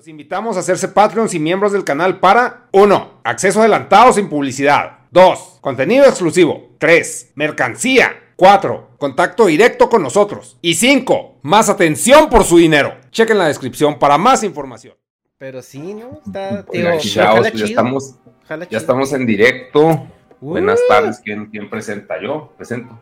Los invitamos a hacerse Patreons y miembros del canal para 1. Acceso adelantado sin publicidad. 2. Contenido exclusivo. 3. Mercancía. 4. Contacto directo con nosotros. Y 5. Más atención por su dinero. Chequen la descripción para más información. Pero sí, ¿no? Está, Oigan, digo, chavos, ya chido, estamos, ya estamos en directo. Uh. Buenas tardes. ¿Quién, quién presenta? Yo presento.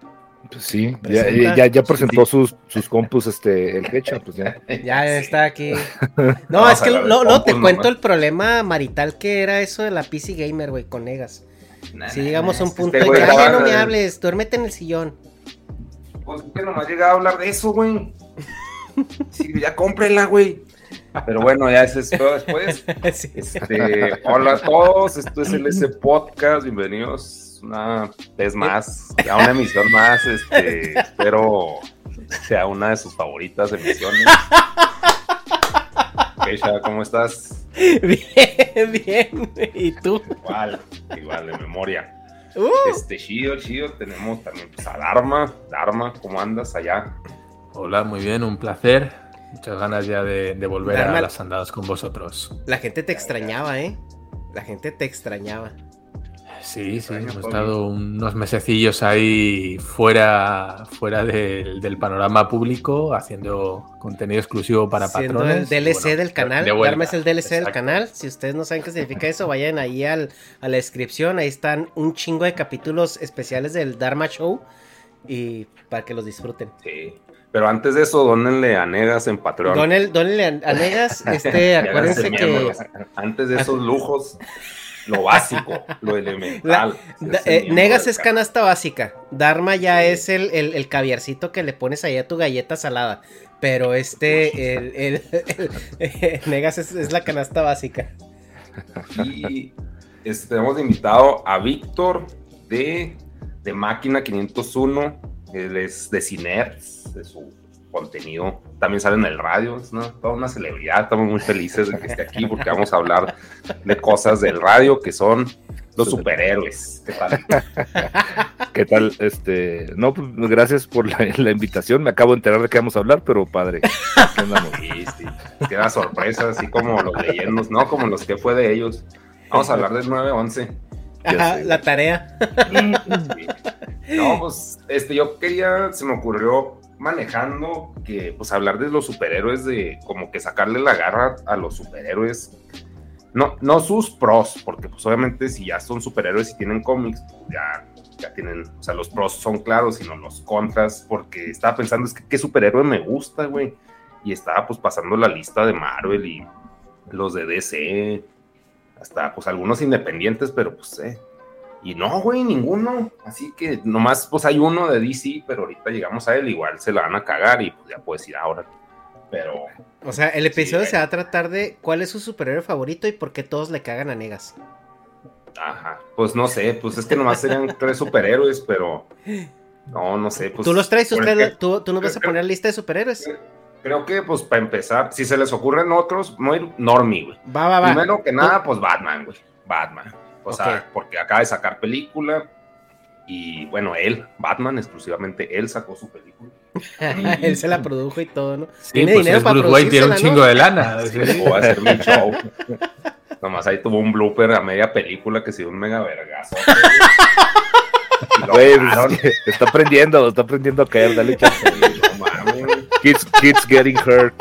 Pues sí, ya, ya, ya presentó sus, sus compus este, el Hecha, pues ya. Ya está aquí. No, es que no, no te cuento nomás. el problema marital que era eso de la PC Gamer, güey, con Negas. Nah, Si llegamos a un este punto, güey ya, no me hables, duérmete en el sillón. Pues que nomás llegaba a hablar de eso, güey. Sí, ya cómprenla, güey. Pero bueno, ya ese es todo después. Sí. Este, hola a todos, esto es el S Podcast, bienvenidos una vez más, a una emisión más, este, espero sea una de sus favoritas emisiones. Keisha, ¿cómo estás? Bien, bien. ¿Y tú? Igual, igual, de memoria. Uh, Este, chido, chido, tenemos también pues, a Dharma, Dharma, ¿cómo andas allá? Hola, muy bien, un placer. Muchas ganas ya de, de volver Dharma- a las andadas con vosotros. la gente te extrañaba, ¿eh? La gente te extrañaba. Sí, sí, Extraño, hemos estado unos mesecillos ahí fuera, fuera del, del panorama público, haciendo contenido exclusivo para Siendo patrones. el DLC bueno, del canal. de vuelta. Dharma es el DLC del canal. Si ustedes no saben qué significa eso, vayan ahí al, a la descripción. Ahí están un chingo de capítulos especiales del Dharma Show. Y para que los disfruten. Sí. Pero antes de eso, dónenle a Negas en Patreon. Donel, donel a Negas, este, acuérdense que. Antes de esos lujos, lo básico, lo elemental. eh, Negas es canasta básica. Dharma ya Sí. es el, el, el caviarcito que le pones ahí a tu galleta salada. Pero este, el, el- Negas es, es la canasta básica. Y este, hemos invitado a Víctor de, de Máquina 501. Él es de Cinerts, de su contenido. También sale en el radio, es una, toda una celebridad. Estamos muy felices de que esté aquí porque vamos a hablar de cosas del radio que son los superhéroes. ¿Qué tal? ¿Qué tal? Este, no, pues gracias por la, la invitación. Me acabo de enterar de qué vamos a hablar, pero padre. Sí, sí. Queda sorpresa, así como los leyendos, ¿no? Como los que fue de ellos. Vamos a hablar del 911. Ya Ajá, la tarea. Sí. No, pues, este, yo quería, se me ocurrió manejando que, pues, hablar de los superhéroes, de como que sacarle la garra a los superhéroes. No, no sus pros, porque, pues, obviamente, si ya son superhéroes y tienen cómics, pues, ya, ya tienen, o sea, los pros son claros, sino los contras, porque estaba pensando, es que qué superhéroe me gusta, güey. Y estaba, pues, pasando la lista de Marvel y los de DC, hasta, pues, algunos independientes, pero, pues, eh, y no, güey, ninguno. Así que nomás, pues hay uno de DC, pero ahorita llegamos a él, igual se la van a cagar y pues ya puedes ir ahora. Pero O sea, el episodio Sí, se va a tratar de cuál es su superhéroe favorito y por qué todos le cagan a Negas. Ajá, pues no sé, pues es que nomás serían tres superhéroes, pero no, no sé. Pues, tú los traes, la- tú, tú nos vas a poner lista de superhéroes. Creo que, pues, para empezar, si se les ocurren otros, no ir normie, güey. Va, va, va. Primero que nada, pues Batman, güey. Batman. O sea, porque acaba de sacar película. Y bueno, él, Batman, exclusivamente él sacó su película. Él se la produjo y todo, ¿no? Sí, Tiene pues dinero es para Bruce Wayne, tiene un chingo de lana. sí. O va a hacer mi show. Nomás ahí tuvo un blooper a media película que se dio un mega vergazo. Güey, pues, está aprendiendo, está aprendiendo a caer, dale chance. No mames, güey. Kids, kids getting hurt.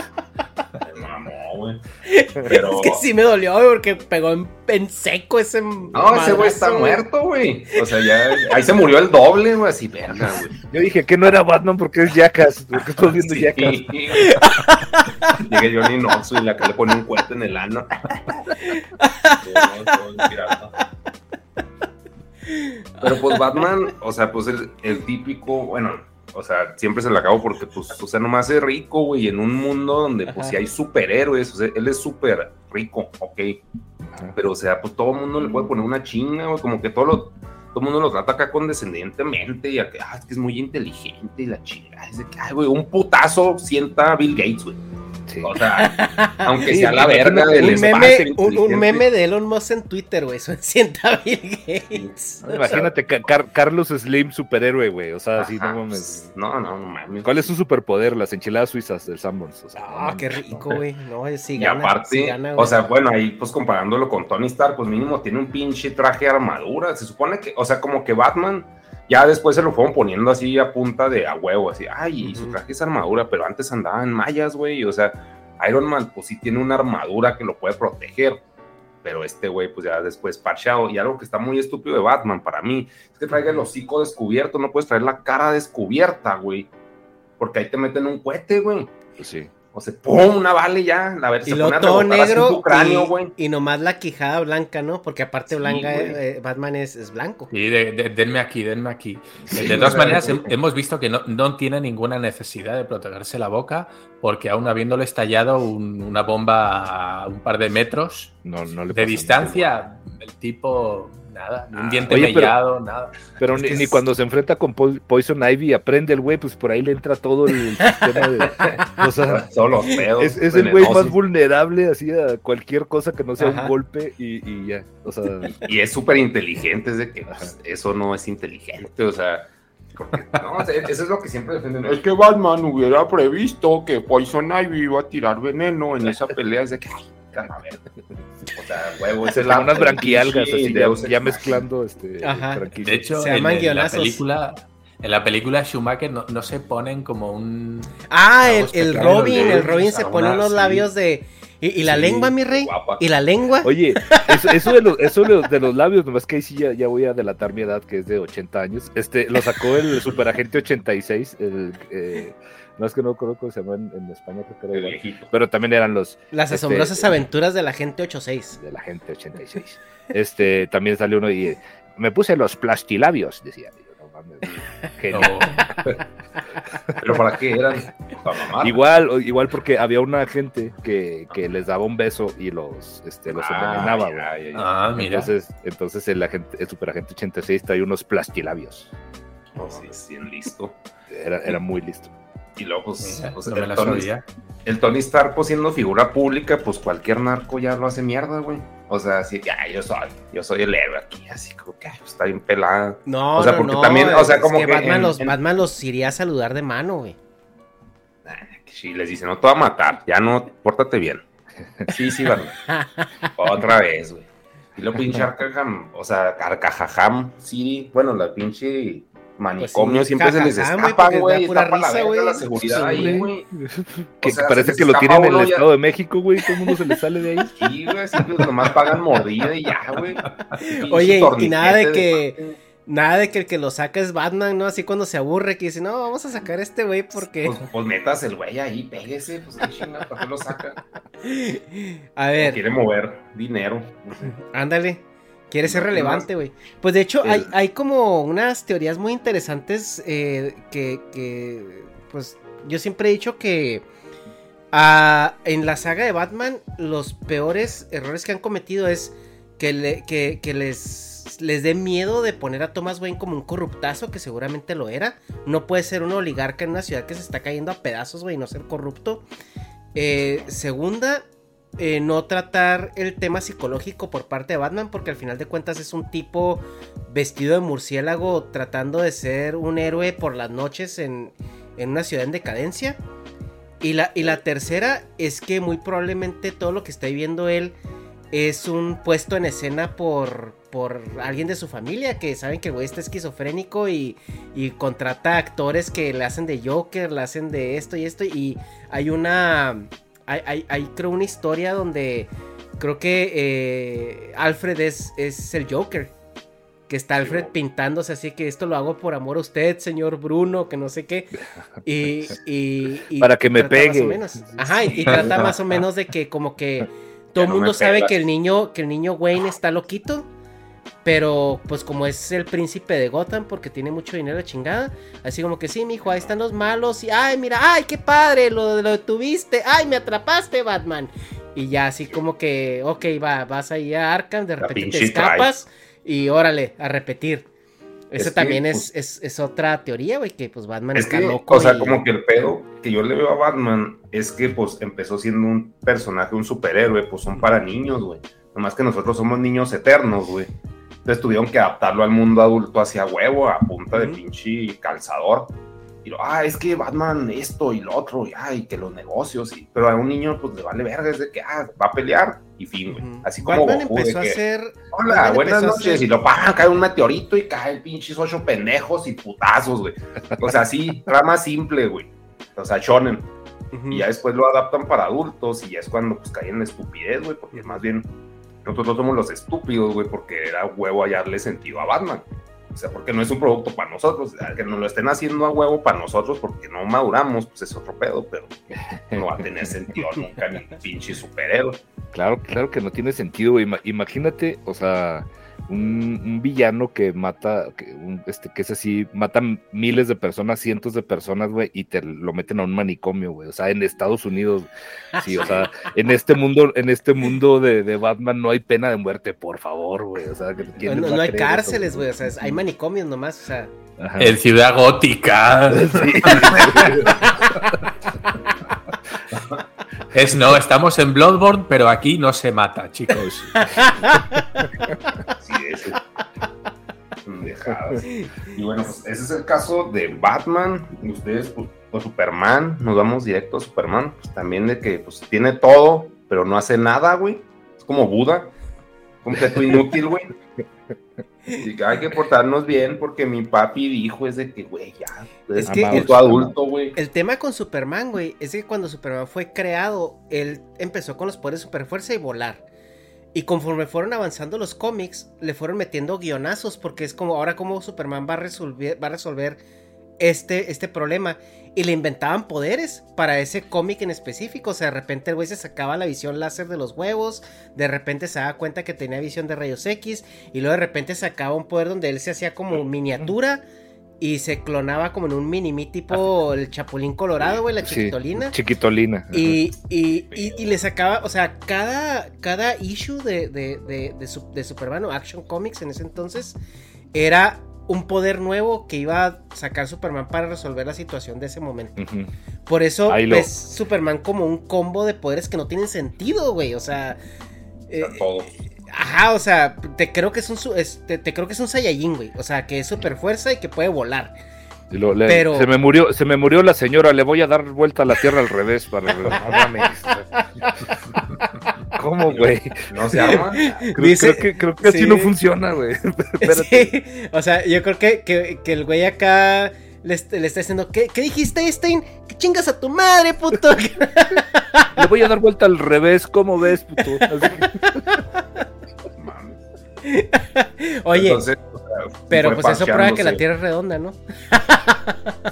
Mamó, güey. Pero. Es que sí me dolió, güey, porque pegó en, en seco ese. No, ese güey está muerto, güey. O sea, ya. Ahí se murió el doble, güey. Así, verga, güey. Yo dije que no era Batman porque es Jackass. Porque estoy viendo Sí. Jackass. Llega Johnny Knoxville y la que le pone un cuete en el ano. No. Pero pues Batman, o sea, pues el, el típico, bueno, o sea, siempre se la acabo porque, pues, o sea, nomás es rico, güey, en un mundo donde, pues, Ajá. si hay superhéroes, o sea, él es súper rico, ok. Pero, o sea, pues todo el mundo le puede poner una chinga, güey, como que todo lo, todo el mundo lo trata acá condescendientemente y acá, ah, es que es muy inteligente y la chinga. Es de que, ay, güey, un putazo sienta Bill Gates, güey. Sí. O sea, aunque Sí, sea la verga del Un meme, espacio un, meme de Elon Musk en Twitter, güey. Eso sienta Bill Gates. No, Imagínate, Ca- Car- Carlos Slim, superhéroe, güey. O sea, así Ajá, no mames. No, no, no mames. ¿Cuál es su superpoder? Las enchiladas suizas del Sanborns. O sea, Ah, qué rico, güey. No, sí Y gana, aparte, sí gana, o sea, bueno, ahí pues comparándolo con Tony Stark, pues mínimo tiene un pinche traje de armadura. Se supone que, o sea, como que Batman ya después se lo fueron poniendo así a punta de a huevo, así, ay, y su traje es armadura, pero antes andaba en mallas, güey, o sea, Iron Man pues sí tiene una armadura que lo puede proteger. Pero este güey, pues ya después parchado. Y algo que está muy estúpido de Batman para mí es que traiga el hocico descubierto. No puedes traer la cara descubierta, güey. Porque ahí te meten un cohete, güey. Sí. O sea, ¡pum! Una bala y ya. A ver, Y se lo pone a todo en negro tu cráneo, y, güey. y nomás la quijada blanca, ¿no? Porque aparte Sí, blanca, güey. eh, Batman es, es blanco. Sí, de- de- denme aquí, denme aquí. Sí, de todas maneras, hemos visto que no, no tiene ninguna necesidad de protegerse la boca, porque aún habiéndole estallado un- una bomba a un par de metros No, no le de distancia, el tipo, nada, ni un Ah, diente oye, pero- mellado, nada. Pero Es ni, cuando se enfrenta con Po- Poison Ivy aprende el güey, pues por ahí le entra todo el sistema de. O sea, los pedos. es, es el güey más vulnerable así a cualquier cosa que no sea Ajá. un golpe y, y ya. O sea, Y es súper inteligente. Es de que pues, eso no es inteligente. O sea, porque, no, eso es lo que siempre defienden. Es que Batman hubiera previsto que Poison Ivy iba a tirar veneno en esa pelea. Es de que, ay, a ver. O sea, huevo, esa es la. unas branquialgas así, ya, mezclando este. Ajá. De hecho, Se en, llaman en la guionazos. película, en la película Schumacher no, no se ponen como un... Ah, el, Robin, el Robin se pone unos sí. labios de... ¿Y, y la Sí, lengua, mi rey? guapa. ¿Y la lengua? Oye, eso, eso de los, eso de los, de los labios, nomás que ahí sí ya, ya voy a delatar mi edad, que es de 80 años. Este, lo sacó el Superagente 86, el, eh, no es que no conozco cómo se llama en, en España, creo que era igual. viejito. Pero también eran los Las este, asombrosas aventuras de la gente 86. de la gente 86. Este, también salió uno y eh, me puse los plastilabios, decía. No mames, genial. o- Pero ¿para qué eran? Para mamar. Igual, igual porque había una gente que, que les daba un beso y los, este, los Ah, envenenaba, ya, ya. Ah, mira. Entonces, entonces el, agente, el superagente 86 trae unos plastilabios. No, sí, sí, listo. Era, era muy listo. Y luego, pues, pues, el, Tony, el Tony Stark, pues, siendo figura pública, pues cualquier narco ya lo hace mierda, güey. O sea, así que, ay, yo soy, yo soy el héroe aquí, así como que ay, pues, está bien pelada. No, O sea, no, porque no, también, o sea, es como que que Batman, en- los, en- Batman los iría a saludar de mano, güey. Que Sí, les dice, no te va a matar, ya no, pórtate bien. Sí, sí, Batman. Otra vez, güey. Y lo pinche Arkham, o sea, Arcajajam City, bueno, la pinche manicomio Pues sí, siempre se les escapa, güey. da pura Está para la risa, verga güey. la seguridad Sí, ahí, güey. güey. Que O sea, parece que les lo tienen en el ya. Estado de México, güey. Todo el mundo se le sale de ahí. Sí, güey, pues nomás pagan mordida y ya, güey. Oye, y nada de que- Nada de que el que lo saca es Batman, ¿no? Así cuando se aburre, que dice, no, vamos a sacar a este güey porque... Pues, pues metas el güey ahí, pégese, pues qué chinga, ¿para qué lo saca? A ver, Quiere mover dinero. no sé. ándale. Quiere ser ¿Qué relevante, güey. Pues de hecho, El- hay, hay como unas teorías muy interesantes eh, que, que, pues, yo siempre he dicho que ah, en la saga de Batman, los peores errores que han cometido es que, le- que, que les les dé miedo de poner a Thomas Wayne como un corruptazo, que seguramente lo era. No puede ser un oligarca en una ciudad que se está cayendo a pedazos, güey, y no ser corrupto. Eh, segunda, eh, no tratar el tema psicológico por parte de Batman, porque al final de cuentas es un tipo vestido de murciélago tratando de ser un héroe por las noches en, en una ciudad en decadencia. Y la, y la tercera es que muy probablemente todo lo que está viviendo él es un puesto en escena por, por alguien de su familia que saben que el güey está esquizofrénico y, y contrata actores que le hacen de Joker, le hacen de esto y esto. Y hay una. Hay, hay, hay creo una historia donde creo que eh, Alfred es, es el Joker. Que está Alfred pintándose así que esto lo hago por amor a usted, señor Bruno, que no sé qué. Y, y- y Para que me trata más o pegue. menos- Ajá, y, y trata más o menos de que como que todo el mundo sabe pegas. que el niño, que el niño Wayne está loquito. Pero pues como es el príncipe de Gotham porque tiene mucho dinero chingada, así como que sí, mijo, ahí están los malos y ay, mira, ay, qué padre, lo, lo detuviste, ay, me atrapaste, Batman. Y ya así como que, ok, va, vas ahí a Arkham, de repente te escapas y órale, a repetir. Eso Es que, también pues, es, es, es otra teoría, güey, que pues Batman Es está que, loco. o sea, y- como que el pedo que yo le veo a Batman es que, pues, empezó siendo un personaje, un superhéroe, pues son para niños, güey. Nomás que nosotros somos niños eternos, güey. Entonces tuvieron que adaptarlo al mundo adulto hacia huevo, a punta de pinche calzador. Y lo, ah, es que Batman esto y lo otro, y ay, que los negocios, y... pero a un niño, pues, le vale verga, es de que, ah, va a pelear, y fin, güey. Así como Batman Goku, de empezó a que, hacer... Hola, Batman buenas noches. hacer- Y lo ¡pam! cae un meteorito y cae el pinches ocho pendejos y putazos, güey. O sea, sí, trama simple, güey. O sea, shonen. Ujú. Y ya después lo adaptan para adultos y ya es cuando pues caen en la estupidez, güey, porque más bien nosotros somos los estúpidos, güey, porque era huevo hallarle sentido a Batman. O sea, porque no es un producto para nosotros. Que nos lo estén haciendo a huevo para nosotros porque no maduramos, pues es otro pedo, pero no va a tener sentido nunca ni pinche superhéroe. Claro, claro que no tiene sentido, güey. Ima- Imagínate, o sea, un, un villano que mata, que, un- este, que es así, mata miles de personas, cientos de personas, güey, y te lo meten a un manicomio, güey. O sea, en Estados Unidos, sí, o sea, en este mundo, en este mundo de, de Batman no hay pena de muerte, por favor, güey. O sea, que- ¿quién No, hay cárceles, güey, o sea, es- hay manicomios nomás, o sea... Ajá. En Ciudad Gótica. Sí. Es no, estamos en Bloodborne, pero aquí no se mata, chicos. Sí, ese. Pendejadas. Y bueno, pues ese es el caso de Batman. Y ustedes, pues, pues, Superman, nos vamos directo a Superman. Pues también de que pues tiene todo, pero no hace nada, güey. Es como Buda. Completo inútil, güey. Hay que portarnos bien porque mi papi dijo es de que, güey, ya. Es que el- adulto, güey. El tema con Superman, güey, es que cuando Superman fue creado, él empezó con los poderes de superfuerza y volar. Y conforme fueron avanzando los cómics, le fueron metiendo guionazos, porque es como ahora como Superman va a resolver, va a resolver este, este problema. Y le inventaban poderes para ese cómic en específico. O sea, de repente el güey se sacaba la visión láser de los huevos. De repente se daba cuenta que tenía visión de rayos X. Y luego de repente sacaba un poder donde él se hacía como miniatura. Y se clonaba como en un mini tipo el Chapulín Colorado, güey, la Sí, chiquitolina. Chiquitolina. Y, y, y- y le sacaba, o sea, cada, cada issue de, de, de, de, de Superman o Action Comics en ese entonces era un poder nuevo que iba a sacar Superman para resolver la situación de ese momento. Por eso Ahí lo- ves Superman como un combo de poderes que no tienen sentido, güey. O sea, eh, todo. ajá, o sea, te creo que es un es- te, te creo que es un Saiyajin, güey. O sea, que es super fuerza y que puede volar. Y lo- le- Pero- se me murió, se me murió la señora, le voy a dar vuelta a la tierra al revés para. ¿Cómo, güey? No se arma. Creo, Dice- creo que, creo que así sí. no funciona, güey. Espérate. Sí, o sea, yo creo que, que- que el güey acá le, est- le está diciendo, ¿qué, qué dijiste, Stein? Que chingas a tu madre, puto. Le voy a dar vuelta al revés, ¿cómo ves, puto? Así. Oye, Entonces, o sea, pero pues eso prueba que la. Tierra es redonda, ¿no?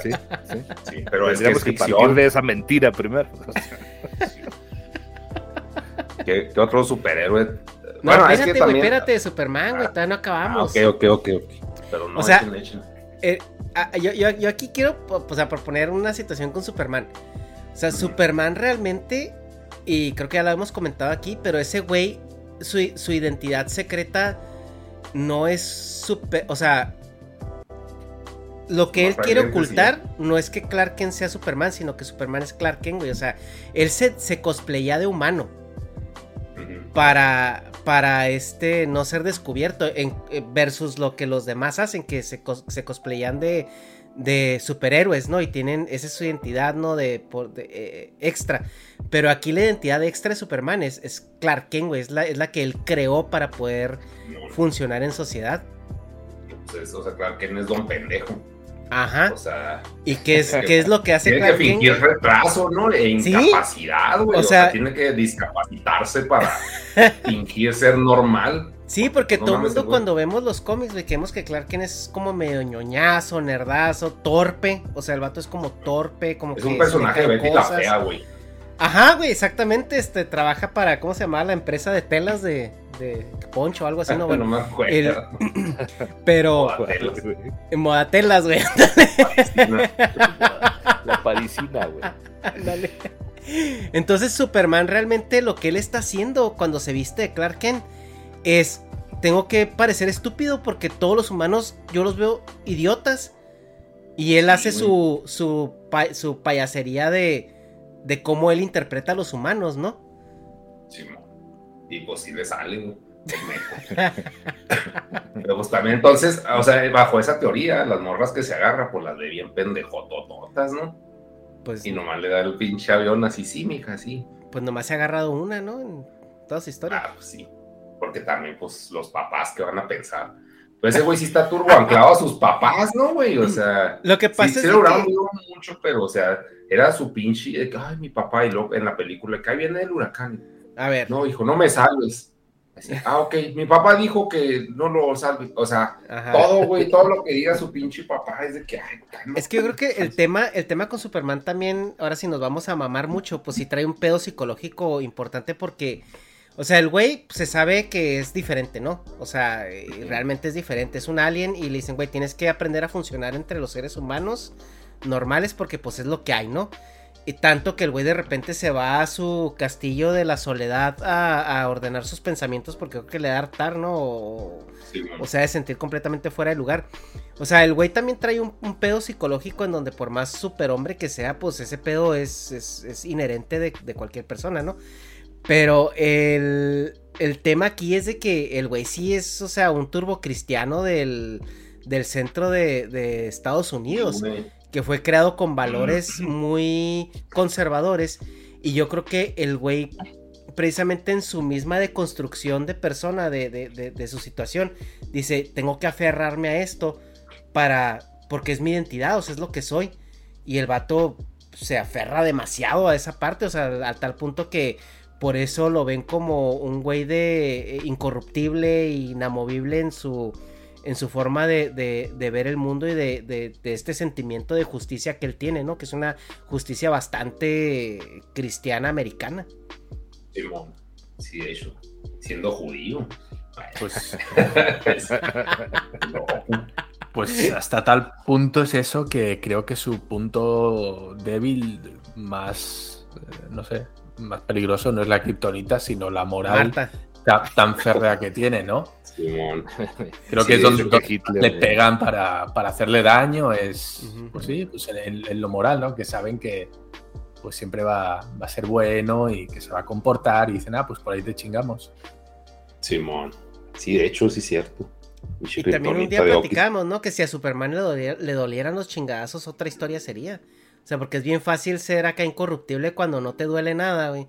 Sí, sí. Sí, pero es que Tendríamos es que partir ficción. de esa mentira primero. ¿Qué, qué otro superhéroe? No, Bueno, es espérate, que güey, también- espérate, Superman, güey, Ah, todavía no Ah, acabamos. ok, ok, ok, ok. Pero no O sea, échenle. Eh, ah, yo, yo- yo aquí quiero o sea, proponer una situación con Superman. O sea, Superman realmente, y creo que ya lo hemos comentado aquí, pero ese güey, su, su identidad secreta no es super, o sea, lo que él quiere ocultar no es que Clark Kent sea Superman, sino que Superman es Clark Kent, güey. O sea, él se, se cosplaya de humano. Para, para este no ser descubierto en, eh, versus lo que los demás hacen, que se, se cosplayan de, de superhéroes, ¿no? Y tienen, esa es su identidad, ¿no? De, por- de, eh, extra. Pero aquí la identidad extra de Superman es, es Clark Kent, güey. Es la, es la que él creó para poder funcionar en sociedad. Pues, o sea, claro que no es don pendejo. Ajá. O sea, ¿Y qué es, qué es lo que hace tiene que fingir retraso, ¿no? E incapacidad, güey. O O, sea, sea- tiene que discapacitarse para fingir ser normal. Sí, porque No todo el mundo cuando vemos los cómics, güey, que vemos que Clark Kent es como medio ñoñazo, nerdazo, torpe. O sea, el vato es como torpe, como Es que un se personaje de Betty la. Fea, güey. Ajá, güey, exactamente. Este trabaja para, ¿cómo se llama? La empresa de telas de, de Poncho o algo así, ¿no? no Bueno, me acuerdo. el- pero Modatelas. en modatelas, güey. La parisina, güey. Ándale. Entonces Superman realmente lo que él está haciendo cuando se viste de Clark Kent es tengo que parecer estúpido porque todos los humanos yo los veo idiotas y él hace su su, su payasería de de cómo él interpreta a los humanos, ¿no? Sí, y pues sí le sale, güey. Pero pues también entonces, o sea, bajo esa teoría, las morras que se agarra, pues las de bien pendejotototas, ¿no? Pues Y nomás le da el pinche avión así, sí, mija, sí. pues nomás se ha agarrado una, ¿no? En toda su historia. Ah, pues sí. Porque también, pues, los papás que van a pensar. Pues ese güey sí está turbo anclado a sus papás, ¿no, güey? O sea, Lo que sí, pasa sí es duraron que- mucho, pero, o sea, era su pinche, ay, mi papá, y luego en la película, que ahí viene el huracán. a ver, No, hijo, no me salves. Así, ah, ok, mi papá dijo que no lo salve. O sea, Ajá. todo, güey, todo lo que diga su pinche papá es de que, ay, cálmate. Es que yo creo que el tema, el tema con Superman también, ahora sí nos vamos a mamar mucho, pues sí trae un pedo psicológico importante porque, o sea, el güey se sabe que es diferente, ¿no? O sea, realmente es diferente, es un alien y le dicen, güey, tienes que aprender a funcionar entre los seres humanos normales porque pues es lo que hay, ¿no? Y tanto que el güey de repente se va a su castillo de la soledad a, a ordenar sus pensamientos porque creo que le da hartar, ¿no? O- Sí, güey. o sea, de sentir completamente fuera de lugar. O sea, el güey también trae un, un pedo psicológico en donde por más superhombre que sea, pues ese pedo es, es, es inherente de, de cualquier persona, ¿no? Pero el, el tema aquí es de que el güey sí es, o sea, un turbo cristiano del, del centro de, de Estados Unidos que fue creado con valores muy conservadores. Y yo creo que el güey, precisamente en su misma deconstrucción de persona, de, de- de- de su situación, dice, tengo que aferrarme a esto para, porque es mi identidad, o sea, es lo que soy. Y el vato se aferra demasiado a esa parte, o sea, a tal punto que por eso lo ven como un güey de eh, incorruptible, inamovible en su en su forma de, de- de ver el mundo y de, de- de este sentimiento de justicia que él tiene, ¿no? Que es una justicia bastante cristiana americana. Simón. Sí, de hecho, siendo judío. Pues, No, pues hasta tal punto es eso que creo que su punto débil más, eh, no sé, más peligroso no es la kriptonita, sino la moral tan férrea que tiene, ¿no? Simón. Creo Sí, que es donde, Hitler, le güey. pegan para, para hacerle daño, es, pues sí, pues en, en lo moral, ¿no? Que saben que pues siempre va, va a ser bueno y que se va a comportar y dicen, ah, pues por ahí te chingamos. Simón. Sí, de hecho, sí es cierto. Y también un día platicamos, ¿no? Que si a Superman le, doliera- le dolieran los chingazos, otra historia sería. O sea, porque es bien fácil ser acá incorruptible cuando no te duele nada, güey.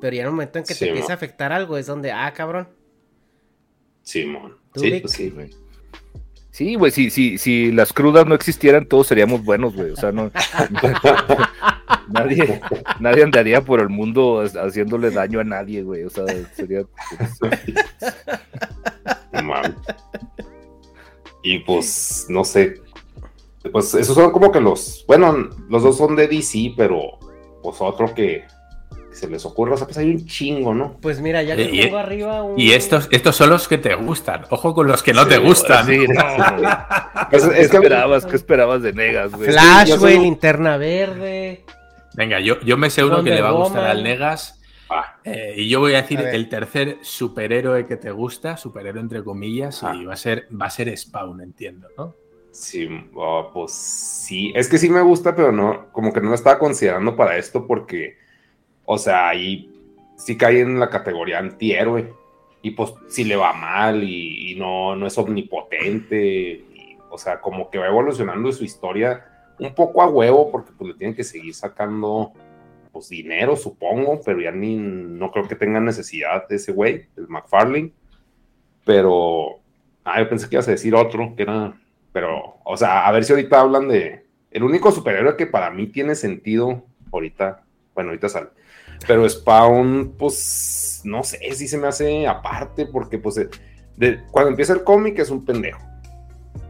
Pero ya en el momento en que Sí, te empieza a afectar algo es donde, ah, cabrón. Simón. Sí, Vic. pues sí, güey. Sí, güey, si, si, si las crudas no existieran, todos seríamos buenos, güey. O sea, no. nadie, nadie andaría por el mundo haciéndole daño a nadie, güey. O sea, sería. No mames. Y pues, no sé. Pues esos son como que los. Bueno, los dos son de DC, pero pues otro que, que se les ocurra. O sea, pues hay un chingo, ¿no? Pues mira, ya que Y- tengo arriba un... Y estos, estos son los que te gustan. Ojo con los que no Sí, te gustan. Sí, no. Pues, ¿Qué es que- esperabas? ¿Qué esperabas de Negas, güey? Flash, güey, soy- linterna verde. Venga, yo, yo me sé uno que le va a gustar al Negas. Ah, Eh, y yo voy a decir A el tercer superhéroe que te gusta, superhéroe entre comillas, Ah. y va a ser, va a ser Spawn, entiendo, ¿no? Sí, oh, pues sí, es que sí me gusta, pero no, como que no lo estaba considerando para esto porque, o sea, ahí sí cae en la categoría antihéroe. Y pues si le va mal y, no, no es omnipotente, o sea, como que va evolucionando su historia un poco a huevo porque pues le tienen que seguir sacando pues dinero, supongo, pero ya ni, no creo que tengan necesidad de ese güey, el McFarlane, pero, ah, yo pensé que ibas a decir otro, que era pero, o sea, a ver si ahorita hablan de. El único superhéroe que para mí tiene sentido ahorita. Bueno, ahorita sale. Pero Spawn, pues, no sé si se me hace aparte, porque, pues, eh, de- cuando empieza el cómic es un pendejo.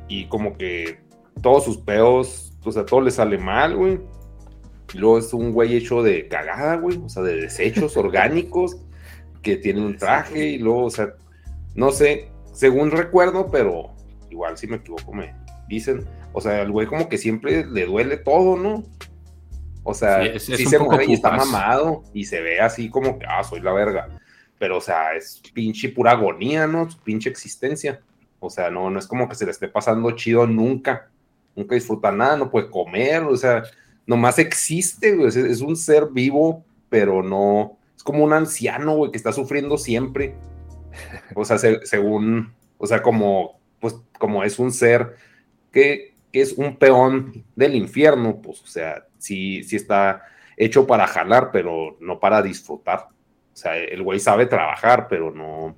Y como que todos sus pedos, o sea, todo le sale mal, güey. Y luego es un güey hecho de cagada, güey. O sea, de desechos orgánicos que tiene un traje y luego, o sea, no sé, según recuerdo, pero igual si me equivoco me dicen, o sea, el güey como que siempre le duele todo, ¿no? O sea, Sí, es- es se mueve y está mamado y se ve así como que, ah, soy la verga. Pero, o sea, es pinche pura agonía, ¿no? Su pinche existencia. O sea, no, no es como que se le esté pasando chido nunca. Nunca disfruta nada, no puede comer, o sea, nomás existe, güey. Es, es un ser vivo, pero no. Es como un anciano, güey, que está sufriendo siempre. O sea, se- según. O sea, como. Pues como es un ser que, que es un peón del infierno, pues, o sea, sí, sí está hecho para jalar, pero no para disfrutar. O sea, el güey sabe trabajar, pero no,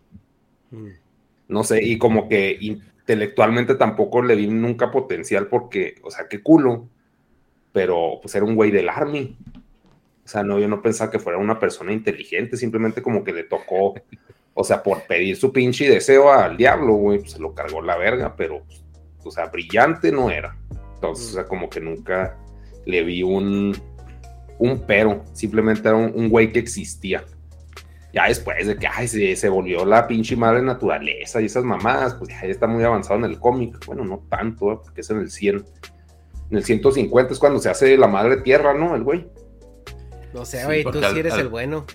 no sé, y como que intelectualmente tampoco le vi nunca potencial porque, o sea, qué culo, pero pues era un güey del army. O sea, no, yo no pensaba que fuera una persona inteligente, simplemente como que le tocó, o sea, por pedir su pinche deseo al diablo, güey, pues se lo cargó la verga, pero, o sea, brillante no era. Entonces, o sea, como que nunca le vi un, un pero, simplemente era un, un güey que existía. Ya después de que ay, se, se volvió la pinche madre naturaleza y esas mamadas, pues ya está muy avanzado en el cómic. Bueno, no tanto, ¿eh? porque es en el 100. En el 150 es cuando se hace la madre tierra, ¿no? El güey. No sé, Sí, güey, tú sí eres al- el bueno.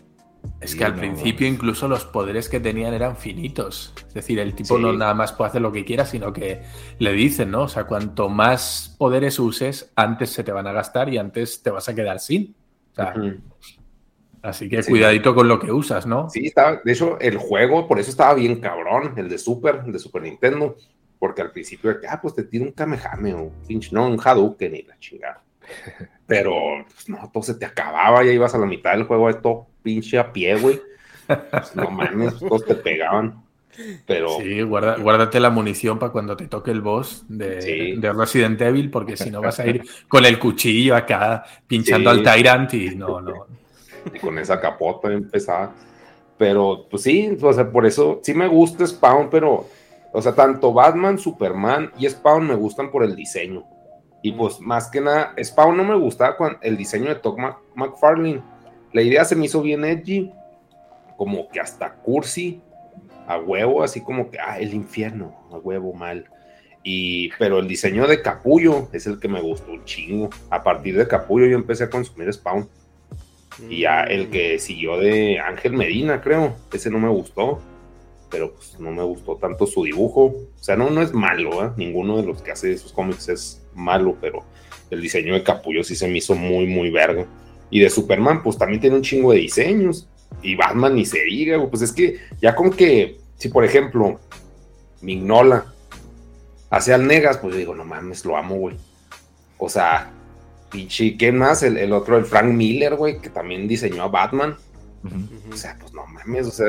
Es que al no. principio incluso los poderes que tenían eran finitos. Es decir, el tipo Sí. no nada más puede hacer lo que quiera, sino que le dicen, ¿no? O sea, cuanto más poderes uses, antes se te van a gastar y antes te vas a quedar sin. O sea, Ujú. Así que Sí. cuidadito con lo que usas, ¿no? Sí, estaba, de hecho, el juego, por eso estaba bien cabrón, el de Super, el de Super Nintendo, porque al principio, de que, ah, pues te tira un Kamehame o un pinche, no, un Hadouken y la chingada. Pero, pues, no, todo se te acababa, ya ibas a la mitad del juego de todo pinche a pie, güey. Pues, no mames, todos te pegaban. Pero, Sí, guarda- guárdate la munición para cuando te toque el boss de, Sí. de Resident Evil, porque si no vas a ir con el cuchillo acá pinchando Sí. al Tyrant y no, no. y con esa capota empezaba. Pero, pues sí, o sea, por eso sí me gusta Spawn, pero, o sea, tanto Batman, Superman y Spawn me gustan por el diseño. Y pues, más que nada, Spawn no me gustaba con el diseño de Todd McFarlane. La idea se me hizo bien edgy, como que hasta cursi, a huevo, así como que, ah, el infierno, a huevo mal. Y, pero el diseño de Capullo es el que me gustó un chingo. A partir de Capullo yo empecé a consumir Spawn. Y ya el que siguió de Ángel Medina, creo, ese no me gustó, pero pues no me gustó tanto su dibujo. O sea, no, no es malo, ¿eh? ninguno de los que hace esos cómics es malo, pero el diseño de Capullo sí se me hizo muy, muy verga. Y de Superman, pues también tiene un chingo de diseños. Y Batman ni se diga, güey, pues es que ya con que, si por ejemplo, Mignola hace al Negas, pues yo digo, no mames, lo amo, güey. O sea, pinche, ¿quién más? El, el otro, el Frank Miller, güey, que también diseñó a Batman. O sea, pues no mames, o sea,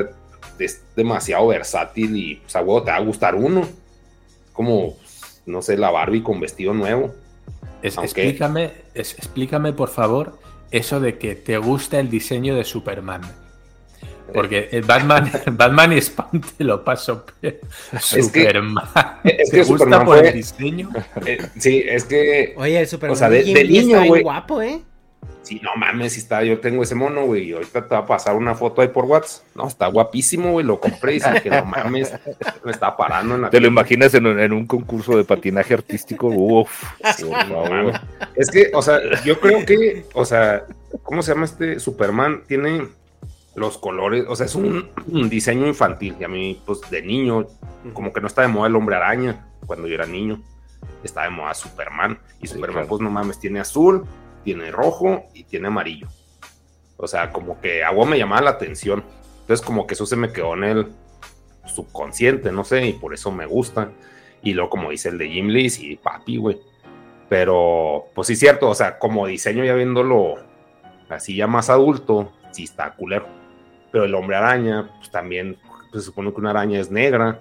es demasiado versátil y pues a huevo te va a gustar uno. Como, no sé, la Barbie con vestido nuevo. Es- Aunque- explícame, es- explícame, por favor, eso de que te gusta el diseño de Superman. Porque el Batman, Batman y Spawn te lo paso. que- Superman. es ¿Te que gusta Superman por fue- el diseño? Eh, sí, es que, Oye, el Superman O sea, de- de, niño, güey. guapo, ¿eh? Sí, no mames, está, yo tengo ese mono, güey, y ahorita te va a pasar una foto ahí por WhatsApp. No, está guapísimo, güey, lo compré y dije que no mames, me está parando en la ¿Te lo imaginas en un, en un concurso de patinaje artístico? Uf, por favor. Es que, o sea, yo creo que, o sea, ¿cómo se llama este Superman? Tiene, los colores, o sea, es un, un diseño infantil. Y a mí, pues de niño, como que no está de moda el hombre araña cuando yo era niño. Está de moda Superman. Y Superman, claro. pues no mames, tiene azul, tiene rojo y tiene amarillo. O sea, como que agua me llamaba la atención. Entonces, como que eso se me quedó en el subconsciente, no sé, y por eso me gusta. Y luego, como dice el de Jim Lee, sí, papi, güey. Pero, pues sí, cierto, o sea, como diseño ya viéndolo así ya más adulto, sí está culero. Pero el hombre araña, pues también pues, se supone que una araña es negra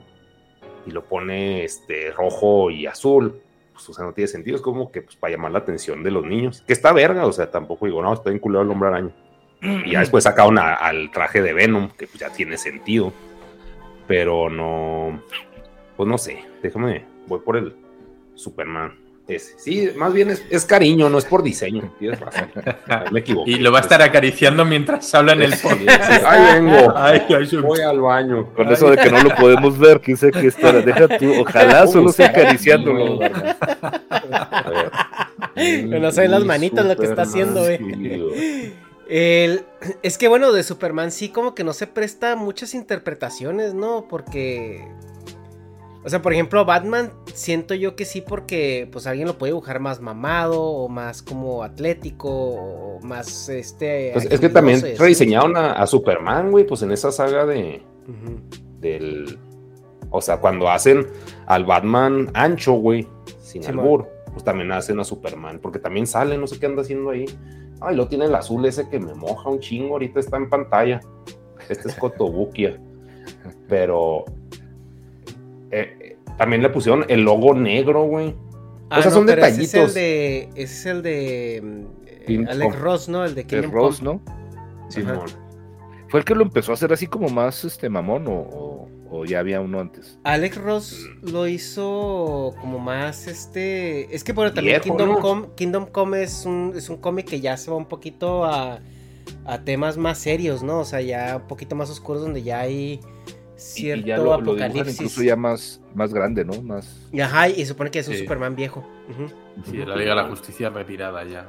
y lo pone este rojo y azul. Pues, o sea, no tiene sentido, es como que pues, para llamar la atención de los niños. Que está verga, o sea, tampoco digo, no, está bien culero el hombre araña. Y ya después sacaron al traje de Venom, que pues, ya tiene sentido. Pero no, pues no sé, déjame, voy por el Superman. Ese. Sí, más bien es, es cariño, no es por diseño. Tienes razón. Ahí Me equivoqué. Y lo va a estar acariciando mientras habla en el Sí, podcast. sí, Ahí vengo. Ay, ay, ay. Voy al baño. Con eso de que no lo podemos ver, quién sabe qué está. Deja tú, ojalá solo sea acariciándolo. A ver. Yo no sé las manitas lo que está haciendo, güey. Sí, El, es que bueno, de Superman sí como que no se presta muchas interpretaciones, ¿no? Porque... O sea, por ejemplo, Batman siento yo que sí porque pues alguien lo puede dibujar más mamado o más como atlético o más este... Pues es que también rediseñaron a, a Superman, güey, pues en esa saga de del o sea, cuando hacen al Batman ancho, güey, sin Sí, albur, pues también hacen a Superman, porque también sale, no sé qué anda haciendo ahí. Ay, lo tiene el azul ese que me moja un chingo, ahorita está en pantalla. Este es Cotobuquia. Pero eh, también le pusieron el logo negro, güey. Ah, o sea, no, son pero ese detallitos. es el de... Ese es el de... mm, eh, Alex. Ross, ¿no? El de Kingdom Ross. ¿no? Simón. ¿Fue el que lo empezó a hacer así como más este mamón o, o- o ya había uno antes? Alex Ross lo hizo como más este. Es que bueno, también Viejo, Kingdom, ¿no? Come, Kingdom Come es un, es un cómic que ya se va un poquito a, a temas más serios, ¿no? O sea, ya un poquito más oscuros donde ya hay cierto y ya lo, lo dibujan apocalipsis. incluso ya más, más grande, ¿no? Más... Y Ajá, y se supone que es un Sí. Superman viejo. Sí, la Liga de la Justicia retirada ya.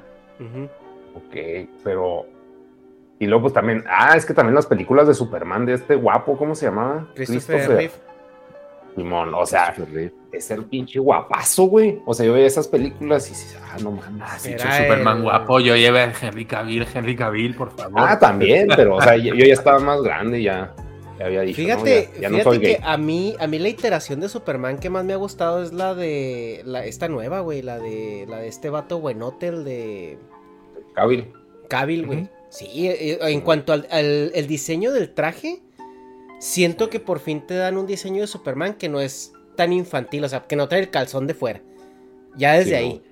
Ok, pero. Y luego, pues también. Ah, es que también las películas de Superman de este guapo, ¿cómo se llamaba? Christopher Reeve. Simón, o sea, Christopher es el pinche guapazo, güey. O sea, yo veía esas películas y dices, ah, no mames. Sí, Era soy Superman el- guapo. Yo llevé a Henry Cavill, Henry Cavill, por favor. Ah, también, pero, o sea, yo, yo ya estaba más grande, ya, ya había dicho. Fíjate, ¿no? Ya, ya no fíjate soy que gay. a mí, a mí la iteración de Superman que más me ha gustado es la de la, esta nueva, güey, la de la de este vato buenote, el de Cavill. Cavill, güey. Sí, eh, en cuanto al, al- el diseño del traje, siento que por fin te dan un diseño de Superman que no es tan infantil, o sea, que no trae el calzón de fuera. Ya desde Sí, ahí.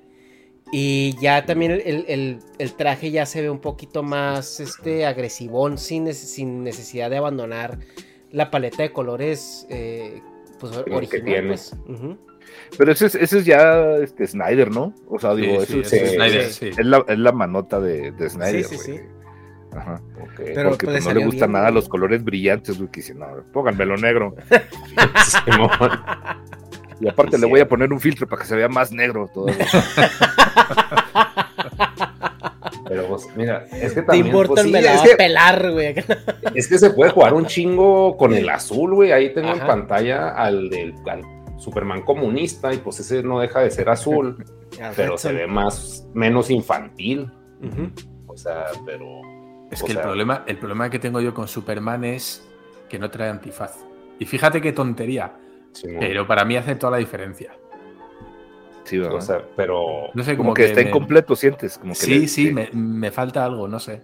Y ya también el, el- el- el traje ya se ve un poquito más este agresivón, sin, sin necesidad de abandonar la paleta de colores eh, pues, que tiene. pues. Pero ese es, ese es ya este, Snyder, ¿no? O sea, digo, Sí, eso es, es Snyder, es- sí. es la, es la manota de, de Snyder, Sí, sí, güey. sí. Ajá. Ok. Pero- Porque pues, no le gustan bien, nada güey. los colores brillantes, güey, que dicen, no, pónganmelo negro. Simón. Y aparte Sí, le voy a poner un filtro para que se vea más negro todavía. Pero, pues, mira, es que Te también. importa pues, el sí, me la es, va a que, pelar, güey. es que se puede jugar un chingo con el azul, güey. Ahí tengo en pantalla al del al Superman comunista, y pues ese no deja de ser azul, pero se ve más, menos infantil. O sea, pero. Es que el problema, el problema que tengo yo con Superman es que no trae antifaz. Y fíjate qué tontería, Simón. pero para mí hace toda la diferencia. Sí, ¿verdad? O sea, pero. No sé, como, como, que, está me- incompleto, sientes. Como que Sí, le- sí, me, me falta algo, no sé.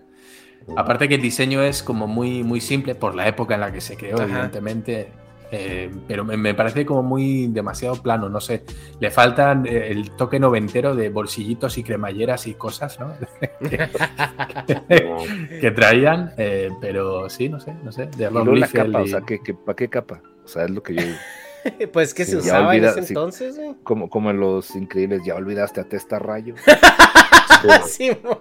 Aparte que el diseño es como muy, muy simple por la época en la que se creó, Ajá. evidentemente. eh, pero me, me parece como muy demasiado plano, no sé. Le faltan eh, el toque noventero de bolsillitos y cremalleras y cosas, ¿no? que traían, eh, pero sí, no sé, no sé. De Y la capa, o sea, ¿qué, qué, ¿para qué capa? O sea, es lo que yo digo. Pues que Sí, se usaba olvida- en ese sí. entonces, güey. Como, como en Los Increíbles, ya olvidaste a Testa Rayo. Simón.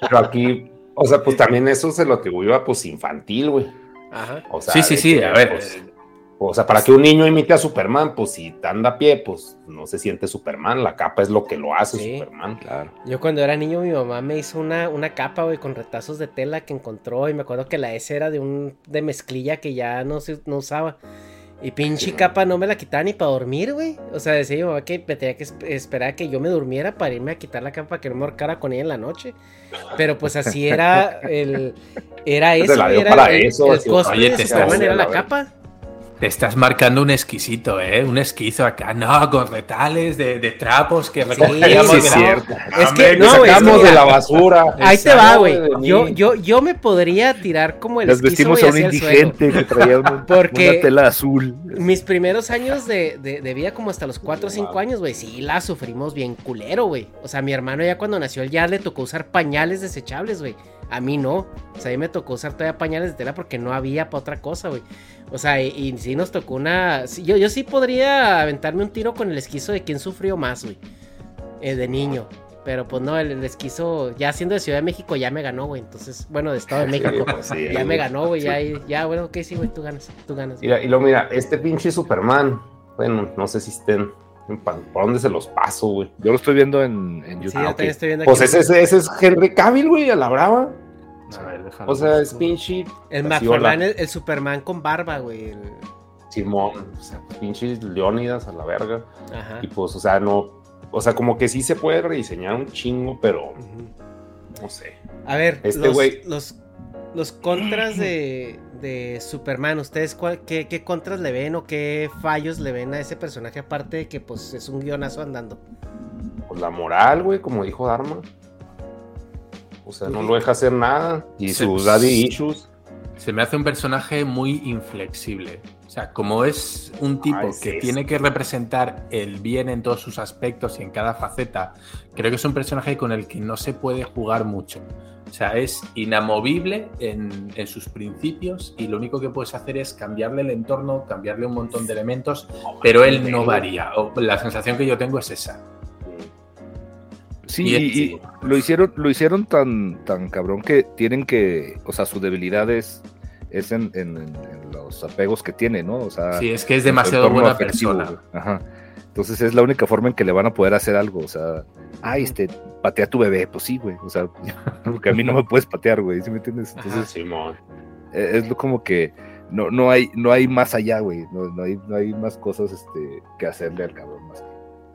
Pero aquí, o sea, pues también eso se lo atribuyo a pues infantil, güey. Ajá. O sea, sí, sí, sí, que, a ver. pues, O sea, para que un niño imite a Superman, pues si anda a pie, pues no se siente Superman. La capa es lo que lo hace Sí. Superman. Claro. Yo cuando era niño mi mamá me hizo una, una capa, güey, con retazos de tela que encontró y me acuerdo que la S era de un de mezclilla que ya no se no usaba. Y pinche Sí. capa no me la quitaba ni para dormir, güey. O sea, decía mi mamá que me tenía que esp- esperar a que yo me durmiera para irme a quitar la capa para que no me ahorcara con ella en la noche. Pero pues así era el era eso, era para el, eso, el así, cosplay oye, de te Superman estás- era la la capa. Te estás marcando un exquisito, ¿eh? Un esquizo acá, no, con retales de, de trapos que recogíamos. sí, la- cierto. Es que, no, güey, es que sacamos de la basura. Ahí te va, güey. Yo, yo, yo me podría tirar como el Nos esquizo, vestimos a un indigente que traía un- Porque- una tela azul. Mis primeros años de, de, de vida, como hasta los 4 o 5 años, güey, sí la sufrimos bien culero, güey. O sea, mi hermano ya cuando nació, él ya le tocó usar pañales desechables, güey. A mí no. O sea, a mí me tocó usar todavía pañales de tela porque no había para otra cosa, güey. O sea, y, y sí nos tocó una... yo, yo sí podría aventarme un tiro con el esquizo de quién sufrió más, güey. Eh, de niño. Pero pues no, el, el esquizo, ya siendo de Ciudad de México, ya me ganó, güey. Entonces, bueno, de Estado de México. pues sí, ya me ganó, güey. Ya, ya, bueno, ok, sí, güey, tú ganas. Tú ganas. Mira, y luego mira, este pinche Superman, bueno, no sé si estén, ¿por dónde se los paso, güey? Yo lo estoy viendo en, en Sí, YouTube. yo Ah, también estoy viendo Pues aquí. ese, ese es Henry Cavill, güey, a la brava. A ver, O sea, es pinche El McFarlane, el, el Superman con barba, güey. el- Simón, o sea, pinche Leónidas a la verga. Ajá. Y pues, o sea, no, o sea, como que sí se puede rediseñar un chingo, pero no sé. A ver, Este los, güey- los, los contras de, de Superman, ¿ustedes cuál- qué, qué contras le ven o qué fallos le ven a ese personaje? Aparte de que pues es un guionazo andando. Pues la moral, güey, como dijo Dharma. O sea, no lo deja hacer nada. Y sus daddy issues. Se me hace un personaje muy inflexible. O sea, como es un tipo Ah, es que eso. tiene que representar el bien en todos sus aspectos y en cada faceta, creo que es un personaje con el que no se puede jugar mucho. O sea, es inamovible en, en sus principios y lo único que puedes hacer es cambiarle el entorno, cambiarle un montón de elementos, pero él no varía. O la sensación que yo tengo es esa. Sí, Y y, es- y lo hicieron, lo hicieron tan, tan cabrón que tienen que, o sea, su debilidad es, es en, en- en- en los apegos que tiene, ¿no? O sea, Sí, es que es demasiado buena afectivo, persona. Ajá. Entonces es la única forma en que le van a poder hacer algo, o sea, ay, este, patea a tu bebé, pues sí, güey, o sea, porque a mí no me puedes patear, güey, ¿sí me entiendes? Entonces Simón. eh, es lo como que no, no hay, no hay más allá, güey, no, no hay, no hay más cosas, este, que hacerle al cabrón, más que,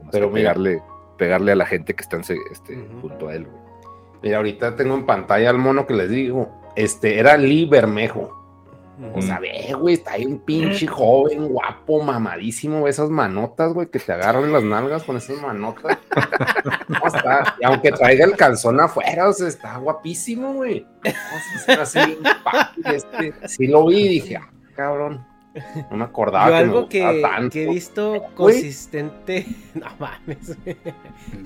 más Pero que mira. pegarle, pegarle a la gente que están, se- este, junto a él, güey. Mira, ahorita tengo en pantalla al mono que les digo. Este, era Lee Bermejo. O sea, ve, güey, está ahí un pinche joven, guapo, mamadísimo, ve esas manotas, güey, que te agarran las nalgas con esas manotas. No, está- y aunque traiga el calzón afuera, o sea, está guapísimo, güey. No, sí, está así, este, sí lo vi y dije, ah, cabrón. No me acordaba Yo que me algo que, tanto. que he visto consistente. No mames, güey.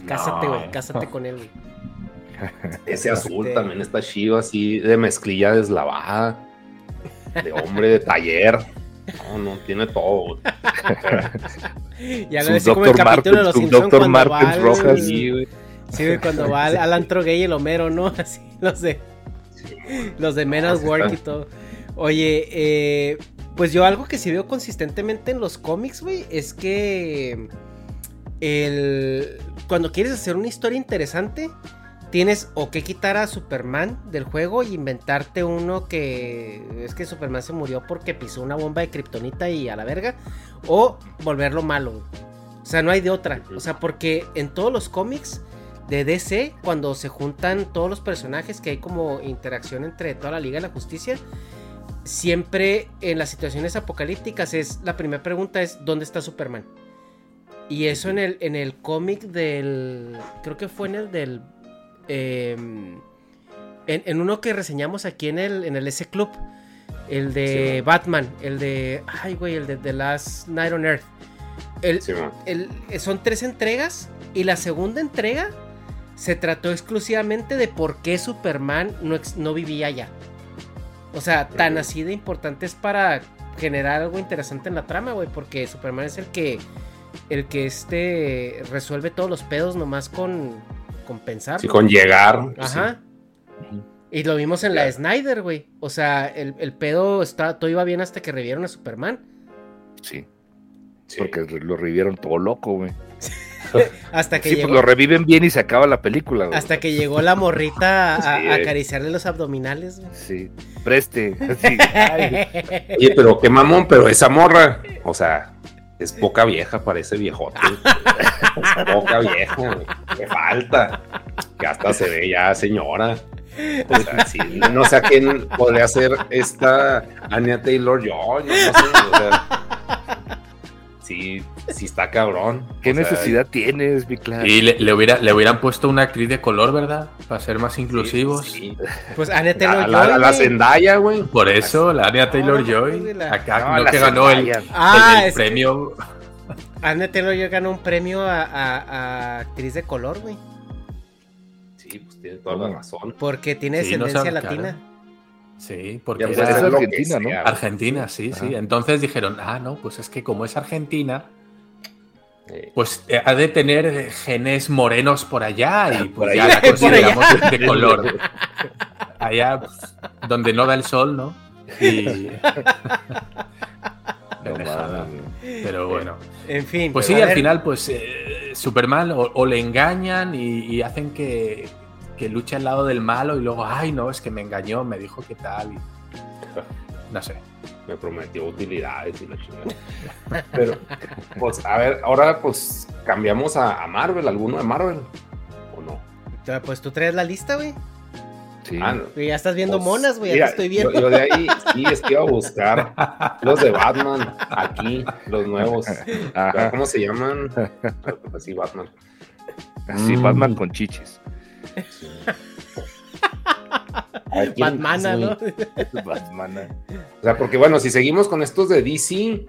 Cásate, No. güey. Cásate con él, güey. Ese azul Este- también está chido, así de mezclilla deslavada, de hombre de taller. No, no, tiene todo. Ya lo decía como el capítulo de los Simpsons va al- rojas. Sí, güey. Sí, güey, cuando va al, al antro gay el Homero, ¿no? Así, los de. Los de Men at Work y todo. Oye, eh, pues yo algo que sí veo consistentemente en los cómics, güey, es que. El, cuando quieres hacer una historia interesante, tienes o que quitar a Superman del juego y inventarte uno que. Es que Superman se murió porque pisó una bomba de kriptonita y a la verga. O volverlo malo. O sea, no hay de otra. O sea, porque en todos los cómics de DC, cuando se juntan todos los personajes, que hay como interacción entre toda la Liga de la Justicia, siempre en las situaciones apocalípticas es, la primera pregunta es, ¿dónde está Superman? Y eso en el, en el cómic del, creo que fue en el del, em, en, en uno que reseñamos aquí en el, en el S Club, el de Sí. Batman, el de, ay güey, el de The Last Night on Earth. El, Sí, el- son tres entregas y la segunda entrega se trató exclusivamente de por qué Superman no, no vivía allá. O sea, tan así de importante es para generar algo interesante en la trama, güey, porque Superman es el que el que este resuelve todos los pedos nomás con con pensar. Sí, con llegar. Ajá. Y lo vimos en la. Snyder, güey. O sea, el, el pedo está, todo iba bien hasta que revivieron a Superman. Sí. Sí. Porque lo revivieron todo loco, güey. Hasta que Sí, llegó. pues lo reviven bien y se acaba la película, güey. Hasta que llegó la morrita a, Sí, a acariciarle los abdominales, güey. Sí. Preste. Oye, pero qué mamón, pero esa morra, o sea, es poca vieja, parece viejote. es poca vieja. Que falta. Que hasta se ve ya señora. O sea, sí, no sé a quién podría ser esta Anya Taylor Joy, no sé, o sea. Sí, sí está cabrón. ¿Qué O sea, necesidad tienes, mi clan? Y le, le hubiera, le hubieran puesto una actriz de color, ¿verdad? Para ser más inclusivos. sí. Pues Anya La, Taylor la, Joy, la güey. Zendaya, güey. Por eso, la Anya Taylor Joy, la- acá No, no, la que ganó el. Ah, el- el es que- premio. Anya Taylor Joy ganó un premio a, a- a actriz de color, güey. Sí, pues tiene toda la razón. Porque tiene Sí, no descendencia latina. claro. Sí, porque Ya Pues puede era es Argentina, ¿no? Argentina, sí, sí. Ajá. Entonces dijeron, ah, no, pues es que como es Argentina, pues eh, ha de tener genes morenos por allá y Por pues ya allá. la consideramos de, de color. Allá pues, donde no da el sol, ¿no? Y... No. Pero bueno. En fin. Pues sí, al final, pues eh, Superman o, o le engañan y, y hacen que, que luche al lado del malo y luego, ay, no, es que me engañó, me dijo que tal. y- No sé. me prometió utilidades y la chingada. Pero, pues, a ver, ahora pues cambiamos a, a Marvel, alguno de Marvel. ¿O no? Pues tú traes la lista, güey. Sí. Ah, no. Ya estás viendo Pues, monas, güey. Ya te estoy viendo. Yo, yo de ahí sí es que iba a buscar los de Batman aquí, los nuevos. Ajá. ¿Cómo se llaman? Pues sí, Batman. Así, Mm. Batman con chichis. A ver, ¿quién más, Batmana, güey? ¿no? Batman. O sea, porque bueno, si seguimos con estos de DC,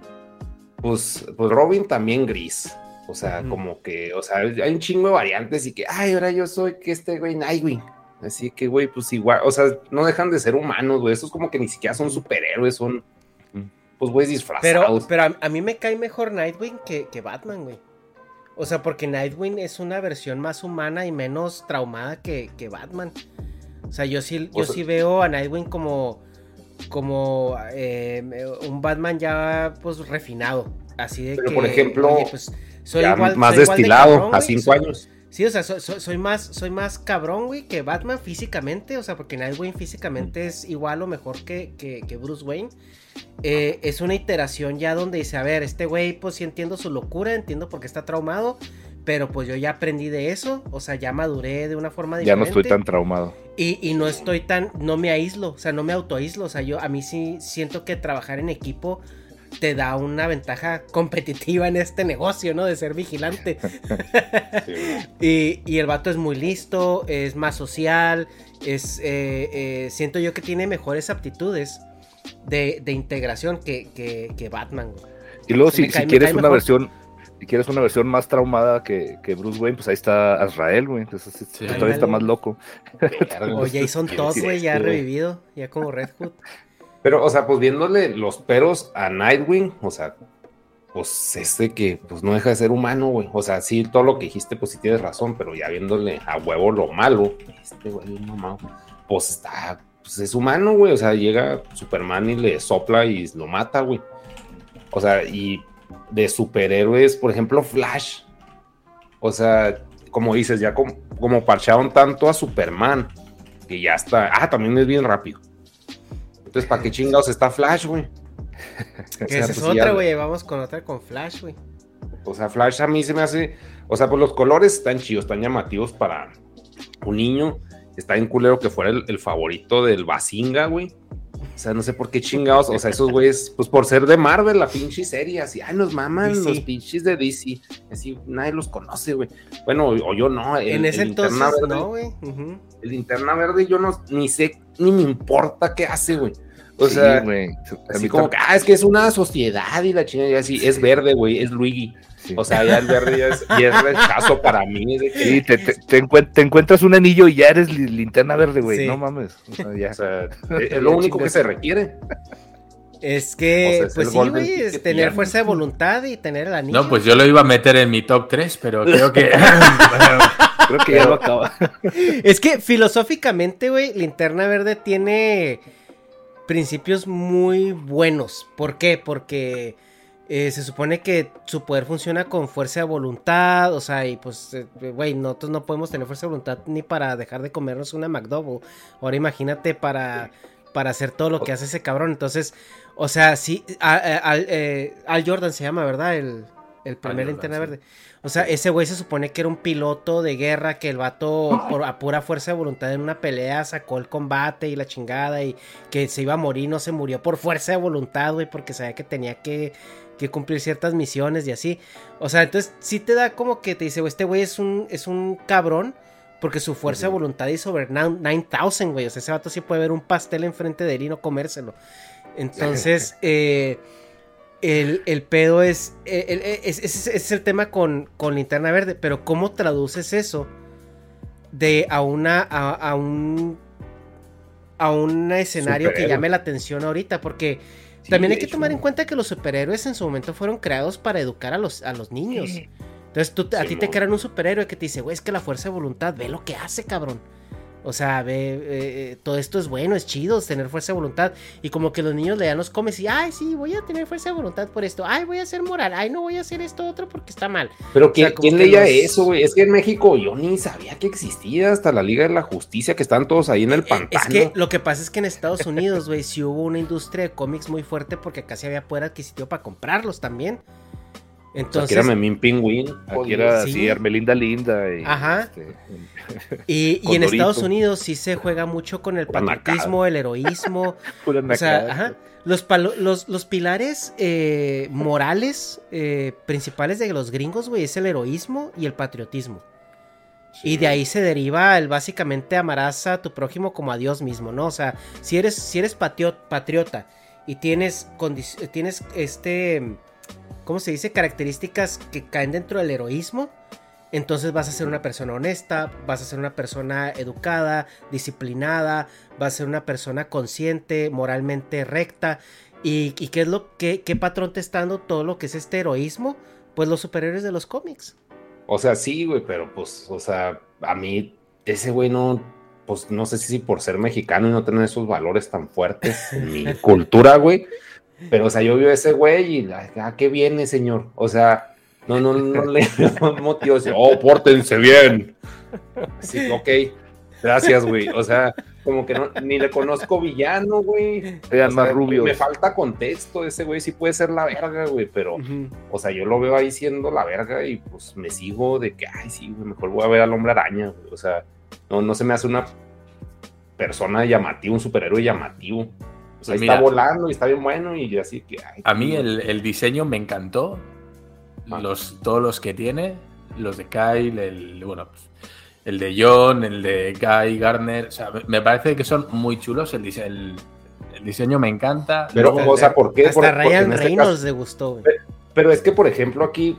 pues, pues Robin también gris. O sea, como que, o sea, hay un chingo de variantes y que, ay, ahora yo soy que este güey Nightwing. Así que, güey, pues igual, o sea, no dejan de ser humanos, güey. Esos como que ni siquiera son superhéroes, son, pues, güeyes Pero, disfrazados. pero a, a mí me cae mejor Nightwing que, que Batman, güey. O sea, porque Nightwing es una versión más humana y menos traumada que, que Batman. O sea, yo sí, yo O sea- sí veo a Nightwing como, como eh, un Batman ya pues refinado. Así de Pero, que, por ejemplo, oye, pues, soy igual- más soy igual de destilado, cabrón, a cinco soy- años. Sí, o sea, soy, soy- más, soy más cabrón, güey, que Batman físicamente. O sea, porque Nightwing físicamente es igual o mejor que, que, que Bruce Wayne. Eh, es una iteración ya donde dice, a ver, este güey, pues sí entiendo su locura, entiendo por qué está traumado. Pero pues yo ya aprendí de eso. O sea, ya maduré de una forma Ya diferente. no estoy tan traumado. Y, y no estoy tan, no me aíslo, o sea, no me autoaíslo, o sea, yo a mí sí siento que trabajar en equipo te da una ventaja competitiva en este negocio, ¿no? De ser vigilante. y, y el vato es muy listo, es más social, es, eh, eh, siento yo que tiene mejores aptitudes de, de integración que, que, que Batman. güey. Y luego, si, cae- quieres una mejor. versión, si quieres una versión más traumada que, que Bruce Wayne, pues ahí está Azrael, güey. Entonces Sí. pues, todavía está más loco. O Jason Todd, güey, ya revivido, ya como Red Hood. Pero, o sea, pues viéndole los peros a Nightwing, o sea, pues este que pues no deja de ser humano, güey. O sea, sí, todo lo que dijiste, pues sí tienes razón, pero ya viéndole a huevo lo malo, este güey, mames, pues está, pues es humano, güey. O sea, llega Superman y le sopla y lo mata, güey. O sea, y de superhéroes, por ejemplo, Flash. O sea, como dices, ya como, como parcharon tanto a Superman, que ya está. Ah, también es bien rápido. Entonces, ¿para qué chingados está Flash, güey? O sea, esa pues es sí, otra, güey, vamos con otra con Flash, güey. O sea, Flash a mí se me hace. O sea, pues los colores están chidos, están llamativos para un niño. Está en culero que fuera el, el favorito del Basinga, güey. O sea, no sé por qué chingados. O sea, esos güeyes, pues por ser de Marvel, la pinche serie, así, ay, nos maman DC. los pinches de DC. Así, nadie los conoce, güey. Bueno, o, o yo no. el- en ese el entonces, Verde- no, güey. El linterna verde, yo no, ni sé, ni me importa qué hace, güey. O Sí, sea, güey. Así como que, ah, es que es una sociedad y la chingada, y así, es verde, güey, es Luigi. Sí. O sea, ya el verde ya es, y es rechazo para mí. Es de que, Sí, te, te- te encuent- te encuentras un anillo y ya eres li- linterna verde, güey. Sí. No mames. O sea, ya. o sea, es, es lo único que se requiere. Es que, O sea, es pues sí, güey, es tener fuerza de voluntad y tener el anillo. No, pues yo lo iba a meter en mi top 3, pero creo que. Creo que ya lo acaba. Es que filosóficamente, güey, Linterna Verde tiene principios muy buenos. ¿Por qué? Porque eh, se supone que su poder funciona con fuerza de voluntad, o sea, y pues, eh, güey, nosotros no podemos tener fuerza de voluntad ni para dejar de comernos una McDouble. Ahora imagínate para, para hacer todo lo que hace ese cabrón. Entonces, o sea, sí, al, eh, Al Jordan se llama, ¿verdad? El, el primer linterna sí. verde. O sea, ese güey se supone que era un piloto de guerra que el vato por, a pura fuerza de voluntad en una pelea sacó el combate y la chingada y que se iba a morir, no se murió por fuerza de voluntad, güey, porque sabía que tenía que, que cumplir ciertas misiones y así. O sea, entonces sí te da como que te dice, güey, este güey es un, es un cabrón porque su fuerza de voluntad es sobre 9000, güey. O sea, ese vato sí puede ver un pastel enfrente de él y no comérselo. Entonces, eh, el, el pedo es, el- eh, es, es- ese es el tema con, con Linterna Verde, pero ¿cómo traduces eso de a una, a, a un, a un escenario que llame la atención ahorita? Porque Sí, también hay que hecho. tomar en cuenta que los superhéroes en su momento fueron creados para educar a los, a los niños. Entonces tú, a ti te crean un superhéroe que te dice, güey, es que la fuerza de voluntad, ve lo que hace, cabrón. O sea, ve, eh, todo esto es bueno, es chido, es tener fuerza de voluntad. Y como que los niños le dan los comes y, ay, sí, voy a tener fuerza de voluntad por esto. Ay, voy a ser moral. Ay, no voy a hacer esto otro porque está mal. Pero ¿quién, sea, leía los- eso, güey? Es que en México yo ni sabía que existía hasta la Liga de la Justicia, que están todos ahí en el Eh, pantano. Es que lo que pasa es que en Estados Unidos, güey, sí hubo una industria de cómics muy fuerte porque casi había poder adquisitivo para comprarlos también. Entonces, aquí era Memín Pingüín. Aquí era Sí. así, Armelinda Linda. Y, Ajá. este, y, y en. Estados Unidos sí se juega mucho con el Pura patriotismo, el heroísmo. pura O sea, ajá, los, palo- los, los pilares eh, morales eh, principales de los gringos, güey, es el heroísmo y el patriotismo. Y de ahí se deriva el básicamente amarás a tu prójimo como a Dios mismo, ¿no? O sea, si eres, si eres patriota y tienes, tienes este, ¿cómo se dice? Características que caen dentro del heroísmo, entonces vas a ser una persona honesta, vas a ser una persona educada, disciplinada, vas a ser una persona consciente, moralmente recta. ¿Y, y qué es lo que qué patrón te está dando todo lo que es este heroísmo? Pues los superhéroes de los cómics. O sea, sí, güey, pero pues, o sea, a mí ese güey no, pues no sé si por ser mexicano y no tener esos valores tan fuertes en mi cultura, güey. Pero, o sea, yo veo a ese güey y, ¿a qué viene, señor? O sea, no, no, no le veo motivo. Oh, pórtense bien. Sí, ok. Gracias, güey. O sea, como que no, ni le conozco villano, güey. Sean más rubios. Me falta contexto. Ese güey sí puede ser la verga, güey, pero. O sea, yo lo veo ahí siendo la verga y pues me sigo de que, ay, sí, güey, mejor voy a ver al hombre araña, güey. O sea, no, no se me hace una persona llamativa, un superhéroe llamativo. O sea, ahí Mira. está volando y está bien bueno y así que, ay, A mí el, el diseño me encantó. Ah. Los, todos los que tiene, los de Kyle, el, bueno, pues, el de John, el de Guy Garner, o sea, me- parece que son muy chulos. El, dise- el, el diseño me encanta. Pero, Luego- o sea, ¿por qué? Hasta Por- porque Ryan en este Reynolds caso- le gustó, güey. pero es que, por ejemplo, aquí,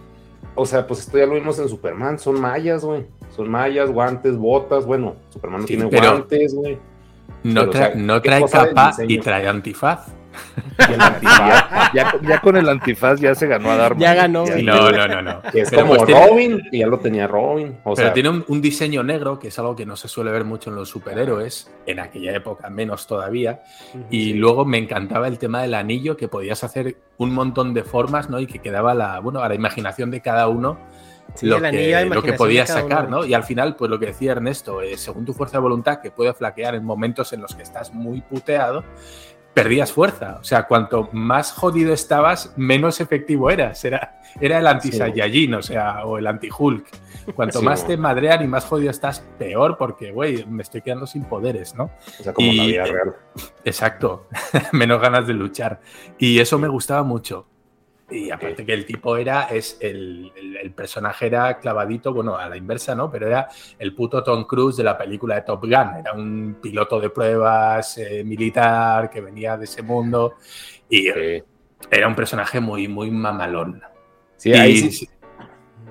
o sea, pues esto ya lo vimos en Superman, son mallas, güey. Son mallas, guantes, botas, bueno, Superman no Sí, tiene pero- guantes, güey. No, o sea, no ¿qué trae capa y trae antifaz. Y el antifaz, Ya, ya con el antifaz ya se ganó a Darman. Ya ganó, Ya. No, no, no, no. que es Pero como pues tiene- Robin, y ya lo tenía Robin. O Pero sea, tiene un, un diseño negro, que es algo que no se suele ver mucho en los superhéroes, en aquella época menos todavía. Y luego me encantaba el tema del anillo, que podías hacer un montón de formas, ¿no? Y que quedaba la, bueno, a la imaginación de cada uno Sí, lo, que, lo que podías sacar. ¿no? Y al final, pues lo que decía Ernesto, eh, según tu fuerza de voluntad, que puede flaquear en momentos en los que estás muy puteado, perdías fuerza. O sea, cuanto más jodido estabas, menos efectivo eras. Era, era el anti-Saiyajin, o sea, o el anti-Hulk. Cuanto Sí, más te madrean y más jodido estás, peor, porque, güey, me estoy quedando sin poderes, ¿no? o sea, como la vida real. Exacto, menos ganas de luchar. Y eso me gustaba mucho. Y aparte que el tipo era, es el, el- el personaje era clavadito, bueno, a la inversa, ¿no? Pero era el puto Tom Cruise de la película de Top Gun. Era un piloto de pruebas eh, militar que venía de ese mundo y Sí. era un personaje muy, muy mamalón. Sí, Y- ahí sí,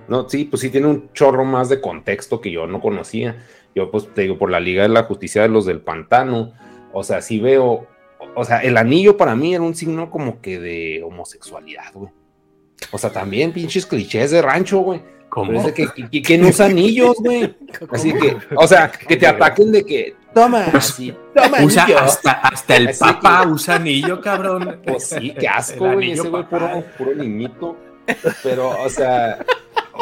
No, sí, pues sí tiene un chorro más de contexto que yo no conocía. Yo, pues te digo, por la Liga de la Justicia de los del Pantano, o sea, sí veo, o sea, el anillo para mí era un signo como que de homosexualidad, güey. O sea, también pinches clichés de rancho, güey. ¿Cómo? Pero es de que, que- que- ¿quién usa anillos, güey? Así que, o sea, que te ataquen de que, toma, así, toma Usa anillo. hasta, hasta el Así papa que- usa anillo, cabrón. Pues sí, qué asco, güey, anillo ese güey puro, puro niñito. Pero, o sea,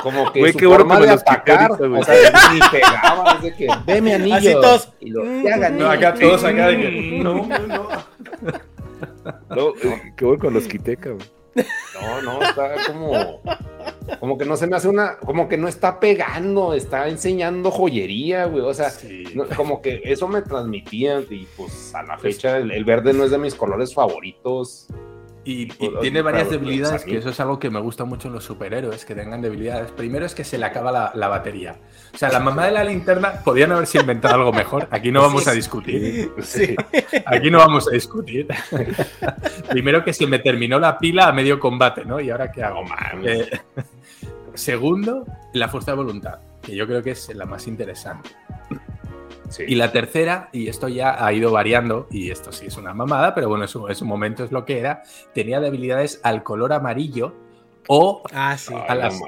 como que Güey, su qué bueno forma que de atacar, ahorita, güey. o sea, ni pegaba, es de que, ve mi anillo. Así todos. Y lo, gané. No, acá todos acá de que, no, no, no. No, eh, qué bueno que los quité, cabrón. No, no, está como. Como que no se me hace una. Como que no está pegando, está enseñando joyería, güey. O sea, Sí. no- como que eso me transmitía. Y pues a la fecha, el, el verde no es de mis colores favoritos. Y, y tiene varias claro, debilidades, que eso es algo que me gusta mucho en los superhéroes, que tengan debilidades. Primero es que se le acaba la, la batería. O sea, la mamá de la linterna podían haberse inventado algo mejor. Aquí no vamos a discutir. Sí. Aquí no vamos a discutir. Primero que se me terminó la pila a medio combate, ¿no? ¿Y ahora qué hago? Mames. Eh, segundo, la fuerza de voluntad, que yo creo que es la más interesante. Sí. Y la tercera, y esto ya ha ido variando, y esto sí es una mamada, pero bueno, en su, en su momento es lo que era, tenía debilidades al color amarillo o Ah, sí. A las-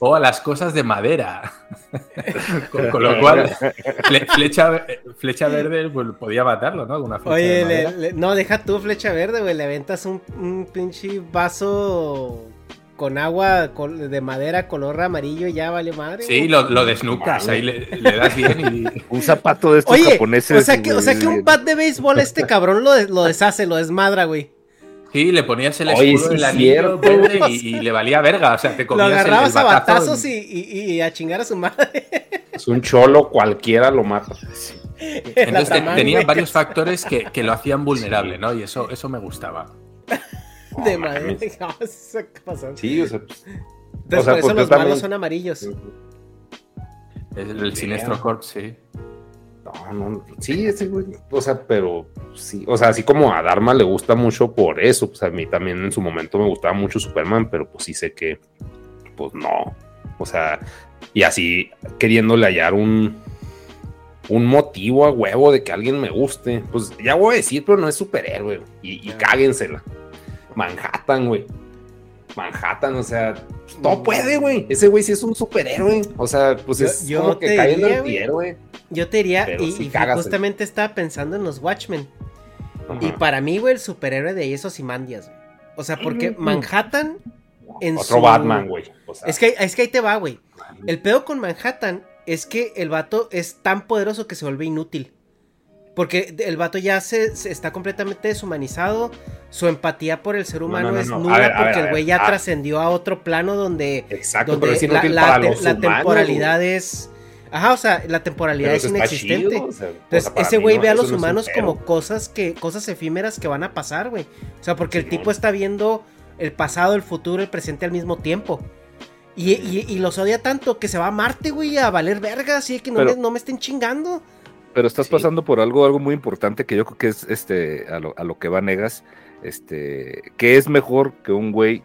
o a las cosas de madera. con, con lo cual, fle- flecha, flecha verde pues, podía matarlo, ¿no? Una flecha de Oye, le- no, deja tú flecha verde, güey. Le aventas un, un pinche vaso con agua de madera color amarillo ya vale madre. Sí, güey. lo, lo desnucas, ahí le, le das bien y... Un zapato de estos Oye, japoneses. o sea, que, o sea que un bat de béisbol este cabrón lo, lo deshace, lo desmadra, güey. Sí, le ponías el Oye, escudo sí del anillo cierto, güey. y, y le valía verga, o sea, te Lo comías el- el agarrabas a batazo batazos y, y- y a chingar a su madre. Es un cholo, cualquiera lo mata. Entonces te- tenía güey, varios factores que, que lo hacían vulnerable, ¿no? Y eso, eso me gustaba. De No madera. qué pasó. Sí, o sea, pues, Entonces, o sea, por eso los también- malos son amarillos. El, el Sinestro Corp, sí. No, no, sí, ese güey, o sea, pero sí, o sea, así como a Dharma le gusta mucho por eso, pues a mí también en su momento me gustaba mucho Superman, pero pues sí sé que, pues no, o sea, y así queriéndole hallar un, un motivo a huevo de que alguien me guste, pues ya voy a decir, pero no es superhéroe, y, y cáguensela. Manhattan, güey. Manhattan, o sea, pues, no puede, güey. Ese güey sí es un superhéroe. O sea, pues Yo- es yo como que cae en antihéroe. Yo te diría, Pero y, sí y cagas, justamente estaba pensando en los Watchmen. Y para mí, güey, el superhéroe de ahí es Ozymandias, güey. O sea, porque Manhattan en Otro su- Batman, güey. O sea, Es que, es que ahí te va, güey. El pedo con Manhattan es que el vato es tan poderoso que se vuelve inútil. Porque el vato ya se, se está completamente deshumanizado. Su empatía por el ser humano no, no, es no. nula ver, ver, porque el güey ya trascendió a otro plano donde, Exacto, donde pero es la, inútil la para te- los la humanos, temporalidad es. Ajá, o sea, la temporalidad es inexistente. chido, o sea, o Entonces, ese güey ve a los humanos como cosas que, cosas efímeras que van a pasar, güey. O sea, porque el tipo está viendo el pasado, el futuro, el presente al mismo tiempo. Y, y- y los odia tanto que se va a Marte, güey, a valer verga, así que no, Pero- me, no me estén chingando. Pero estás Sí. pasando por algo, algo muy importante que yo creo que es este a lo, a lo que va Negas, este, que es mejor que un güey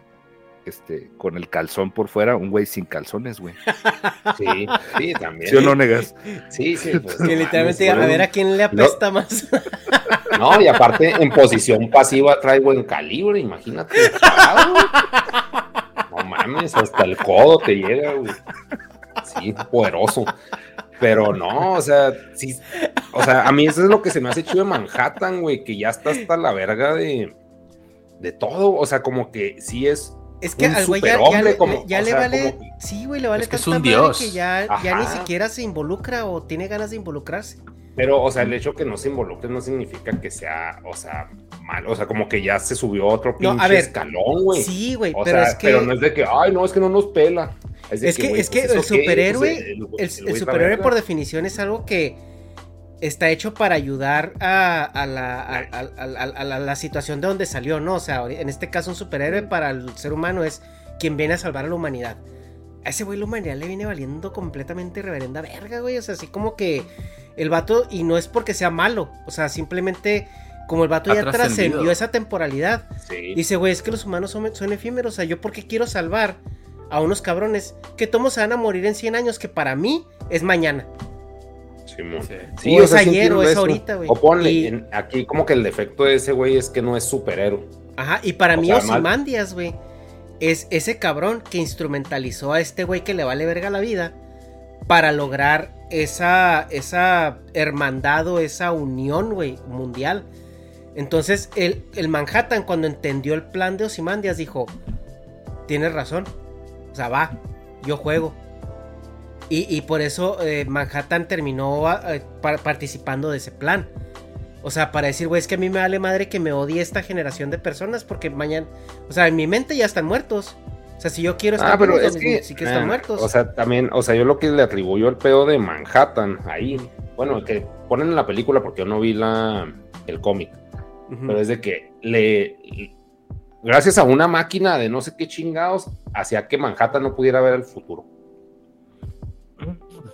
este, con el calzón por fuera, un güey sin calzones, güey. Sí, sí, también. ¿Sí o no negas? Sí, sí. pues, Que literalmente a ver a quién le apesta más. No, y aparte en posición pasiva trae buen calibre, imagínate. No mames, hasta el codo te llega, güey. Sí, poderoso. Pero no, o sea, sí. O sea, a mí eso es lo que se me hace chido de Manhattan, güey, que ya está hasta la verga de, de todo. O sea, como que sí es. Es que Un al güey ya, le, como- ya o le sea, vale. como Sí, güey, le vale Es que es tanta un madre dios. que ya, ya ni siquiera se involucra o tiene ganas de involucrarse. Pero, o sea, el hecho que no se involucre no significa que sea, o sea, mal. O sea, como que ya se subió a otro No, pinche a ver, escalón, güey. Sí, güey, O pero sea, es que. pero no es de que, ay, no, es que no nos pela. De Es que, es que pues, el ¿eso qué? superhéroe, Pues, el, superhéroe por definición es algo que está hecho para ayudar a, a la, a, a- a- a- a la, la situación de donde salió, ¿no? O sea, en este caso un superhéroe para el ser humano es quien viene a salvar a la humanidad. A ese güey la humanidad le viene valiendo completamente reverenda verga, güey. O sea, así como que el vato, y no es porque sea malo, o sea, simplemente como el vato Ha ya trascendió esa temporalidad, Sí. Dice, güey, es que los humanos son, son efímeros. O sea, yo porque quiero salvar a unos cabrones que todos se van a morir en 100 años, que para mí es mañana. Sí. Sí, O o es sea, ayer o es eso. ahorita, güey. O ponle, Y- en- aquí como que el defecto de ese güey es que no es superhéroe. Ajá, y para O mí Ozymandias, güey, es ese cabrón que instrumentalizó a este güey que le vale verga la vida para lograr esa, esa hermandad o esa unión, güey, mundial. Entonces, el, el Manhattan, cuando entendió el plan de Osimandias, dijo: Tienes razón. O sea, va, yo juego. Y, y por eso eh, Manhattan terminó eh, pa- participando de ese plan. O sea, para decir, güey, es que a mí me vale madre que me odie esta generación de personas porque mañana. O sea, en mi mente ya están muertos. O sea, si yo quiero estar Ah, pero vivos, es que, sí que están ah, muertos. O sea, también, o sea, yo lo que le atribuyo el pedo de Manhattan ahí, bueno, que ponen en la película porque yo no vi la el cómic, Ujú. pero es de que le gracias a una máquina de no sé qué chingados hacía que Manhattan no pudiera ver el futuro.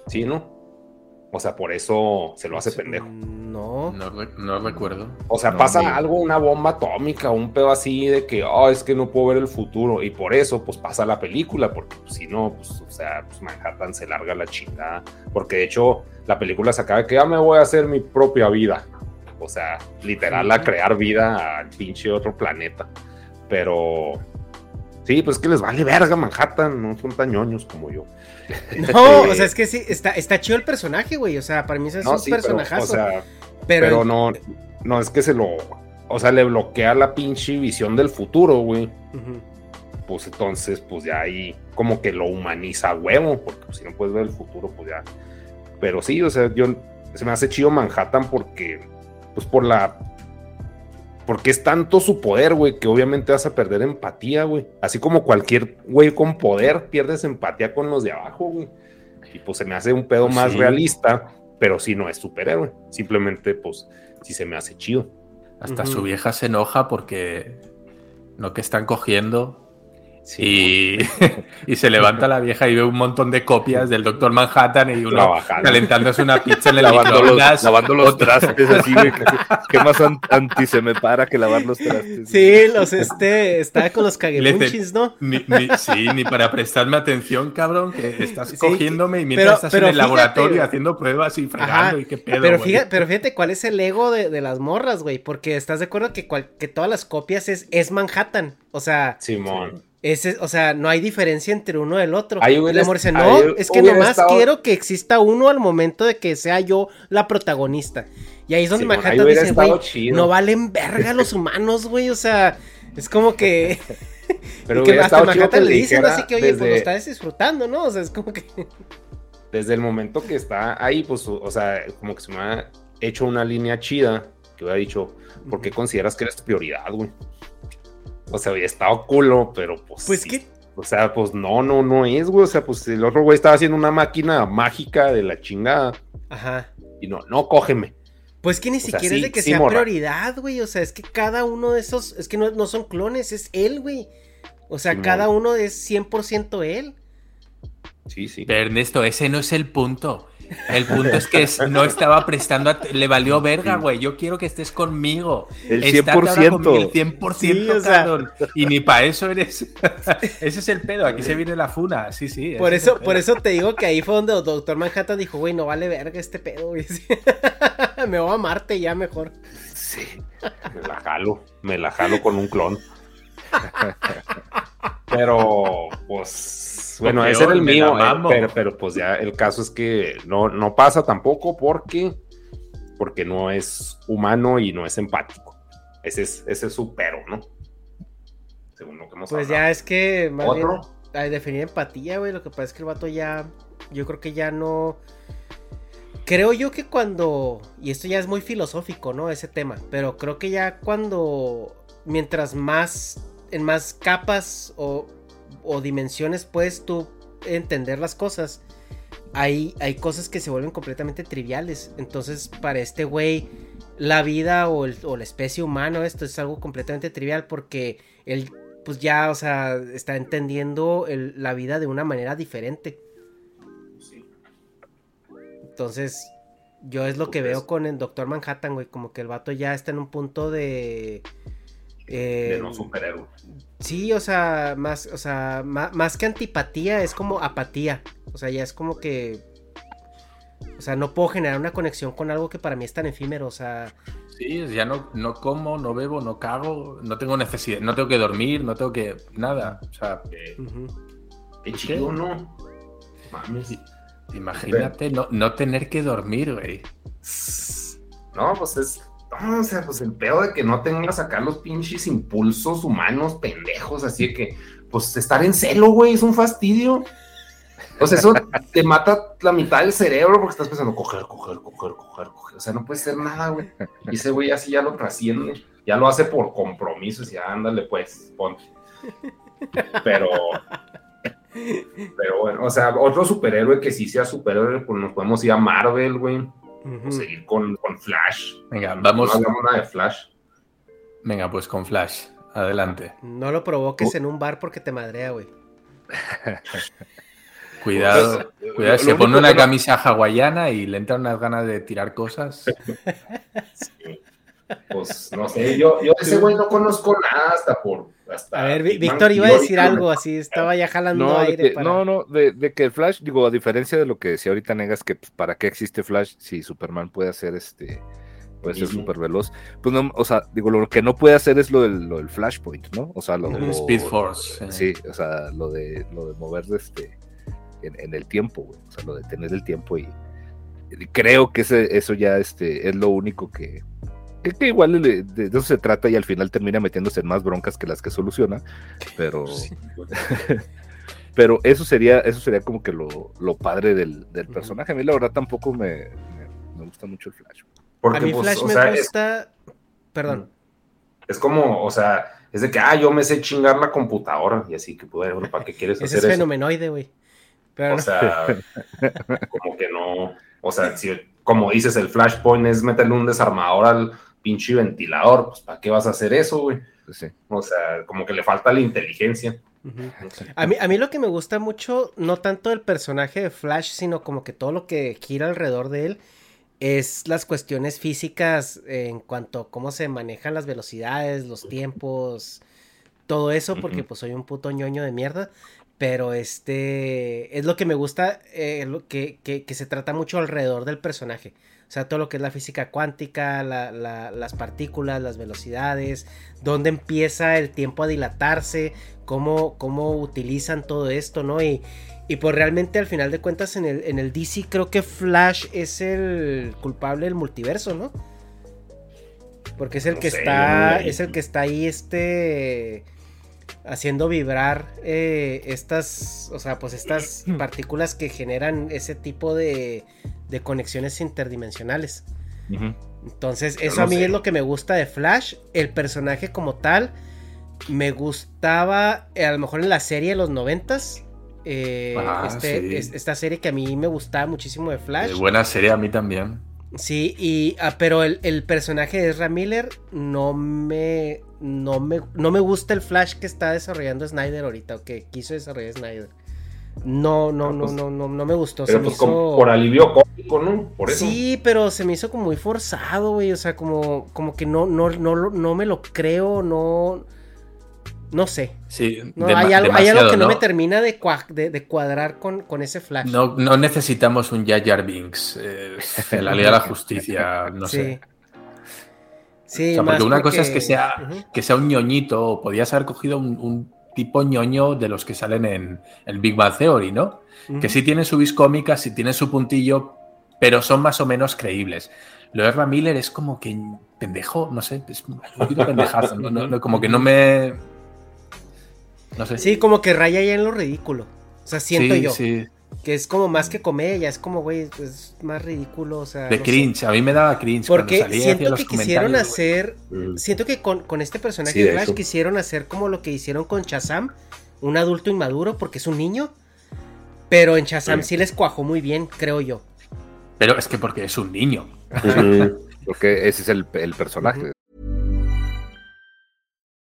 Sí, ¿no? O sea, por eso se lo hace pendejo. No. No, no recuerdo. O sea, No, pasa algo, una bomba atómica, un pedo así de que, oh, es que no puedo ver el futuro. Y por eso, pues pasa la película, porque pues, si no, pues, o sea, pues Manhattan se larga la chingada. Porque de hecho, la película se acaba de que ya me voy a hacer mi propia vida. O sea, literal, a crear vida al pinche otro planeta. Pero. Sí, pues es que les vale verga Manhattan, no son tan ñoños como yo. No, o sea, es que sí, está, está chido el personaje, güey. O sea, para mí ese es no, un sí, pero, personajazo. o sea, pero, pero no, no es que se lo. O sea, le bloquea la pinche visión del futuro, güey. Pues entonces, pues ya ahí como que lo humaniza a huevo, porque pues, si no puedes ver el futuro, pues ya. Pero sí, o sea, yo se me hace chido Manhattan porque, pues por la. Porque es tanto su poder, güey, que obviamente vas a perder empatía, güey. Así como cualquier güey con poder pierdes empatía con los de abajo, güey. Y pues se me hace un pedo Pues más sí. realista, pero sí no es superhéroe. Simplemente, pues, sí se me hace chido. Hasta su vieja se enoja porque no que están cogiendo Sí, y, y se levanta la vieja y ve un montón de copias del Doctor Manhattan y uno Trabajando. calentándose una pizza en el Lavando los, lavando los trastes así, güey. que- ¿Qué más an- anti se me para que lavar los trastes? Sí, los este. Estaba con los caguemunchis, ¿no? Ni, ni- sí, ni para prestarme atención, cabrón, que estás Sí, cogiéndome y mientras pero- estás pero en el fíjate, laboratorio güey. haciendo pruebas y fregando Ajá. y qué pedo. Pero güey. fíjate, pero fíjate cuál es el ego de, de las morras, güey. Porque estás de acuerdo que, cual- que todas las copias es, es Manhattan. O sea, Simón. Ese, o sea, no hay diferencia entre uno del otro. Ahí la amor dice, no, es que nomás estado- quiero que exista uno al momento de que sea yo la protagonista. Y ahí es donde ahí Manhattan dice, güey, no valen verga los humanos, güey. O sea, es como que. Pero que hasta Manhattan le dicen así que, oye, pues lo desde- estás disfrutando, ¿no? O sea, es como que. desde el momento que está ahí, pues, o sea, como que se me ha hecho una línea chida que hubiera dicho, ¿por qué consideras que eres prioridad, güey? O sea, había estado culo, pero pues. Pues sí. que. O sea, pues no, no, no es, güey. O sea, pues el otro güey estaba haciendo una máquina mágica de la chingada. Ajá. Y no, no, cógeme. Pues que ni O sea, siquiera es de que sí, sea morra. prioridad, güey. O sea, es que cada uno de esos, es que no, no son clones, es él, güey. O sea, cada uno es 100% él. Sí, sí. Pero Ernesto, ese no es el punto. El punto es que no estaba prestando, at- le valió verga, güey. Yo quiero que estés conmigo. El Estate ahora 100%. conmigo, El 100%, Sí, o sea. cabrón. Y ni para eso eres. Ese es el pedo. Aquí se viene la funa. Sí, sí. Por el eso, por eso te digo que ahí fue donde Doctor Manhattan dijo, güey, no vale verga este pedo, güey. Me voy a Marte ya mejor. Sí. Me la jalo. Me la jalo con un clon. Pero, pues, bueno, ese era el mío. eh, pero, pero, pues ya el caso es que no, no pasa tampoco porque, porque no es humano y no es empático. Ese es, ese es su pero, ¿no? Según lo que hemos Pues hablado. ya es que más bien, ¿Otro? al definir empatía, güey, lo que pasa es que el vato ya, yo creo que ya no... Creo yo que cuando, y esto ya es muy filosófico, ¿no? Ese tema, pero creo que ya cuando, mientras más, en más capas o, o dimensiones puedes tú entender las cosas, hay, hay cosas que se vuelven completamente triviales. Entonces, para este güey, la vida o, el- o la especie humana, esto es algo completamente trivial porque él, pues ya, o sea, está entendiendo el- la vida de una manera diferente. Entonces, yo es lo que veo con el Doctor Manhattan, güey, como que el vato ya está en un punto de... eh, De no superhéroe. Sí, o sea, más, o sea, ma- más, que antipatía, es como apatía. O sea, ya es como que. O sea, no puedo generar una conexión con algo que para mí es tan efímero. O sea, Sí, ya no, no como, no bebo, no cago, no tengo necesidad, no tengo que dormir, no tengo que. nada. O sea, Ujú. Qué chido, ¿no? Mames. imagínate no, no tener que dormir, güey. No, pues es. No, o sea, pues el pedo de que no tengas acá los pinches impulsos humanos pendejos, así de que, pues estar en celo, güey, es un fastidio. O sea, eso te mata la mitad del cerebro porque estás pensando coger, coger, coger, coger, coger. O sea, no puede ser nada, güey. Y ese güey así ya lo trasciende. Ya lo hace por compromiso. Y ya, ándale, pues, ponte. Pero. Pero bueno, o sea, otro superhéroe que sí sea superhéroe, pues nos podemos ir a Marvel, güey. O seguir con, con Flash. Venga, vamos. No nada de Flash. Venga, pues con Flash. Adelante. No lo provoques en un bar porque te madrea, güey. Cuidado, cuidado. lo Se pone una no- camisa hawaiana y le entran unas ganas de tirar cosas. Pues no sé, yo, yo de ese güey no conozco nada hasta por. Hasta A ver, Víctor iba a decir me- algo así, estaba ya jalando No, de aire que, para... no, no, de, de que el Flash, digo, a diferencia de lo que decía ahorita Negas, que pues, para qué existe Flash si Superman puede hacer este, puede ser súper veloz, pues no, o sea, digo, lo que no puede hacer es lo del, lo del Flashpoint, ¿no? O sea, lo, lo- Speed Force. eh. Sí, o sea, lo de, lo de mover este, en, en el tiempo, güey, o sea, lo de tener el tiempo y, y creo que ese, eso ya este, es lo único que, que, que igual de, de eso se trata y al final termina metiéndose en más broncas que las que soluciona, pero... Pero eso sería, eso sería como que lo, lo padre del, del personaje. A mí la verdad tampoco me, me, me gusta mucho el Flash. Porque, a mí pues, Flash o me sea, es- gusta... Perdón. Es como, o sea, es de que, ah, yo me sé chingar la computadora y así que, pues, bueno, ¿para qué quieres hacer es eso? fenomenoide, güey. Pero O sea, como que no, o sea, si, como dices, el flashpoint es meterle un desarmador al pinche ventilador, pues, ¿para qué vas a hacer eso, güey? Pues sí. O sea, como que le falta la inteligencia. A mí, a mí lo que me gusta mucho, no tanto el personaje de Flash, sino como que todo lo que gira alrededor de él, es las cuestiones físicas en cuanto a cómo se manejan las velocidades, los tiempos, todo eso, porque pues soy un puto ñoño de mierda. Pero este es lo que me gusta, eh, lo que, que- que se trata mucho alrededor del personaje. O sea, todo lo que es la física cuántica, la- la- las partículas, las velocidades, dónde empieza el tiempo a dilatarse, cómo, cómo utilizan todo esto, ¿no? Y, y pues realmente al final de cuentas en el, en el DC creo que Flash es el culpable del multiverso, ¿no? Porque es el No que sé, está, no- es el que está ahí, este, haciendo vibrar eh, estas, o sea, pues estas partículas que generan ese tipo de, de conexiones interdimensionales. Entonces, Yo eso no a mí sé. es lo que me gusta de Flash. El personaje como tal, me gustaba eh, a lo mejor en la serie de los noventas. eh, Ah, este- sí. es- esta serie que a mí me gustaba muchísimo de Flash. Eh, buena serie a mí también. Sí, y ah, pero el, el personaje de Ezra Miller no me, no me no me gusta el Flash que está desarrollando Snyder ahorita o que quiso desarrollar Snyder. No, no, Ah, no, pues, no, no, no me gustó. Pero se pues me como hizo- por alivio cómico, ¿no? Por eso. Sí, pero se me hizo como muy forzado, güey. O sea, como, como que no, no, no, no me lo creo, no. No sé. Sí, No, hay, algo, hay algo demasiado, que no, ¿no? me termina de, cua- de, de cuadrar con, con ese flash. No, no necesitamos un Jar Binks eh, en la Liga de la Justicia, no sí. sé. Sí, O sea, más porque una cosa es que sea, que sea un ñoñito, o podías haber cogido un, un tipo ñoño de los que salen en el Big Bang Theory, ¿no? Que sí tienen su vis cómica, sí tienen su puntillo, pero son más o menos creíbles. Lo de Miller es como que pendejo, no sé, es un poquito pendejazo, ¿no? No- no, como que no me... No sé. Sí, como que raya ya en lo ridículo. O sea, siento Sí, yo. sí. Que es como más que comedia, es como, güey, es más ridículo. O sea, De no sé. cringe, a mí me daba cringe. Porque cuando salía siento los que quisieron hacer. Mm. Siento que con, con este personaje Sí, de Flash quisieron hacer como lo que hicieron con Shazam, un adulto inmaduro, porque es un niño. Pero en Shazam Sí. sí les cuajó muy bien, creo yo. Pero es que porque es un niño. Porque ese es el, el personaje.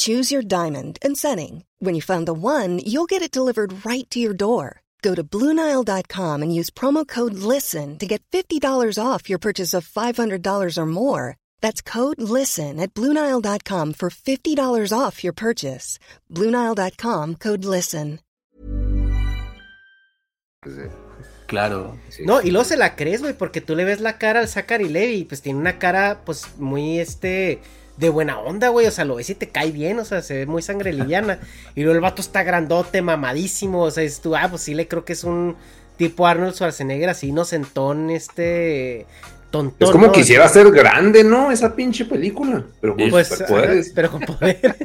Choose your diamond and setting. When you find the one, you'll get it delivered right to your door. Go to Bluenile.com and use promo code LISTEN to get $50 off your purchase of $500 or more. That's code LISTEN at Bluenile.com for $50 off your purchase. Bluenile.com code LISTEN. Claro. No, y luego se la crees, güey, porque tú le ves la cara al Zachary Levy, pues tiene una cara, pues, muy, este, de buena onda, güey, o sea, lo ves y te cae bien, o sea, se ve muy sangre liviana, y luego el vato está grandote, mamadísimo, o sea, es tú, ah, pues sí le creo que es un tipo Arnold Schwarzenegger así inocentón, este, tontón. Es como ¿no? quisiera ser grande, ¿no? Esa pinche película. Pero con Pues, superpoderes. pero con poderes.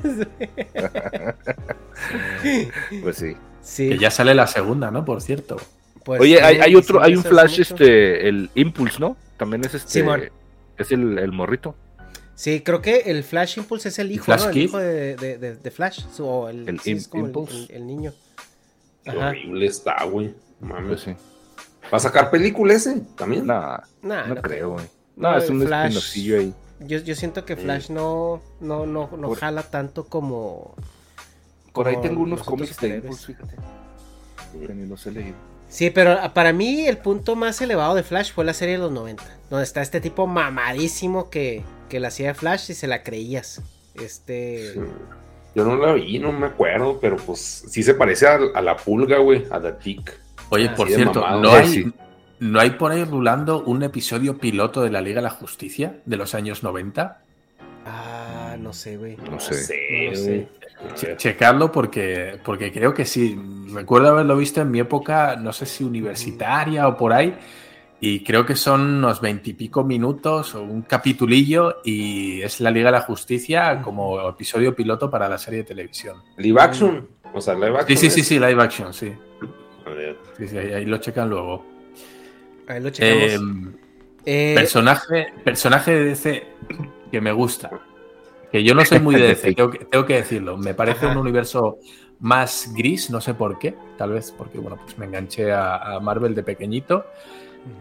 Pues sí. Sí, Que ya sale la segunda, ¿no? Por cierto. pues, Oye, hay, otro, hay un flash, mucho. este, el Impulse, ¿no? También es este. Simón. Es el, el morrito. Sí, creo que el Flash Impulse es el hijo, Flash ¿no? El hijo de, de- de- de Flash. su- o el, El sí, es Im- como el- Impulse. El, el niño. Qué Ajá. horrible está, güey. Mames. Pues sí. ¿Va a sacar película ese también? Nah, Nah, no, no creo, güey. No, No, es un Flash- espinocillo ahí. Yo, yo siento que Flash no, no, no, no Por- jala tanto como. Por ahí como tengo unos cómics de. Impulse, fíjate. Que ni los he leído. Sí, pero para mí el punto más elevado de Flash fue la serie de los 90. Donde está este tipo mamadísimo que, que la hacía de Flash y se la creías. Este. Sí. Yo no la vi, no me acuerdo, pero pues sí se parece a, a la pulga, güey, a The Tick. Oye, por cierto, mamado. ¿no hay, sí. ¿no hay por ahí rulando un episodio piloto de la Liga de la Justicia de los años 90? Ah, no sé, güey. No No sé. sé, No sé. Che- checarlo porque, porque creo que sí. Recuerdo haberlo visto en mi época, no sé si universitaria o por ahí. Y creo que son unos veintipico minutos o un capitulillo y es la Liga de la Justicia como episodio piloto para la serie de televisión. Live action. O sea, live Sí, action. sí, sí, sí, live action, sí. Sí, sí, ahí, ahí lo checan luego. Ahí lo checamos. Eh, Eh, personaje, personaje de DC que me gusta. Que yo no soy muy de DC, tengo que, tengo que decirlo. Me parece Ajá. un universo más gris, no sé por qué. Tal vez porque, bueno, pues me enganché a, a Marvel de pequeñito.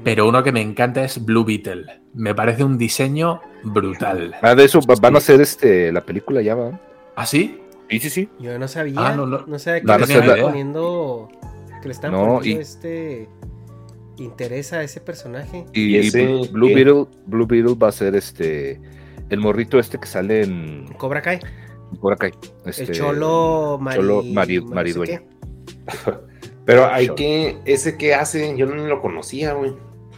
Pero uno que me encanta es Blue Beetle. Me parece un diseño brutal. Ah, de eso va- van a hacer este, la película ya, ¿va? ¿Ah, sí? Sí, sí, sí. Yo no sabía. Ah, no, no, no. sabía que Van le la- poniendo. Que le No, poniendo y- este. Interés a ese personaje. Y, ¿Y ese Blue-? Beetle, Blue Beetle va a ser este, el morrito este que sale en Cobra Kai. acá. Este, el Cholo Mari, Cholo Mari- no sé Maridueña. qué. Pero hay que. ¿Ese qué hace? Yo no lo conocía, güey.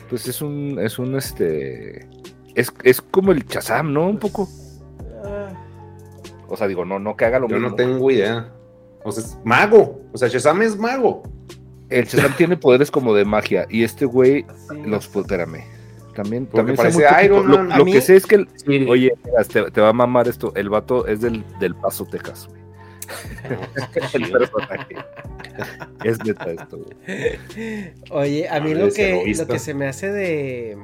Pues es un, es un este, es, es como el Chazam, ¿no? Un poco. Ah, O sea, digo, no, no que haga lo Yo mismo. no tengo idea. O sea, es mago. O sea, Shazam es mago. El Chazam tiene poderes como de magia y este güey sí. los, pues, espérame. También, Porque también parece. Iron Lo, Man. lo A mí- que sé es que, el- Sí. oye, mira, te, te va a mamar esto. El vato es del, del Paso, Texas. El personaje. Es neta esto, güey. Oye, a mí A lo que, egoísta. lo que se me hace de.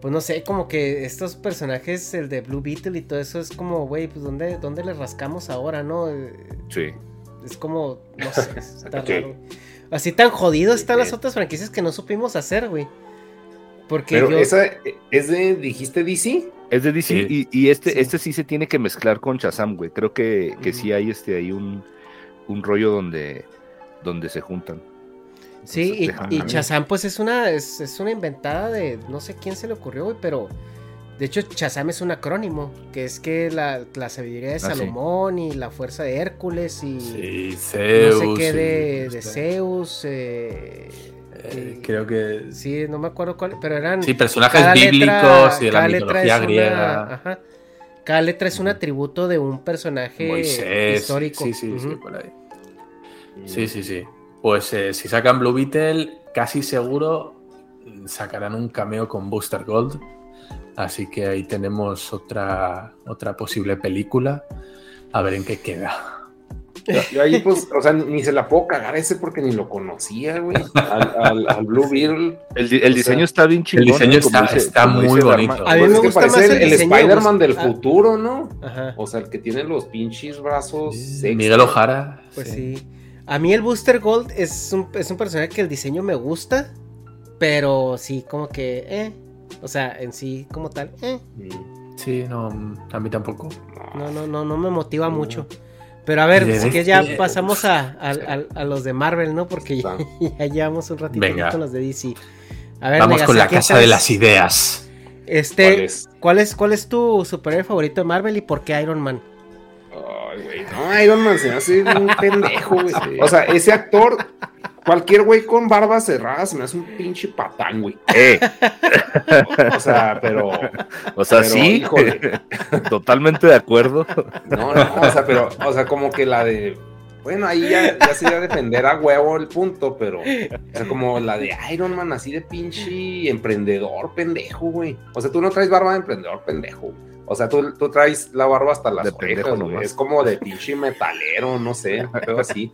Pues no sé, como que estos personajes, el de Blue Beetle y todo eso, es como, güey, pues ¿dónde, ¿dónde le rascamos ahora, no? Sí. Es como, no sé, está Sí. raro. Así tan jodidos están Sí. las otras franquicias que no supimos hacer, güey. Porque Pero yo. esa es de, dijiste DC. Es de DC Sí. y, y este, Sí. este sí se tiene que mezclar con Shazam, güey. Creo que, que sí hay este ahí un, un rollo donde, donde se juntan. Sí, Entonces, y, y. Shazam, pues es una, es, es una inventada de no sé quién se le ocurrió, güey, pero de hecho Shazam es un acrónimo, que es que la, la sabiduría de Ah, sí. Salomón y la fuerza de Hércules y Sí, no sé qué de, de Zeus. eh, eh, creo que. Sí, no me acuerdo cuál, pero eran... Sí, personajes cada letra- bíblicos y de la cada letra mitología es una- griega. ajá. Cada letra es un atributo de un personaje Moisés. histórico. Sí, sí, sí, por ahí. Sí, sí, sí. Pues eh, si sacan Blue Beetle, casi seguro sacarán un cameo con Booster Gold. Así que ahí tenemos otra, otra posible película. A ver en qué queda. Yo ahí, pues, o sea, ni se la puedo cagar ese porque ni lo conocía, güey. Al, al, al Blue Beetle. El, diseño sea, está bien chingón. el diseño está- está muy bonito. A mí Pues me es que gusta más el, el Spider-Man del ah. futuro, ¿no? Ajá. O sea, el que tiene los pinches brazos. sexy. Miguel Ojara. Pues sí. A mí el Booster Gold es un, es un personaje que el diseño me gusta, pero sí, como que, eh. O sea, en sí, como tal, eh. Sí, no, a mí tampoco. No, no, no, no me motiva mucho. Pero a ver, si que ya DC, pasamos a, a- a- a los de Marvel, ¿no? Porque ya, ya llevamos un ratito Venga. con los de DC. A ver, Vamos Negas, con ¿a la casa de las ideas. Este, ¿Cuál es? ¿cuál es, cuál es tu superhéroe favorito de Marvel y por qué Iron Man? Ay, güey. No, Iron Man se me hace un pendejo, güey. O sea, ese actor, cualquier güey con barba cerrada se me hace un pinche patán, güey. Eh, O sea, pero. o sea, Pero, sí, híjole. totalmente de acuerdo. No, no, o sea, pero, o sea, como que la de. Bueno, ahí ya, ya sería defender a huevo el punto, pero. O sea, como la de Iron Man, así de pinche emprendedor, pendejo, güey. O sea, tú no traes barba de emprendedor, pendejo. O sea, tú, tú traes la barba hasta las De orejas, nomás. Es como de pinche metalero, no sé, pero así.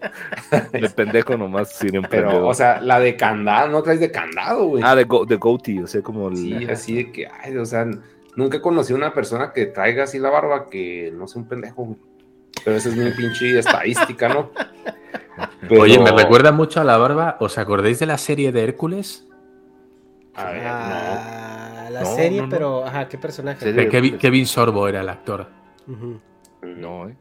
De pendejo nomás, sin Pero, emprendedor. o sea, la de candado, no traes de candado, güey. ah, de, go, de goatee, o sea, como el... Sí, así de que, ay, o sea, nunca he conocido una persona que traiga así la barba que no sea un pendejo, güey. Pero esa es mi pinche estadística, ¿no? Pero- Oye, me recuerda mucho a la barba. ¿Os acordáis de la serie de Hércules? A ver, Ah, la No, serie, no, no. pero, ajá, ¿qué personaje? De Kevin, Kevin Sorbo era el actor. No, eh,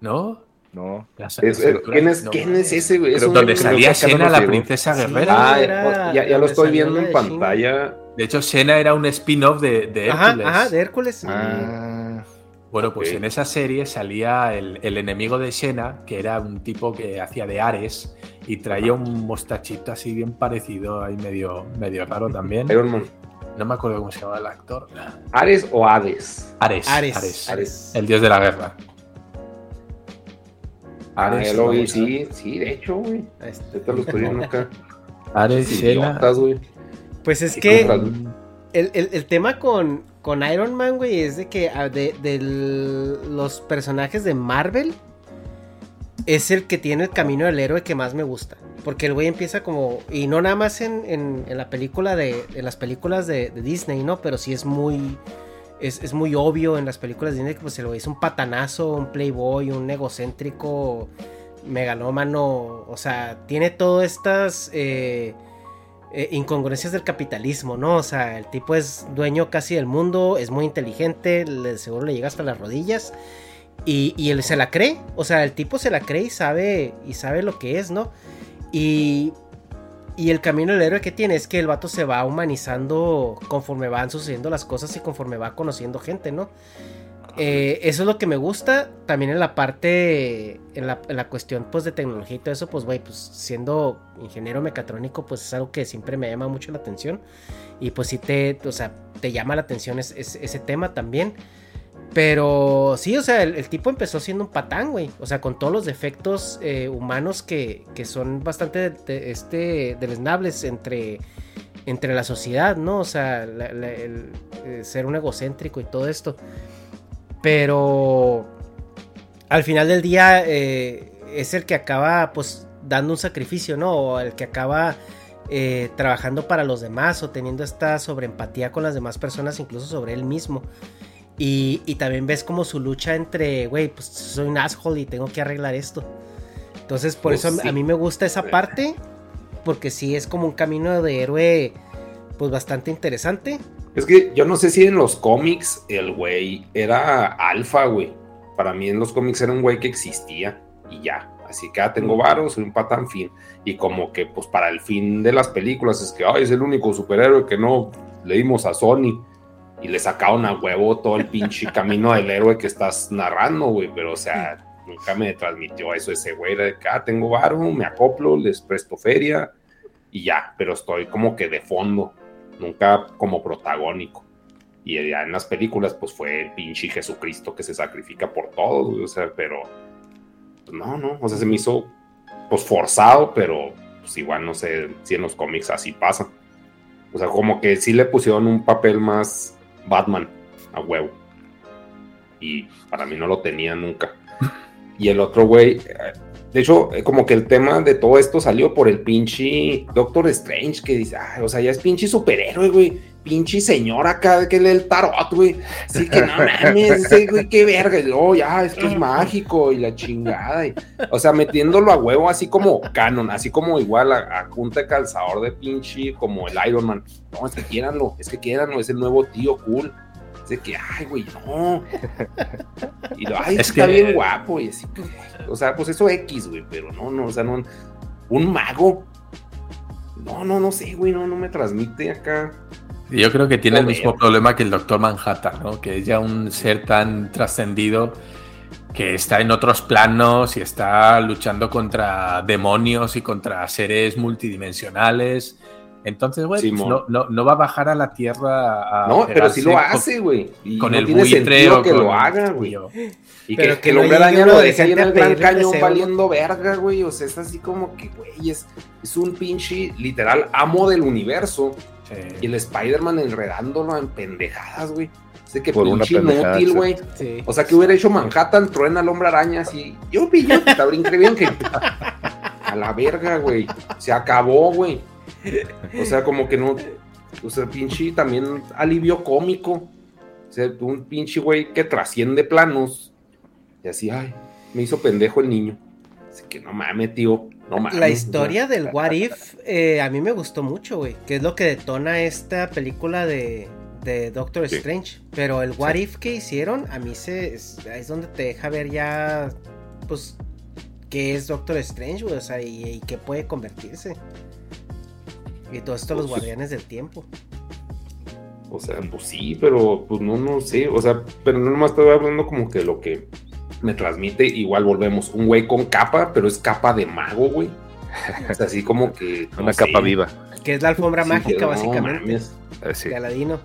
¿No? no. Es- es- ¿quién, es, No. ¿Quién es ese, güey? Es un- Donde salía nos la princesa Sí. guerrera. Ah, era- ya, ya lo estoy viendo en pantalla. De hecho, Xena era un spin-off de, de Hércules. ajá, de Hércules. Ah, Bueno, pues en esa serie salía el, el enemigo de Xena, que era un tipo que hacía de Ares y traía un mostachito así bien parecido, ahí medio, medio raro también. Iron Man. No me acuerdo cómo se llamaba el actor. ¿Ares o Hades? Ares. Ares. Ares. Ares. El dios de la guerra. Ah, Ares, lo vi, sí, sí, de hecho, güey. Ahí está. Ahorita lo estoy viendo acá. Ares, güey. Pues es que el, el- el tema con, con Iron Man, güey, es de que ah, de, de los personajes de Marvel es el que tiene el camino del héroe que más me gusta. Porque el güey empieza como. Y no nada más en, en- la película de. En las películas de, de Disney, ¿no? Pero sí es muy. Es, es muy obvio en las películas de Disney que pues el güey es un patanazo, un playboy, un egocéntrico, megalómano. O sea, tiene todas estas. eh, eh, incongruencias del capitalismo, ¿no? O sea, el tipo es dueño casi del mundo, es muy inteligente, le, seguro le llega hasta las rodillas. Y, y él se la cree, o sea, el tipo se la cree y sabe, y sabe lo que es, ¿no? Y, y el camino del héroe que tiene es que el vato se va humanizando conforme van sucediendo las cosas y conforme va conociendo gente, ¿no? Eh, eso es lo que me gusta. También en la parte, en la, en la cuestión pues de tecnología y todo eso, pues güey, pues siendo ingeniero mecatrónico, pues es algo que siempre me llama mucho la atención. Y pues sí te, o sea, te llama la atención es- es- ese tema también. Pero sí, o sea, el, tipo empezó siendo un patán, güey. O sea, con todos los defectos eh, humanos que, que son bastante de- este, deleznables entre, entre la sociedad, ¿no? O sea, eh, ser un egocéntrico y todo esto. Pero al final del día eh, es el que acaba, pues, dando un sacrificio, ¿no? O el que acaba trabajando para los demás o teniendo esta sobreempatía con las demás personas, incluso sobre él mismo. Y, y también ves como su lucha entre, güey, pues soy un asshole y tengo que arreglar esto. Entonces, por Pues eso a- sí. a mí me gusta esa parte, porque sí es como un camino de héroe, pues bastante interesante. Es que yo no sé si en los cómics el güey era alfa, güey. Para mí en los cómics era un güey que existía y ya. Así que ah, tengo varos, soy un patán fin. Y como que pues para el fin de las películas es que ay, es el único superhéroe que no le dimos a Sony. Y le sacaron a huevo todo el pinche camino del héroe que estás narrando, güey. Pero o sea, nunca me transmitió eso ese güey. De que ah, tengo varo, me acoplo, les presto feria y ya. Pero estoy como que de fondo nunca como protagónico. Y ya en las películas, pues fue el pinche Jesucristo que se sacrifica por todos, güey, o sea, pero pues, no, no, o sea, se me hizo pues forzado, pero pues igual no sé si en los cómics así pasa. O sea, como que sí le pusieron un papel más Batman a huevo. Y para mí no lo tenía nunca. Y el otro güey, De hecho, como que el tema de todo esto salió por el pinche Doctor Strange, que dice, ah, o sea, ya es pinche superhéroe, güey. Pinche señor acá que lee el tarot, güey. Así que no mames, ese güey, qué verga. Y, Oh, ya, es que es mágico y la chingada. y- o sea, metiéndolo a huevo así como canon, así como igual a, a punta de calzador de pinche, como el Iron Man. No, es que quieranlo, es que quieranlo, es el nuevo tío cool. Es de que, ay, güey, no. Y lo, ay, Es está que- bien guapo. Y así, pues, o sea, pues eso X, güey, pero no, no, o sea, no. Un mago. No, no, no sé, güey, no, no me transmite acá. Yo creo que tiene el mismo problema que el Doctor Manhattan, ¿no? Que es ya un ser tan trascendido que está en otros planos y está luchando contra demonios y contra seres multidimensionales. Entonces, güey, pues no, no, no va a bajar a la Tierra a No, pero sí lo hace, güey. Con no el tiene buitre o que con- lo haga, güey. Tío. Y Pero que, que el hombre uno lo de deje ahí en el pedirle cañón deseo, valiendo verga, güey. O sea, es así como que, güey, es, es un pinche literal amo del universo. Sí. Y el Spider-Man enredándolo en pendejadas, güey. De que Por pinche inútil, güey. Sí. O sea, que hubiera hecho Manhattan, truena al hombre araña así. Yo vi, yo, está brinque bien que. A la verga, güey. Se acabó, güey. O sea, como que no. O sea, pinche también alivio cómico. O sea, un pinche güey que trasciende planos. Y así, ay, me hizo pendejo el niño. Que no mames, tío. No mames. La historia del What If eh, a mí me gustó mucho, güey. Que es lo que detona esta película de, de Doctor Sí. Strange. Pero el What If que hicieron, a mí se, es, es donde te deja ver ya, pues, qué es Doctor Strange, güey. O sea, y, y qué puede convertirse. Y todo esto los Pues, guardianes del tiempo. O sea, pues sí, pero pues no, no sé. O sea, pero no nomás estoy hablando como que lo que me transmite. Igual volvemos. Un güey con capa, pero es capa de mago, güey. Sea, así como que. no Una sé. capa viva. Que es la alfombra Sí, mágica, no básicamente. mames, sí. De Aladino.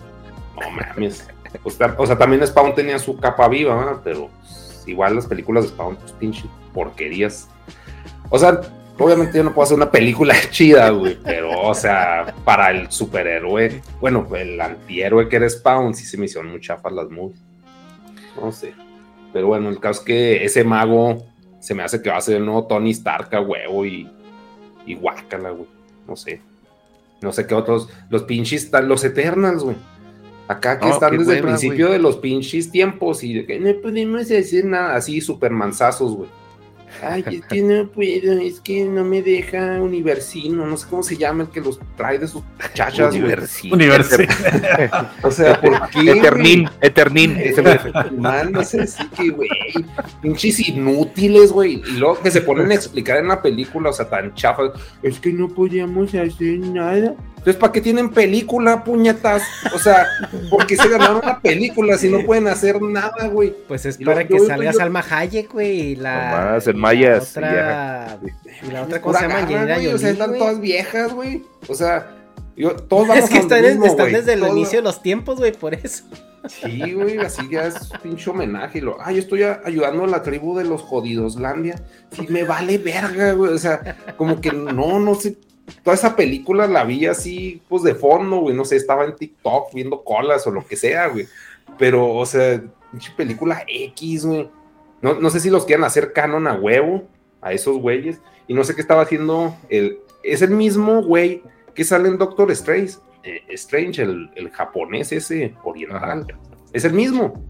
no mames. O sea, o sea, también Spawn tenía su capa viva, ¿verdad? pero igual las películas de Spawn, pues pinche porquerías. O sea, obviamente yo no puedo hacer una película chida, güey, pero, o sea, para el superhéroe, bueno, el antihéroe que era Spawn, sí se me hicieron muy chafas las movies. No sé. Pero bueno, el caso es que ese mago se me hace que va a ser el nuevo Tony Stark a huevo y, y guácala, güey. No sé. No sé qué otros. Los pinches los Eternals, güey. Acá que No, están desde el principio güey. de los pinches tiempos y de que no podemos decir nada así, super manzazos, güey. Ay, es que no puedo, es que no me deja Universino, no sé cómo se llama el que los trae de sus chachas, güey. Universi- Universo. O sea, ¿por qué? güey? Eternin, Eternin. ese güey. Man, no sé, sí que, güey, pinches inútiles, güey. Y luego que se ponen a explicar en la película, o sea, tan chafas. Es que no podíamos hacer nada. Entonces, ¿para qué tienen película, puñetas? O sea, ¿por qué se ganaron una película si no pueden hacer nada, güey? Pues es para que yo- salga yo- Salma Hayek, güey. Y la. El y la Mayas, Otra, y la otra, ¿cómo Pura se llama? O sea, están todas viejas, güey. O sea, yo, todos vamos Es que están, mismo, están güey. desde el Todos- inicio de los tiempos, güey, por eso. Sí, güey, así ya es pinche homenaje. y Lo, ah, yo estoy a- ayudando a la tribu de los jodidos Landia. Sí, me vale verga, güey. O sea, como que no, no sé. Toda esa película la vi así, pues de fondo, güey. No sé, estaba en TikTok viendo colas o lo que sea, güey. Pero, o sea, pinche película X, güey. No, no sé si los quieren hacer canon a huevo, a esos güeyes. Y no sé qué estaba haciendo el. Es el mismo güey que sale en Doctor Strange. eh, Strange, el, el japonés ese oriental. Es el mismo.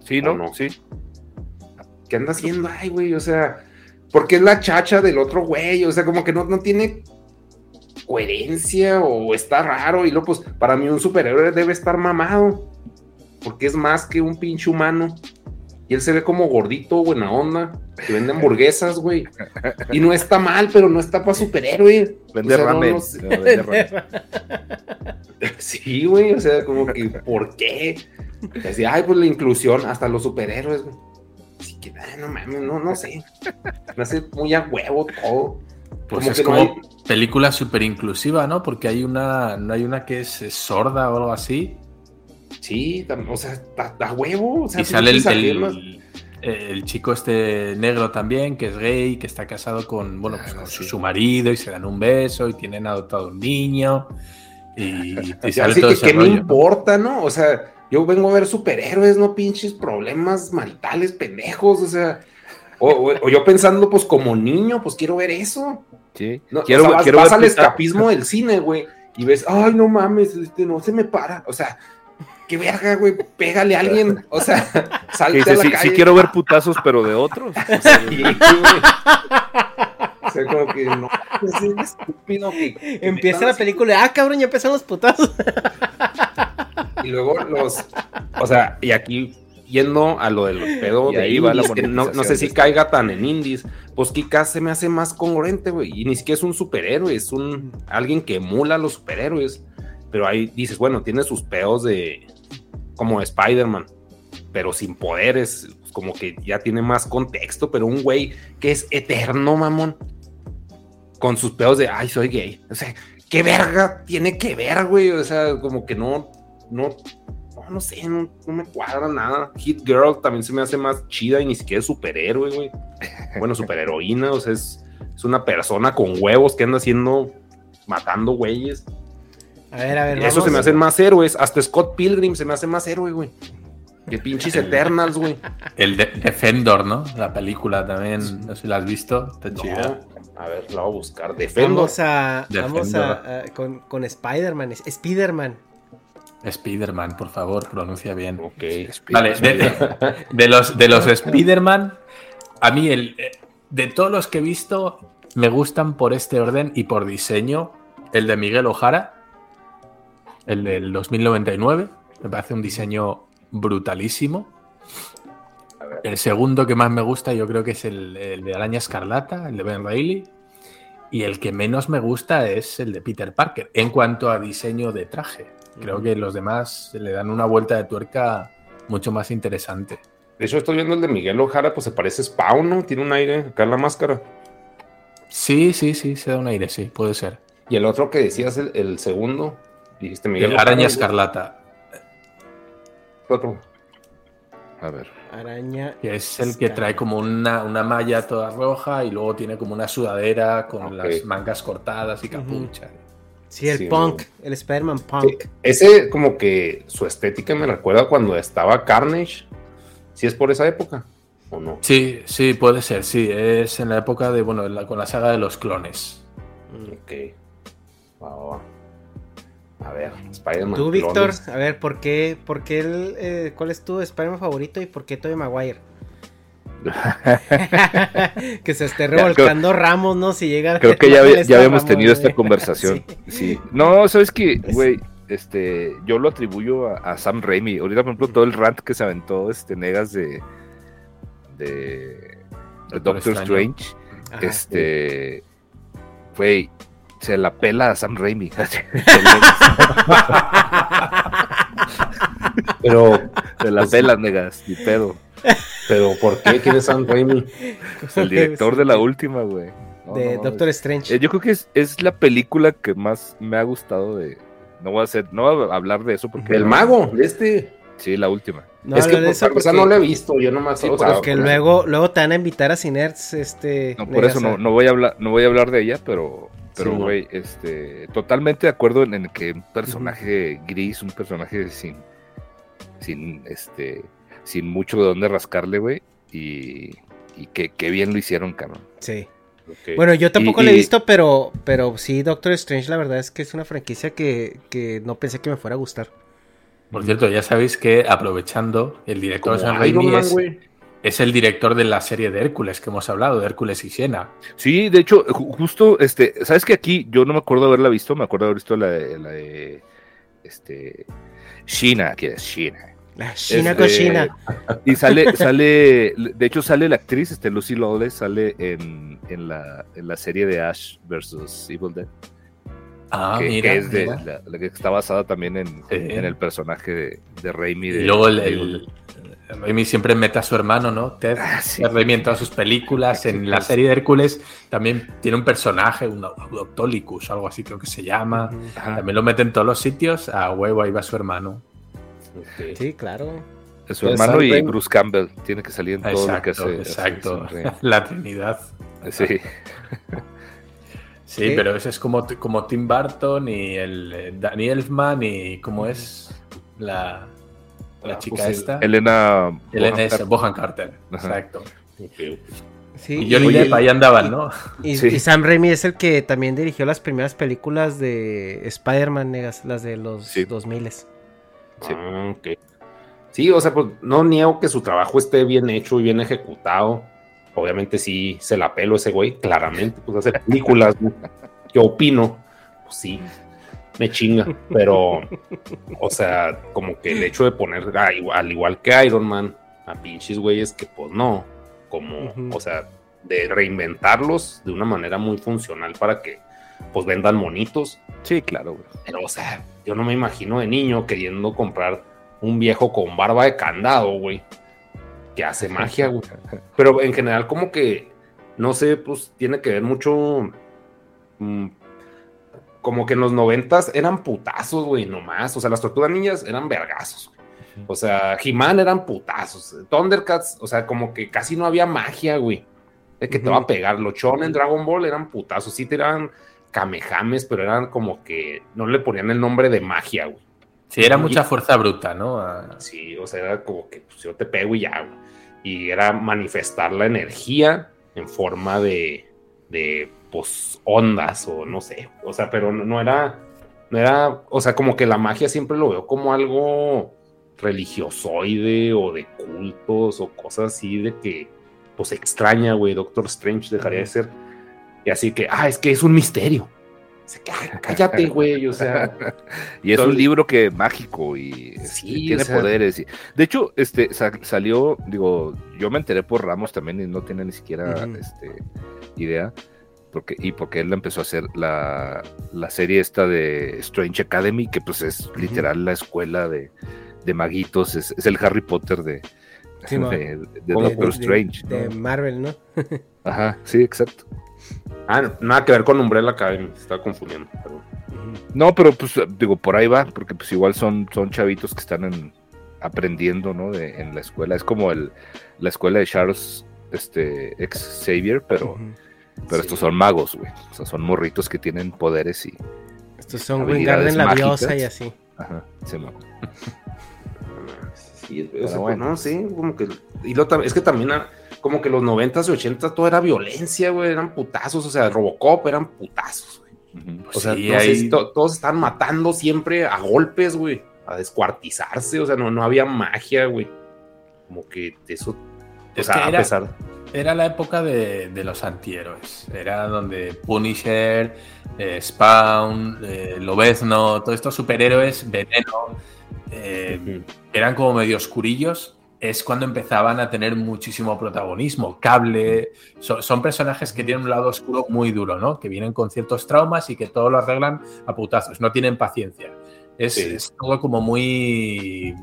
Sí, ¿O ¿no? no? Sí. ¿Qué anda haciendo? Ay, güey, o sea, porque es la chacha del otro güey, o sea, como que no, no tiene coherencia o está raro. Y luego, pues, para mí un superhéroe debe estar mamado, porque es más que un pinche humano. Y él se ve como gordito, buena onda, que vende hamburguesas, güey. Y no está mal, pero no está para superhéroe. Vende O sea, ramen. no sé. No, vende ramen. Sí, güey, o sea, como que, ¿por qué? Decía, ay, pues la inclusión, hasta los superhéroes, güey. Así que, ay, no mames, no, no sé. Me hace muy a huevo todo. Pues Como es que no como hay- película súper inclusiva, ¿no? Porque hay una, no hay una que es, es sorda o algo así. Sí, o sea, da, da huevo. O sea, y sale el, el- chico este negro también, que es gay, que está casado con, bueno, pues Ah, con su, sí. su marido y se dan un beso y tienen adoptado un niño. Y, y sale Así todo que, ese ¿qué me importa, no? O sea, yo vengo a ver superhéroes, no pinches problemas maritales pendejos, o sea. O, o- o yo pensando, pues como niño, pues quiero ver eso. Sí. No, quiero o sea, vas, quiero vas ver al escapismo del cine, güey, y ves, ay, no mames, este, no se me para. O sea, qué verga, güey, pégale a alguien. O sea, salte dice, a la sí, calle. sí quiero ver putazos, pero de otros. O sea, Sí, güey. O sea, como que no, es estúpido que- que Empieza la película y, ah, cabrón, ya empezaron los putazos. Y luego los, o sea, y aquí yendo a lo de los pedos de ahí va la indies, que no, no sé si caiga tan en indies, pues Kikas se me hace más congruente, güey, y ni siquiera es un superhéroe, es un alguien que emula a los superhéroes, pero ahí dices, bueno, tiene sus pedos de como Spider-Man, pero sin poderes, pues, como que ya tiene más contexto, pero un güey que es eterno, mamón, con sus pedos de, ay, soy gay, o sea, ¿qué verga tiene que ver, güey? O sea, como que no, no, no, sé, no, no me cuadra nada. Hit Girl también se me hace más chida y ni siquiera es superhéroe, güey. Bueno, superheroína, o sea, es, es una persona con huevos que anda haciendo, matando güeyes. A ver, a ver, Eso vamos. se me hacen más héroes. Hasta Scott Pilgrim se me hace más héroe, güey. Que pinches Eternals, güey. El de Defendor, ¿no? La película también, no sé si la has visto, está chida. No, a ver, la voy a buscar. Defendo. Vamos a, Defender. vamos a, a- con, con Spider-Man, es- Spider-Man. Spider-Man, por favor, pronuncia bien. Ok. Vale, de, de- de los, de los Spider-Man, a mí el, eh, de todos los que he visto, me gustan por este orden y por diseño. El de Miguel Ojara, el del 2099, me parece un diseño brutalísimo. El segundo que más me gusta yo creo que es el, el de Araña Escarlata, el de Ben Reilly. Y el que menos me gusta es el de Peter Parker, en cuanto a diseño de traje. Creo que los demás le dan una vuelta de tuerca mucho más interesante. De hecho, estoy viendo el de Miguel Ojara, pues se parece a Spawn, ¿no? Tiene un aire acá en la máscara. Sí, sí, sí, se da un aire, sí, puede ser. Y el otro que decías, el, el segundo, dijiste Miguel El Araña Ojara, Escarlata. Otro. A ver. Araña. que es el que trae como una, una malla toda roja y luego tiene como una sudadera con las mangas cortadas y capucha. Sí, el Sí, punk, el Spider-Man punk. Sí, ese como que su estética me recuerda cuando estaba Carnage. Si es por esa época o no. Sí, sí, puede ser, sí. Es en la época de, bueno, la- con la saga de los clones. Ok. Va, va, va. A ver, Spider-Man. Tú, Víctor, a ver, ¿por qué, por qué el, eh, cuál es tu Spider-Man favorito y por qué Tobey Maguire? que se esté revolcando Ramos, ¿no? Si llega Creo que ya, ya habíamos Ramos, tenido esta conversación. Sí. Sí. No, ¿sabes qué, güey? Este, yo lo atribuyo a, a Sam Raimi. Ahorita, por ejemplo, todo el rant que se aventó este Negas de, de, de Doctor. Strange. Ajá. este, güey, se la pela a Sam Raimi. Pero, se la pela, Negas, ni pedo. pero ¿por qué? ¿Quién es Sam Raimi? El director de la última, güey. No, de no, Doctor es- Strange. Eh, yo creo que es, es la película que más me ha gustado de. No voy a hacer, no voy a hablar de eso porque. El mago, de este. Sí, la última. no es que de eso porque, no la he visto, yo nomás. Sí, o por sea, porque por- luego, luego te van a invitar a Cinerts, este... No, por eso no, Negasa. no voy a hablar, no voy a hablar de ella, pero, pero Sí, no. güey, este, totalmente de acuerdo en, en que un personaje gris, un personaje sin, sin, este, sin mucho de dónde rascarle, güey, y, y que, que bien lo hicieron, cabrón. Sí. Bueno, yo tampoco Y- la he y- visto, pero, pero sí, Doctor Strange, la verdad es que es una franquicia que, que no pensé que me fuera a gustar. Por cierto, ya sabéis que aprovechando, el director Como Sam Iron Raimi es, es el director de la serie de Hércules que hemos hablado, de Hércules y Siena. Sí, de hecho, ju- justo, este, sabes que aquí yo no me acuerdo de haberla visto, me acuerdo de haber visto la de, la de, este, Sheena, que es Sheena. La China Este, con China. Y sale, sale, de hecho sale la actriz, este Lucy Lawless, sale en, en, la, en la serie de Ash vs. Evil Dead, Ah, que, mira. que es de, mira. la, la que está basada también en, Sí. en el personaje de, de Raimi. Y de- luego el, el- Raimi siempre mete a su hermano, ¿no? Ted, Ah, sí. Ted Raimi en todas sus películas. En la serie de Hércules también tiene un personaje, un Doctolicus, algo así creo que se llama. Ajá. También lo mete en todos los sitios. A huevo, ahí va su hermano. Sí, claro. De su Pues hermano y. Bruce Campbell tiene que salir en todo lo que Exacto, hace. exacto. La Trinidad. Sí. Sí, pero ese es como, como Tim Burton y el eh, Danny Elfman y cómo es la, la Ah, chica pues el- esta. Elena. Elena es. Bohan Carter. Ajá. Exacto. Ok, ok. Sí, Y Johnny Depp ahí andaban, ¿no? Y, Sí. y Sam Raimi es el que también dirigió las primeras películas de Spider-Man, negas, las de los Sí. 2000 Sí. Ah. Sí, o sea, pues no niego que su trabajo esté bien hecho y bien ejecutado. Obviamente sí se la pelo ese güey, claramente, pues hace películas. Yo opino, pues sí, me chinga, pero, o sea, como que el hecho de poner, ah, igual- al igual que Iron Man, a pinches güeyes que pues no, como, o sea, de reinventarlos de una manera muy funcional para que pues vendan monitos. Sí, claro, güey. Pero, o sea, yo no me imagino de niño queriendo comprar un viejo con barba de candado, güey, que hace magia, güey. Pero en general, como que, no sé, pues tiene que ver mucho. mm, como que en los noventas eran putazos, güey, nomás. O sea, las tortugas niñas eran vergazos, güey. O sea, He-Man eran putazos. Thundercats, o sea, como que casi no había magia, güey. De que te va a pegar. Los en Dragon Ball eran putazos. Sí tiraban kamehames, pero eran como que no le ponían el nombre de magia, güey. Sí, era mucha fuerza bruta, ¿no? Sí, o sea, era como que pues, yo te pego y ya, güey. Y era manifestar la energía en forma de, de pues, ondas o no sé. O sea, pero no, no era, no era, o sea, como que la magia siempre lo veo como algo religiosoide o de cultos o cosas así de que, pues, extraña, güey. Doctor Strange dejaría de ser. Y así que, ah, es que es un misterio. "Ay, Cállate, güey, o sea. Y es un libro que mágico y este, Sí, tiene o sea- poderes. y- de hecho, este sa- salió, digo, yo me enteré por Ramos también y no tenía ni siquiera este, idea. Porque, y porque él empezó a hacer la, la serie esta de Strange Academy, que pues es literal la escuela de, de maguitos, es, es el Harry Potter de, Sí, mo. de, de Como Doctor Strange. de. Marvel, ¿no? Ajá, sí, exacto. Ah, no, nada que ver con Umbrella Academy, se está confundiendo. Pero... No, pero pues digo, por ahí va, porque pues igual son, son chavitos que están en- aprendiendo, ¿no? De, en la escuela. Es como el, la escuela de Charles este, ex Xavier, pero, pero Sí. estos son magos, güey. O sea, son morritos que tienen poderes y. Estos son Wingardium la diosa y así. Ajá, sí, mo. Sí, Pero o sea, bueno. no sé, como que. Y lo, es que también, como que los 90s y 80s todo era violencia, güey, eran putazos, o sea, Robocop eran putazos, güey. O sea, Sí, no sé ahí- to- todos estaban matando siempre a golpes, güey, a descuartizarse, o sea, no, no había magia, güey. Como que eso. O Es sea, que a era- pesar. Era la época de, de los antihéroes. Era donde Punisher, eh, Spawn, eh, Lobezno, todos estos superhéroes, Veneno, eh, eran como medio oscurillos. Es cuando empezaban a tener muchísimo protagonismo. Cable, son, son personajes que tienen un lado oscuro muy duro, ¿no? Que vienen con ciertos traumas y que todo lo arreglan a putazos, no tienen paciencia. Es, Sí. es todo como muy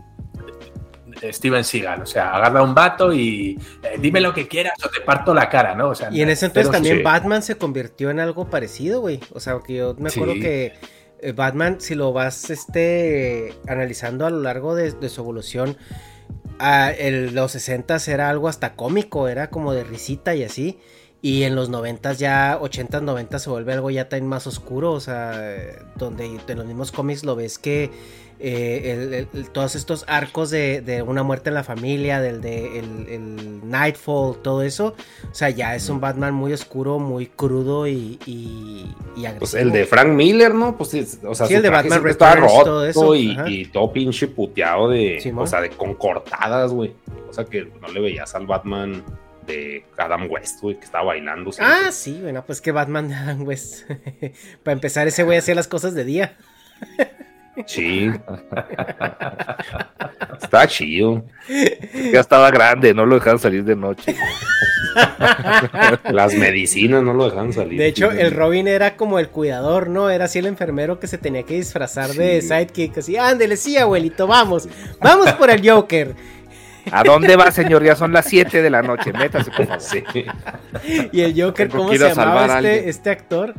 Steven Seagal, o sea, agarra un vato y eh, dime lo que quieras o te parto la cara, ¿no? O sea, Y en ese entonces también sí. Batman se convirtió en algo parecido, güey. O sea, que yo me acuerdo Sí. que eh, Batman, si lo vas este, analizando a lo largo de, de su evolución, ah, en los 60 era algo hasta cómico, era como de risita y así. Y en los 90 ya, 80s, 90 se vuelve algo ya también más oscuro, o sea, donde en los mismos cómics lo ves que eh, el- el- el- todos estos arcos de, de una muerte en la familia, del de el, Nightfall, todo eso, o sea, ya es un Batman muy oscuro, muy crudo y, y, y agresivo. Pues el de Frank Miller, ¿no? Pues sí, o sea, Sí, el de Batman Returns, roto todo eso, y, y todo pinche puteado de, Simón. o sea, de con cortadas, güey. O sea, que no le veías al Batman de Adam West, güey, que estaba bailando. siempre. Ah, sí, bueno, pues que Batman de Adam West. Para empezar, ese güey hacía las cosas de día. Sí. Está chido. Ya estaba grande, no lo dejaban salir de noche. Las medicinas no lo dejan salir. De hecho, el Robin era como el cuidador, ¿no? Era así el enfermero que se tenía que disfrazar de sidekick. Así, ándele, sí, abuelito, vamos. Vamos por el Joker. ¿A dónde va, señor? Ya son las 7 de la noche. Métase, por favor. Sí. Y el Joker, ¿cómo se llamaba este, este actor?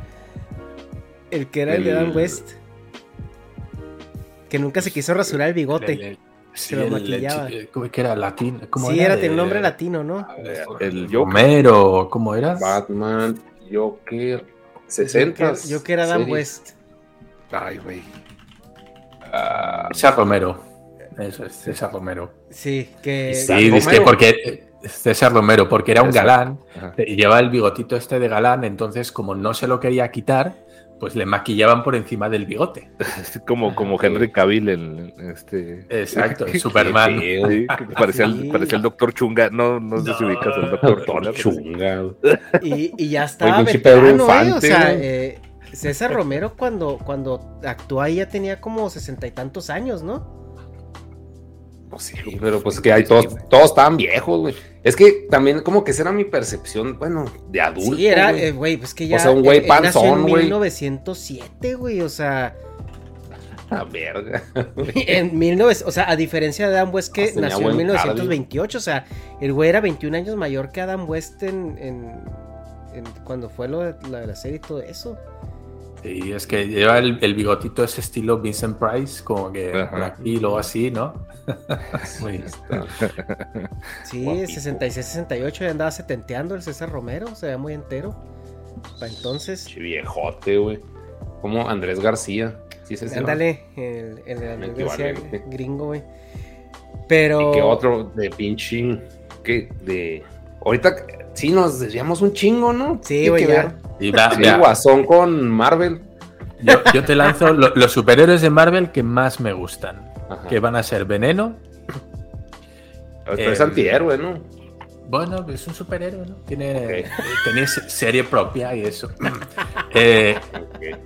El que era el, de Adam West. Que nunca se quiso rasurar el bigote. el- el- sí, lo el- maquillaba. el- ¿Cómo que era? Latino. ¿Cómo Sí, era, De- tenía un nombre latino, ¿no? El Joker. Romero, ¿cómo era? Batman, Joker, 60. Joker, Joker Adam series. West. Ay, güey. César Romero. Eso es, César Romero. Sí, que... Sí, es que porque César Romero, porque era un César. galán Ajá. y llevaba el bigotito este de galán, entonces como no se lo quería quitar, pues le maquillaban por encima del bigote. como, como Henry Cavill en en este. Exacto, en Superman. Sí, parecía, Sí. el, parecía el doctor Chunga. No, no sé si ubicas al doctor Chunga. Chunga. Y, y ya estaba pinche Pedro veterano, ¿eh? O Infante, sea, güey. eh, César Romero cuando, cuando actuó ahí ya tenía como sesenta y tantos años, ¿no? Pues sí, pero pues que hay todos, todos estaban viejos, güey. Es que también como que esa era mi percepción, bueno, de adulto. sí, era, güey. eh, güey, pues que ya. O sea, un güey nació panzón, en güey. 1907, güey, o sea. La verga. En 19, o sea, a diferencia de Adam West que nació en buen 1928, o sea, el güey era 21 años mayor que Adam West en, en- en- cuando fue lo de la, la serie y todo eso. Y es que lleva el, el bigotito ese estilo Vincent Price, como que por aquí y luego así, ¿no? Sí, Guapito. 66, 68 ya andaba setenteando el César Romero, se veía muy entero. Para entonces, Che, viejote, güey. Como Andrés García. Sí, ese es el- ándale, el, el, el Andrés García gringo, güey. Pero. Y que otro de pinche. Que de. Ahorita sí nos desviamos un chingo, ¿no? Sí, güey, ya. ver. Y va- Sí, mira, Guasón con Marvel. yo, yo te lanzo lo- los superhéroes de Marvel que más me gustan, Ajá. que van a ser Veneno. Pero es antihéroe, ¿no? Bueno, es un superhéroe, ¿no? Tiene, tiene se- serie propia y eso. Eh,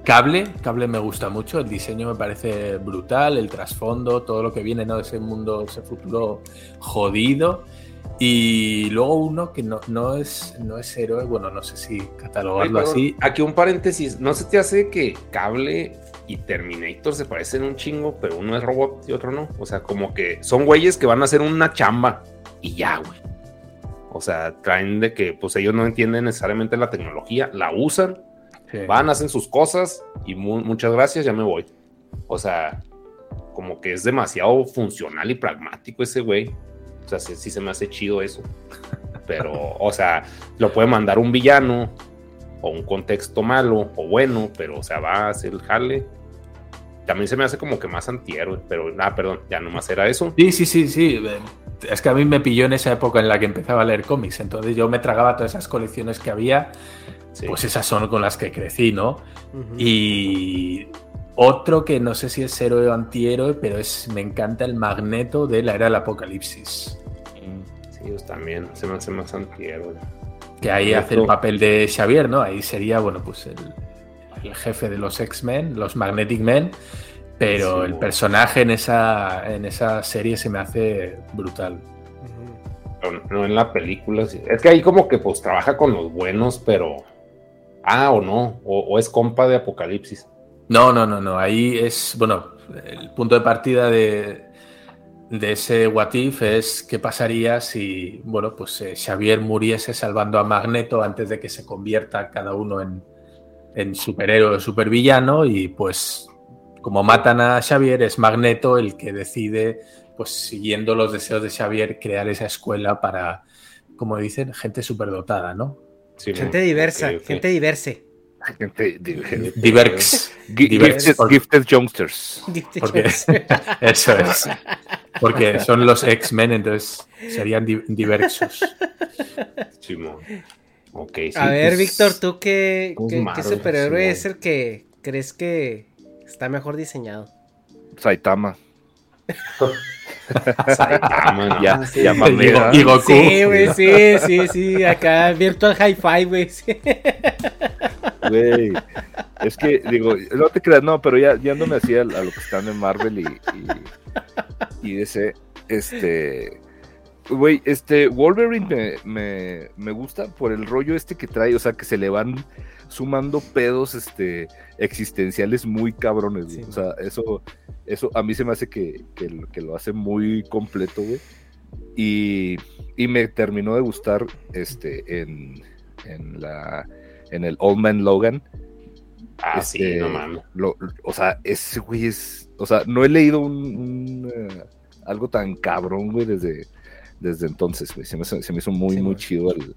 Cable, Cable me gusta mucho, el diseño me parece brutal, el trasfondo, todo lo que viene ¿no? de ese mundo, ese futuro jodido. Y luego uno que no, no, es, no es héroe, bueno, no sé si catalogarlo así. Aquí un paréntesis. ¿No se te hace que Cable y Terminator se parecen un chingo, pero uno es robot y otro no? O sea, como que son güeyes que van a hacer una chamba y ya, güey. O sea, traen de que pues ellos no entienden necesariamente la tecnología, la usan, Sí. van, hacen sus cosas y mu- muchas gracias, ya me voy. O sea, como que es demasiado funcional y pragmático ese güey. O sea, sí, sí se me hace chido eso. Pero, o sea, lo puede mandar un villano o un contexto malo o bueno, pero, o sea, va a hacer el jale. También se me hace como que más antihéroe, pero, ah, perdón, ya nomás era eso. Sí, sí, sí, sí. Es que a mí me pilló en esa época en la que empezaba a leer cómics. Entonces yo me tragaba todas esas colecciones que había. Sí. Pues esas son con las que crecí, ¿no? Ujú. Y otro que no sé si es héroe o antihéroe, pero es me encanta el magneto de la era del apocalipsis. Sí, ellos también se me hace más antihéroe. Que ahí hace el papel de Xavier, ¿no? Ahí sería, bueno, pues el, el jefe de los X-Men, los Magnetic Men. Pero Sí, el personaje en esa, en esa serie se me hace brutal. No en la película. sí. Es que ahí como que pues trabaja con los buenos, pero... Ah, o no, o, o es compa de Apocalipsis. No, no, no, no. Ahí es, bueno, el punto de partida de, de ese What If es qué pasaría si, bueno, pues eh, Xavier muriese salvando a Magneto antes de que se convierta cada uno en, en superhéroe o supervillano y pues como matan a Xavier es Magneto el que decide, pues siguiendo los deseos de Xavier, crear esa escuela para, como dicen, gente superdotada, ¿no? Sí, Gente diversa, gente diverse. Gente, di- Diverx. Diverx, gifted, youngsters. Porque, eso es. Porque son los X-Men, entonces serían di- diversos. Simón. Ok, sí, A ver, pues, Víctor, ¿tú qué, pues, qué- superhéroe Simón. es el que crees que está mejor diseñado? Saitama. Saitama. Ya, Sí. ya mamé, Y Goku. Sí, güey, sí, sí, sí, acá Virtual Hi-Fi, güey. sí. Güey. Es que, digo, no te creas, no, pero ya, ya no me hacía a lo que están en Marvel y, y, y ese, este, güey, este, Wolverine me, me, me gusta por el rollo este que trae, o sea, que se le van sumando pedos, este, existenciales muy cabrones, güey. Sí. O sea, eso, eso a mí se me hace que, que, lo- que lo hace muy completo, güey. Y, y me terminó de gustar, este, en, en la, en el Old Man Logan. Ah, sí, Este, no mames. lo- o sea, ese güey es. O sea, no he leído un, un, eh, algo tan cabrón, güey, desde, desde entonces, güey. Se me, hizo- se me hizo muy, Sí, muy man. chido el,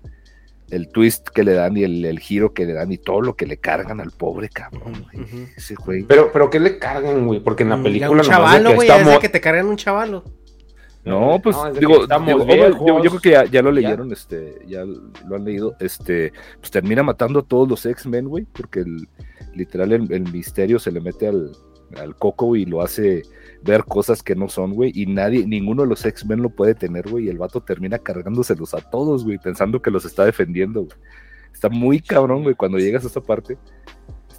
el twist que le dan y el, el giro que le dan y todo lo que le cargan al pobre cabrón, güey. Ese güey. Pero, pero ¿qué le cargan, güey? Porque en la Mm, película un nomás de chavalo, que güey, está es de que te cargan un chavalo. No, pues No, digo, digo, viejos, yo, yo creo que ya, ya lo ya. leyeron, este, ya lo han leído, este, pues termina matando a todos los X-Men, güey, porque el, literal el, el misterio se le mete al, al coco y lo hace ver cosas que no son, güey, y nadie, ninguno de los X-Men lo puede tener, güey, y el vato termina cargándoselos a todos, güey, pensando que los está defendiendo, güey. Está muy cabrón, güey, cuando llegas a esta parte.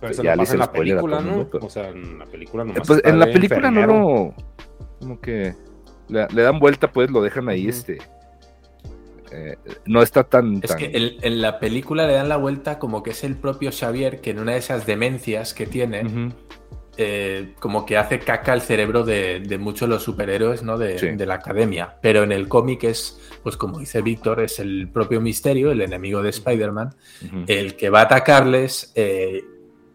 Pero eso no le en la película, el ¿no? mundo, pero- O sea, en la película Eh, nomás pues en la película no enfermero. lo. Como que le, le dan vuelta, pues lo dejan ahí, este. eh, no está tan. Es tan- que el- en la película le dan la vuelta como que es el propio Xavier que en una de esas demencias que tiene. Eh, como que hace caca al cerebro de, de muchos de los superhéroes ¿no? de, Sí. de la academia. Pero en el cómic es, pues como dice Víctor, es el propio misterio, el enemigo de Spider-Man, el que va a atacarles eh,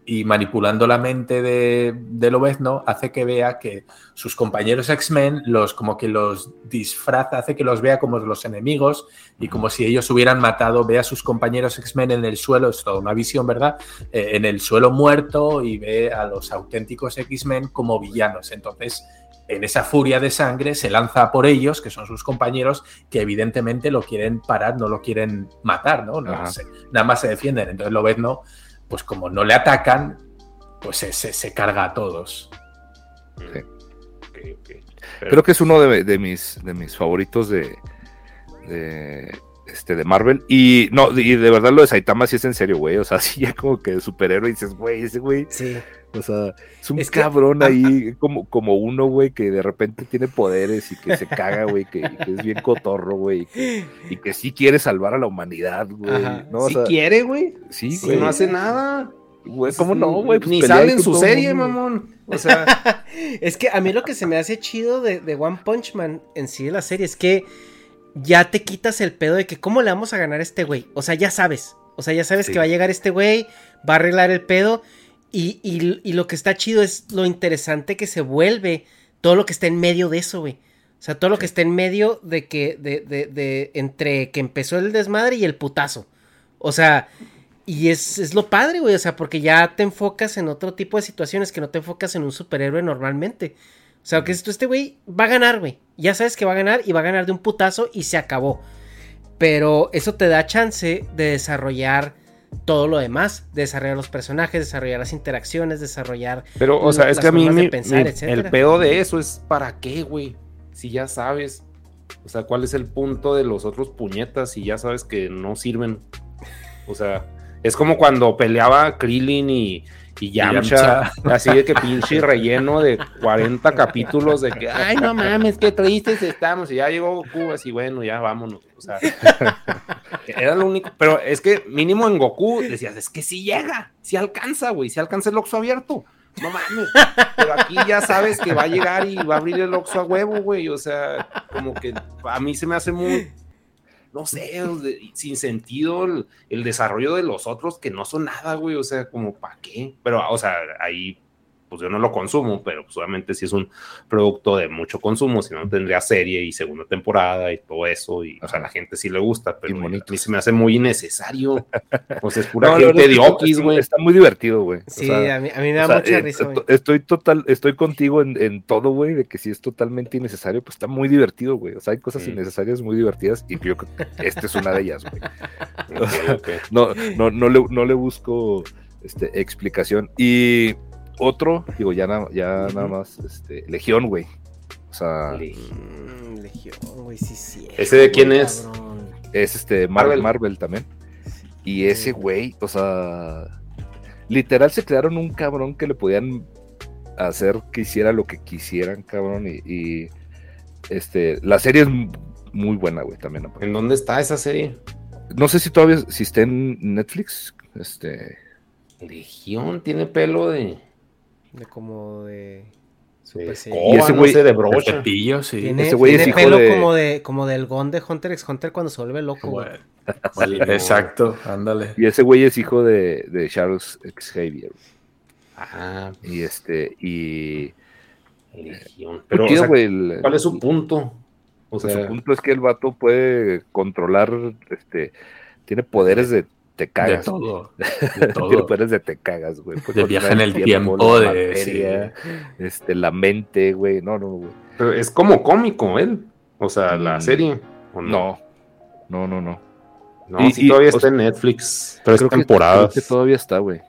y manipulando la mente de, de Lobezno hace que vea que sus compañeros X-Men los como que los disfraza, hace que los vea como los enemigos y como si ellos hubieran matado, ve a sus compañeros X-Men en el suelo, es toda una visión, ¿verdad? Eh, en el suelo muerto y ve a los auténticos X-Men como villanos. Entonces, en esa furia de sangre se lanza por ellos, que son sus compañeros, que evidentemente lo quieren parar, no lo quieren matar, ¿no? No Ajá. se- nada más se defienden. Entonces Lobezno, pues como no le atacan, pues se, se- se carga a todos. Sí. Ok, ok. Pero- Creo que es uno de, de mis, de mis favoritos de, de, este, de Marvel. Y no, y de verdad lo de Saitama sí es en serio, güey. O sea, sí, ya como que de superhéroe y dices, güey, ese güey. Sí. O sea, es un Es que- cabrón ahí, como, como uno, güey, que de repente tiene poderes y que se caga, güey, que, es bien cotorro, güey, y que, y que sí quiere salvar a la humanidad, güey. ¿no? O sí sea, quiere, güey. sí, güey. no hace nada. Güey, ¿Cómo no, güey? Pues Ni sale en su serie, mundo. mamón. O sea, Es que a mí lo que se me hace chido de, de One Punch Man en sí de la serie es que ya te quitas el pedo de que cómo le vamos a ganar a este güey. O sea, ya sabes. O sea, ya sabes Sí. que va a llegar este güey, va a arreglar el pedo. Y, y- y lo que está chido es lo interesante que se vuelve todo lo que está en medio de eso, güey. O sea, todo lo que está en medio de que, de, de, de, entre que empezó el desmadre y el putazo. O sea, y es, es lo padre, güey. O sea, porque ya te enfocas en otro tipo de situaciones que no te enfocas en un superhéroe normalmente. O sea, que esto, este güey va a ganar, güey. Ya sabes que va a ganar y va a ganar de un putazo y se acabó. Pero eso te da chance de desarrollar todo lo demás. De desarrollar los personajes, desarrollar las interacciones, desarrollar. pero, o sea, las es que a mí mi- pensar, mi- el pedo de eso es ¿para qué, güey? Si ya sabes. O sea, ¿cuál es el punto de los otros puñetas si ya sabes que no sirven? O sea, es como cuando peleaba Krillin y, y Yamcha, así de que pinche relleno de 40 capítulos de que, ay, no mames, qué tristes estamos. Y ya llegó Goku, así, bueno, ya vámonos. O sea, era lo único. Pero es que mínimo en Goku decías, es que sí llega, sí alcanza, güey, sí alcanza el Oxxo abierto. No mames. Pero aquí ya sabes que va a llegar y va a abrir el Oxxo a huevo, güey. O sea, como que a mí se me hace muy, no sé, sin sentido el, el desarrollo de los otros que no son nada, güey. O sea, como, ¿para qué? Pero, o sea, ahí, pues yo no lo consumo, pero pues obviamente si es un producto de mucho consumo, si no tendría serie y segunda temporada y todo eso. Y, o sea, a la gente sí le gusta, pero a mí se me hace muy innecesario. Pues es pura No, gente de okis, güey. Está muy divertido, güey. O Sí, sea, a, mí, a mí me da O sea, mucha eh, risa, güey. to- Estoy total, estoy contigo en, en todo, güey, de que si es totalmente innecesario, pues está muy divertido, güey. O sea, hay cosas Sí. innecesarias muy divertidas y yo creo que esta es una de ellas, güey. No, no, no le, no le busco este, explicación. Y otro, digo, ya, na- ya nada más, este, Legión, güey. O sea, Mm, Legión, güey, sí, sí. ¿Ese de quién es? es este Mar- Marvel. Marvel. también. Y ese güey, o sea, literal se crearon un cabrón que le podían hacer que hiciera lo que quisieran, cabrón. Y, y, este, la serie es muy buena, güey, también. ¿En dónde está esa serie? No sé si todavía, si está en Netflix, este, Legión tiene pelo de. De como de. de escoba, serie. Y ese no güey- sé, de brocha. cepillo, sí. Tiene, Ese güey es tiene hijo pelo de- como de como del Gon de Hunter x Hunter cuando se vuelve loco, güey. Bueno, Sí, no. exacto, ándale. y ese güey es hijo de, de Charles Xavier. Ah, Y este, y. Legión. Pero, Pero, o sea, güey, el- ¿cuál es su punto? O sea, su punto es que el vato puede controlar, este, tiene poderes de te De cagas. todo. De todo. de te cagas, güey. Puede De viaje en el tiempo, de- este, la mente, güey. No, no, güey. pero es como cómico él. O sea, la Mm, serie. ¿o No, no, no, no. No, Y- sí y, todavía o está sea, en Netflix. Tres Creo que- temporadas. creo que todavía está, güey.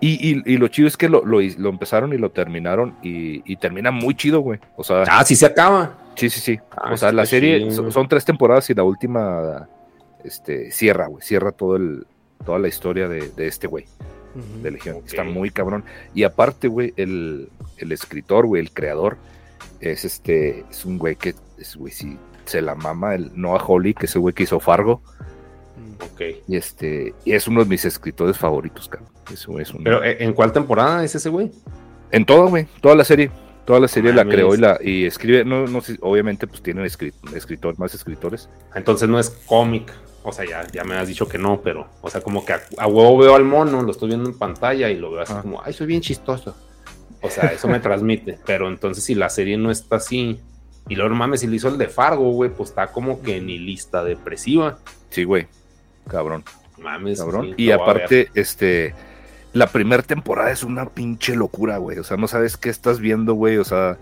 Y, y, y lo chido es que lo, lo, lo empezaron y lo terminaron y, y termina muy chido, güey. O sea, Ah, sí se acaba. sí, sí, sí. Ah, o sea, la serie son, son tres temporadas y la última este, cierra, güey. Cierra todo el, toda la historia de, de este güey, de Legión. Está muy cabrón. Y aparte, güey, el, el escritor, güey, el creador, es este, es un güey que, es, güey, sí, se la mama, el Noah Hawley, que es el güey que hizo Fargo. Ok. Y este, y es uno de mis escritores favoritos, cabrón. Ese güey es un- Pero ¿eh, ¿en cuál temporada es ese güey? En todo, güey, toda la serie. Toda la serie la Mames. creó y la y escribe, no, no sé, obviamente pues tienen escrit- escritor, más escritores. Entonces no es cómic. O sea, ya, ya me has dicho que no, pero, o sea, como que a, a huevo veo al mono, lo estoy viendo en pantalla y lo veo así Ah. como, ay, soy bien chistoso. O sea, eso me transmite. Pero entonces, si la serie no está así, y luego no mames, si le hizo el de Fargo, güey, pues está como que ni lista depresiva. Sí, güey. Cabrón, Mames, cabrón. sí, y aparte, este la primera temporada es una pinche locura, güey. O sea, no sabes qué estás viendo, güey. O sea,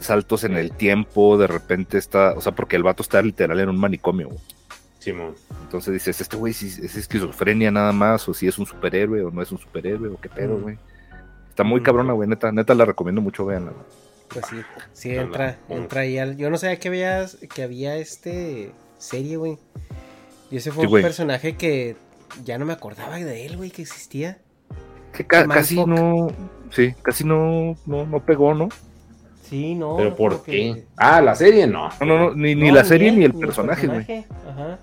saltos en el tiempo, de repente está, o sea, porque el vato está literal en un manicomio, güey. Simón. Entonces dices, este güey si es esquizofrenia nada más, o si es un superhéroe o no es un superhéroe, o qué pedo, Mm. güey. Está muy Mm. cabrona, güey, neta, neta la recomiendo mucho, véanla. güey. Pues sí, sí entra, entra ahí al... Yo no sabía que había, que había este serie, güey. Y ese fue Sí, un personaje que ya no me acordaba de él, güey, que existía. Que ca- Man casi no, sí, casi no, no, no pegó, ¿no? Sí, no. ¿Pero por qué? que- Ah, la serie no. No, no, no, ni, ni No, la serie ni él, el personaje, güey. Ajá.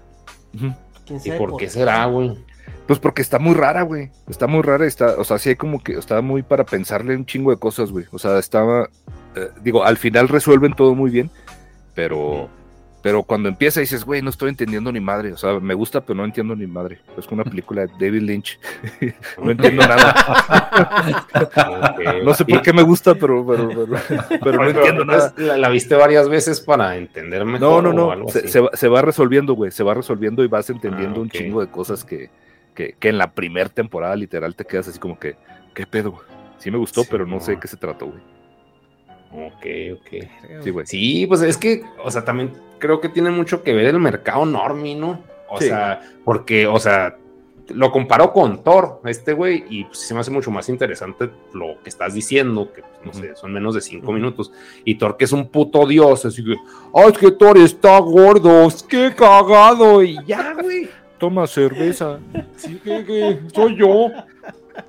Ujú. ¿Quién ¿Y por qué será, güey? Pues porque está muy rara, güey. Está muy rara, está, o sea, sí hay como que está muy para pensarle un chingo de cosas, güey. O sea, estaba, eh, digo, al final resuelven todo muy bien, pero, pero cuando empieza dices, güey, no estoy entendiendo ni madre. O sea, me gusta, pero no entiendo ni madre. Es una película de David Lynch. no entiendo nada. No sé por qué me gusta, pero, pero, pero, pero no entiendo entonces, nada. La, la viste varias veces para entender mejor. No, no, no. Se, va, se va resolviendo, güey. Se va resolviendo y vas entendiendo Ah, un chingo de cosas que, que, que en la primera temporada literal te quedas así como que, ¿qué pedo? Sí me gustó, Sí, pero no sé de qué se trató, güey. Ok, ok. Sí, güey. Sí, pues es que, o sea, también creo que tiene mucho que ver el mercado normie, ¿no? O Sí. sea, porque, o sea, lo comparo con Thor, este güey, y pues, se me hace mucho más interesante lo que estás diciendo, que, pues, no sé, son menos de cinco minutos. Y Thor, que es un puto dios, así que, ¡ay, es que Thor está gordo! ¡Es que cagado! Y ya, güey. Toma cerveza. Sí, que, que soy yo.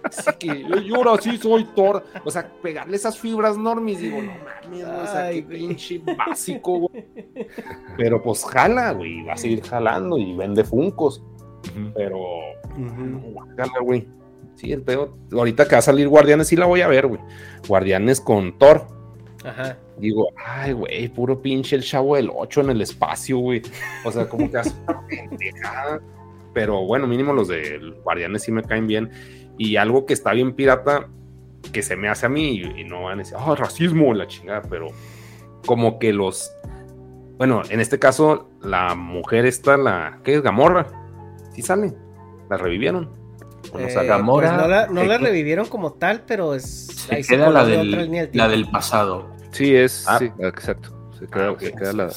Así que yo, yo ahora sí soy Thor. O sea, pegarle esas fibras normis, digo, no mames, güey, o sea, qué pinche básico, güey. Pero pues jala, güey, va a seguir jalando y vende funcos. Pero, guácala, güey. Sí, el pedo. Ahorita que va a salir Guardianes, sí la voy a ver, güey. Guardianes con Thor. Ajá. Digo, ay, güey, puro pinche el chavo del 8 en el espacio, güey. O sea, como que hace una pendejada. Pero bueno, mínimo los de Guardianes sí me caen bien. Y algo que está bien pirata, que se me hace a mí, y, y no van a decir, ah, racismo, la chingada, pero como que los. Bueno, en este caso, la mujer está, la. ¿Qué es? Gamorra. Sí sale. La revivieron. O no Eh, sale. Gamora, pues no la, no se la que- revivieron como tal, pero es. Se ahí queda la del, la del pasado. Sí, es, Ah. sí, exacto. Se queda, Ah, ok. se queda la.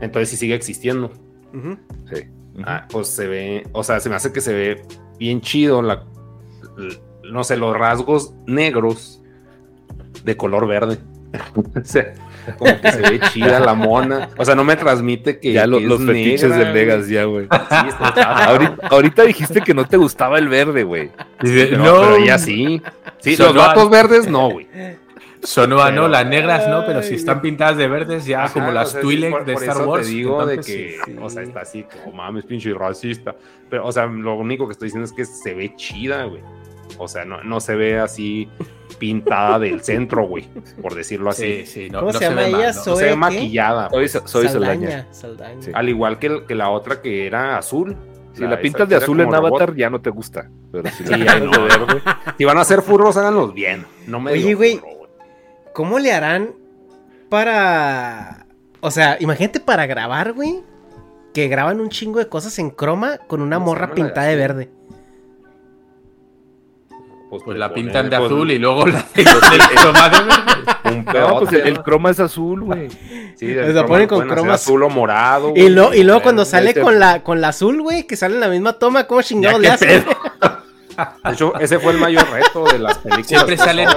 Entonces sí sigue existiendo. Sí. Ah, pues se ve, o sea, se me hace que se ve bien chido la, no sé, los rasgos negros de color verde. o sea, como que se ve chida la mona. O sea, no me transmite que, ya lo- que es los fetiches negra, del Vegas, güey. ya, güey. Sí, está- está- ahorita, ahorita dijiste que no te gustaba el verde, güey. Pero, no, pero ella sí. Sí, Sonó los a- vatos verdes no, güey. Sonó a no, las negras no, pero si están pintadas de verdes, ya Ajá, como o las sea, sí, Twi'lek por- de por Star eso Wars. Te digo de que, sí. o sea, está así, como mames, pinche racista. Pero, o sea, lo único que estoy diciendo es que se ve chida, güey. O sea, no, no se ve así pintada del centro, güey, por decirlo así. Sí, sí, no, ¿Cómo no se llama ve mal, ella? ¿no? No Zoe, se ve ¿qué? maquillada. Soy, pues. soy Saldaña. Saldaña. Sí. Al igual que, el- que la otra que era azul. Si la pintas de azul en robot. Avatar, ya no te gusta. Pero si Sí, la no, de verde. Si van a hacer furros, háganlos bien. No me Oye, güey. ¿Cómo le harán para. O sea, imagínate para grabar, güey. Que graban un chingo de cosas en croma con una ¿Cómo se morra pintada de verde. Pues le la pintan de pues, azul y luego la el croma pues el, croma es azul, güey. Sí, Lo ponen con cromas. azul o morado. Y, lo, y luego cuando sale este- con la, con la azul, güey, que sale en la misma toma, ¿cómo chingados Ya, le hace? De hecho, ese fue el mayor reto de las películas. Siempre salen,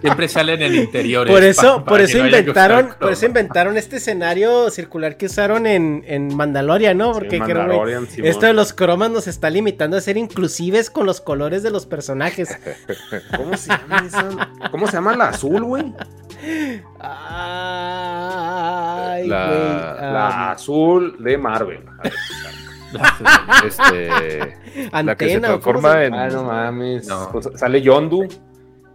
siempre salen en interiores. Por eso, pa- por para eso no inventaron, por eso inventaron este escenario circular que usaron en, en Mandalorian, ¿no? Porque Sí, Mandalorian, Simón. esto de los cromas nos está limitando a ser inclusives con los colores de los personajes. ¿Cómo se llama esa? ¿Cómo se llama la azul, güey? Ay, La- güey. La ah, azul de Marvel. A ver, Este, la que se antena, ¿o cómo transforma se- en. Ah, no mames. No. Pues sale Yondu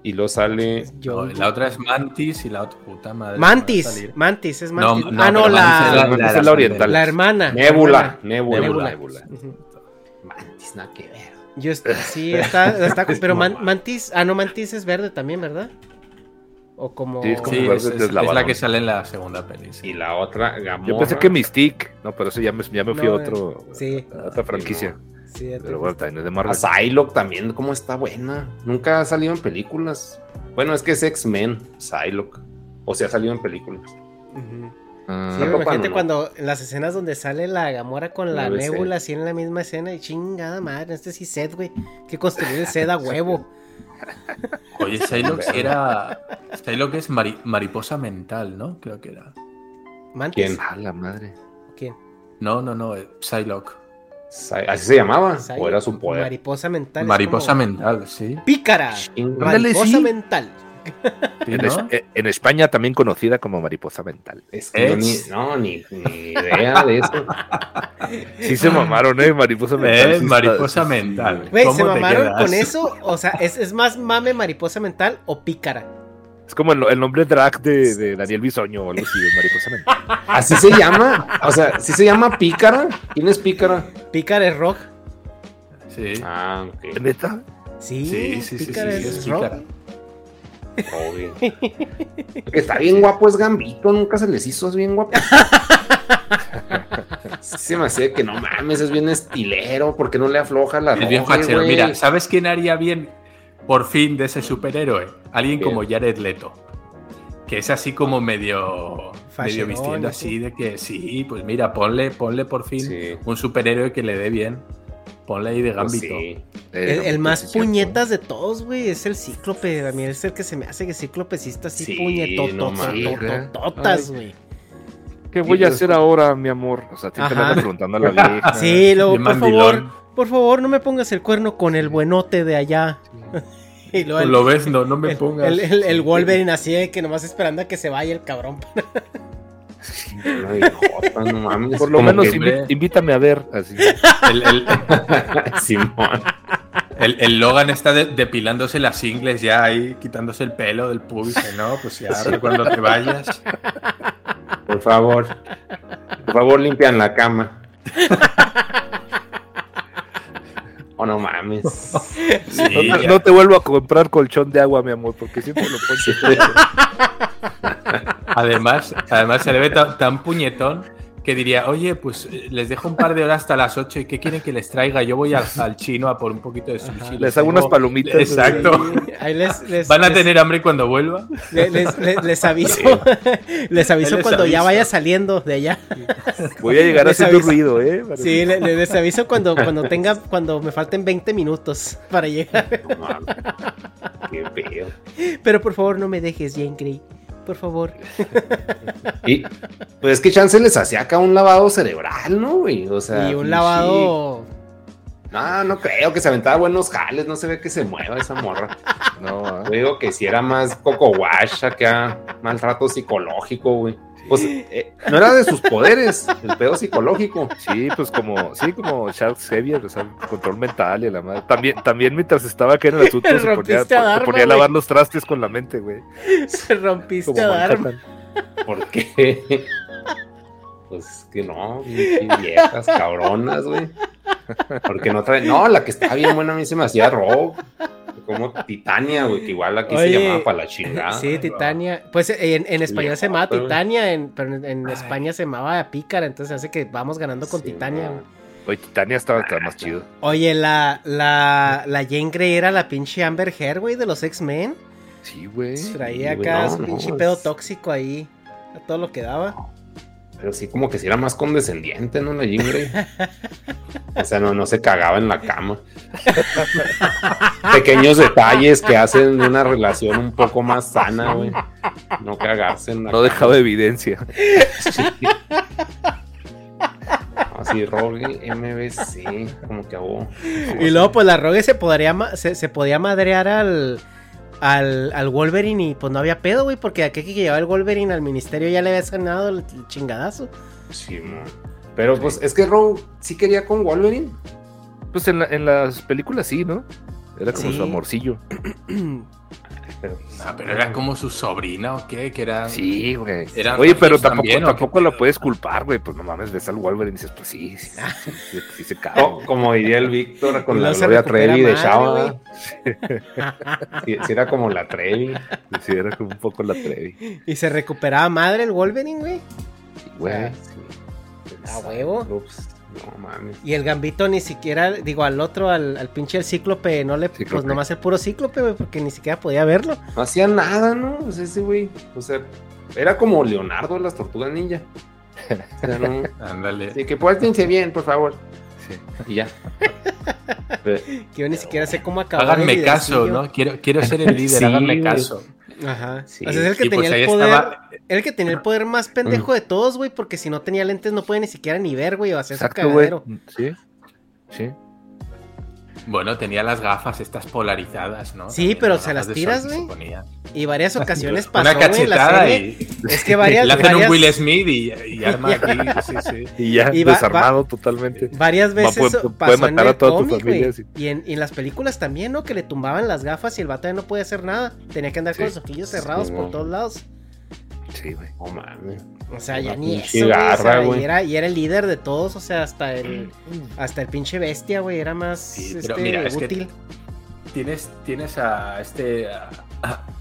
y luego sale. No, la otra es Mantis y la otra puta madre. Mantis. Mantis, es Mantis. no, ah, no, la, es la- Mantis es la oriental. la hermana. Nebula. la hermana. Nebula. Nebula. Nebula. Ujú. Mantis, nada que ver. Yo sí, está, está pero Man-. Mantis, ah, no, Mantis es verde también, ¿verdad? O como... Sí, es como Sí, verde es, es- es deslavado. la que sale en la segunda peli. sí. Y la otra, Gamora. Yo pensé que Mystique. No, pero eso ya me, ya me fui No, a otro. sí. a otra franquicia. Sí, Pero bueno, también es de A Marvel. Psylocke también, ¿cómo está buena? Nunca ha salido en películas. Bueno, es que es X-Men, Psylocke. O sea, ha salido en películas. Ujú. Ah, Sí, imagínate no. cuando en las escenas donde sale la Gamora con la ser. nébula así en la misma escena y chingada madre, este sí set, güey. Que construir el set a huevo. Oye, Psylocke era. Psylocke es mari- mariposa mental, ¿no? Creo que era. Mantis. ¿Quién? a la madre. ¿Quién? No, no, no. eh, Psylocke. Psy- ¿Así se llamaba? ¿O era su poder? Mariposa mental. Mariposa como- mental, sí. Pícara. Mariposa sí. mental. Sí, En, ¿no? es- eh, en España también conocida como mariposa mental. Es que yo ni, Es- no, ni, ni idea de eso. Sí se mamaron, ¿eh? Mariposa mental. Eh, sí está- mariposa sí, mental. Güey, ¿Cómo ¿se te mamaron quedas? con eso? O sea, ¿es, es más mame mariposa mental o pícara? Es como el, el nombre drag de, de Daniel Bisoño o algo así, mariposa mental. ¿Así se llama? O sea, ¿sí se llama Pícara? ¿Quién es Pícara? Pícara es rock. Sí. Ah, ok. ¿Neta? Sí, Sí, sí, sí, pícara sí, es, es rock. pícara. Obvio. Está bien guapo, es Gambito, nunca se les hizo, es bien guapo. Se me hace que no mames, es bien estilero, porque no le afloja la Es bien roja? Mira, ¿sabes quién haría bien por fin de ese superhéroe? Alguien como Jared Leto. Que es así como medio, medio vistiendo así. así de que sí, pues mira, ponle, ponle por fin Sí. un superhéroe que le dé bien. Ponle ahí de Pues gambito. sí. El, el más puñetas de todos, güey, es el cíclope. A mí es el que se me hace que cíclope sí está así Sí, puñetototototototas, no mames. güey. ¿Qué voy a hacer ahora, mi amor? O sea, Ajá. ando preguntando a la vieja. Sí, luego, por mandilón. favor, por favor, no me pongas el cuerno con el buenote de allá. y luego el, Lo ves, no, no me pongas. el- el- el Wolverine así de que nomás esperando a que se vaya el cabrón. Ay, jota, no mames. Por lo menos que- invítame a ver. Así. El, el- Simón. el- el Logan está de- depilándose las ingles ya ahí, quitándose el pelo del pubis. No, pues ya, cuando te vayas. Por favor. Por favor, limpian la cama. Oh, no mames. Sí, No, no te vuelvo a comprar colchón de agua, mi amor, porque siempre lo pones. Además, además se le ve tan, tan puñetón que diría, oye, pues eh, les dejo un par de horas hasta las 8 y ¿qué quieren que les traiga? Yo voy al, al chino a por un poquito de sushi. Les hago unas palomitas. Exacto. Ahí les, les- ¿Van a les- tener hambre cuando vuelva? le- les, les- les aviso, les aviso cuando ya vaya saliendo de allá. Voy a llegar Les haciendo aviso. ruido, ¿eh? Para- Sí, le- le- les aviso cuando, cuando tenga, cuando me falten 20 minutos para llegar. No mames. Qué pedo. Pero por favor no me dejes, Jane Grey. Por favor. Y pues es que Chance les hacía acá un lavado cerebral, ¿no, güey? O sea, y un lavado. No, no creo que se aventaba buenos jales, no se ve que se mueva esa morra. No. Yo digo que si era más coco wash, acá, maltrato psicológico, güey. Pues eh, no era de sus poderes, el pedo psicológico. Sí, pues como, sí, como Charles Xavier, o sea, control mental y la madre. También, también mientras estaba acá en el asunto, se ponía, se ponía a lavar los trastes con la mente, güey. Se rompiste Como a. Manhattan. ¿Por qué? Pues que no, viejas cabronas, güey. Porque no trae. No, la que estaba bien buena a mí se me hacía rock. Como Titania, güey, que igual aquí Oye, se llamaba para la chingada. Sí, Titania. Pues en, en español se llamaba Titania, en, pero en, en España se llamaba Pícara, entonces hace que vamos ganando con Sí, Titania. güey. Oye, Titania estaba, estaba más chido. Oye, la, la, la Jane Grey era la pinche Amber Heard, güey, de los X-Men. Sí, güey. Traía acá no, su no, pinche es- pedo tóxico ahí. A todo lo que daba. Pero sí, como que si era más condescendiente, ¿no? La Jean Grey. O sea, no, no se cagaba en la cama. Pequeños detalles que hacen una relación un poco más sana, güey. No cagarse en la No dejaba evidencia. Así, Rogue MBC, como que hago. Y luego, pues la Rogue se podría, se, se podía madrear al, al, al Wolverine y pues no había pedo, güey, porque aquel que llevaba el Wolverine al ministerio ya le había sanado el, el chingadazo. Sí. Pero pues es que Rogue sí quería con Wolverine. Pues en, la- en las películas sí, ¿no? Era como Sí. su amorcillo. Pero, Ah, pero era como su sobrina o qué, que era. Sí, güey. ¿Eran Oye, pero tampoco, también, tampoco lo puedes culpar, güey. Pues no mames, ves al Wolverine y dices, pues sí, sí, sí, sí, sí se cae. co- como diría el Víctor con la Gloria Trevi de Chava. Sí, sí era como la Trevi. Sí, era como un poco la Trevi. Y se recuperaba madre el Wolverine, güey. Güey. Ah, sí. A huevo. Pues, no mames. Y el gambito ni siquiera, digo, al otro, al, al pinche el cíclope, no le, pues Cíclope. nomás el puro cíclope, güey, porque ni siquiera podía verlo. No hacía nada, ¿no? Pues ese güey. O sea, era como Leonardo de las tortugas ninja. O sea, no. Ándale. Así que pórtense bien, por favor. Sí. Y ya. Que yo ni siquiera sé cómo acabar. Háganme el caso. ¿no? Quiero, quiero ser el líder, Sí, háganme güey. Ajá. Sí. o sea, es el que pues, tenía el poder. estaba- El que tenía el poder más pendejo de todos, güey, porque si no tenía lentes no puede ni siquiera ni ver, güey, o hacer su Exacto, cagadero. Sí. Sí. Bueno, tenía las gafas estas polarizadas, ¿no? Sí, También pero las se las tiras, güey. Y varias ocasiones pasó, Una en cachetada y Es que varias, le hacen varias, un Will Smith y, y arma aquí. Sí, sí. Y ya Y va- desarmado totalmente. varias Va, veces puede- puede pasó en matar el a toda tu familia, sí. Y en, y en las películas también, ¿no? Que le tumbaban las gafas y el vato ya no podía hacer nada. Tenía que andar Sí. con los ojillos cerrados Sí, por todos lados. Sí, güey. No mames. O sea, ya ni eso, güey, o sea, garra, y, era, y era el líder de todos, o sea, hasta el, hasta el pinche bestia, güey, era más Sí, este, pero mira, es que útil. Tienes, tienes a este a,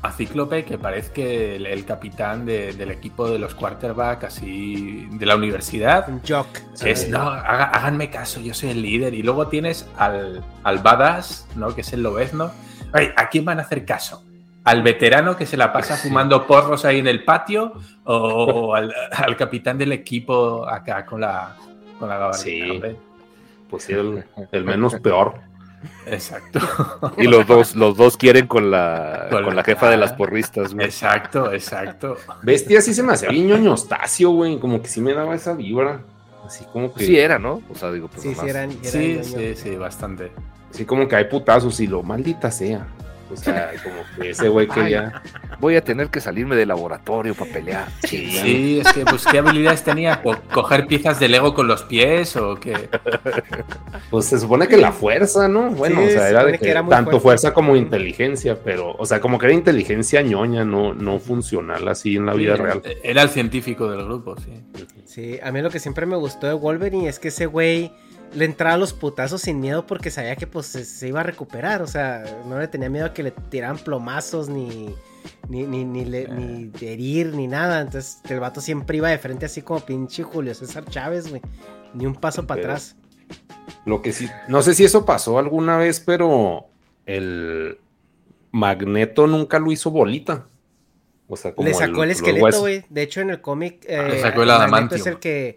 a Cíclope que parece que el, el capitán de- del equipo de los quarterback así de la universidad. Un jock. Es, no, haga- háganme caso, yo soy el líder. Y luego tienes al, al badass, ¿no? Que es el lobezno. Ay, ¿A quién van a hacer caso? ¿Al veterano que se la pasa fumando porros ahí en el patio? ¿O, o al, al capitán del equipo acá con la, con la gabardina? Sí. Pues sí, el, el menos peor. Exacto. Y los dos, los dos quieren con la, Con con la- la jefa de las porristas, güey. Exacto, exacto. Bestia sí se me hacía bien ñoñostacio, güey. Como que sí me daba esa vibra. Así como que. Sí era, ¿no? O sea, digo, pues Sí, sí, nomás. eran, eran Sí, sí, sí, bastante. Así como que hay putazos y lo maldita sea. O sea, como que ese güey que Ay. ya. Voy a tener que salirme del laboratorio para pelear. Sí, es que, pues, ¿qué habilidades tenía? ¿Co- ¿Coger piezas de Lego con los pies o qué? Pues se supone que la fuerza, ¿no? Bueno, Sí, o sea, se era de que que era muy tanto fuerte. fuerza como inteligencia, pero, o sea, como que era inteligencia ñoña, no, no funcional así en la vida Sí, real. Era el científico del grupo, sí. Sí, a mí lo que siempre me gustó de Wolverine es que ese güey le entraba a los putazos sin miedo porque sabía que pues se, iba a recuperar, o sea, no le tenía miedo a que le tiraran plomazos ni ni, ni, ni, le- ni herir ni nada, entonces el vato siempre iba de frente así como pinche Julio César Chávez, güey, ni un paso para atrás. Lo que sí, no sé si eso pasó alguna vez, pero el Magneto nunca lo hizo bolita. O sea, como Le sacó el, esqueleto, güey, de hecho en el cómic eh, Le sacó el Magneto adamantium. es el que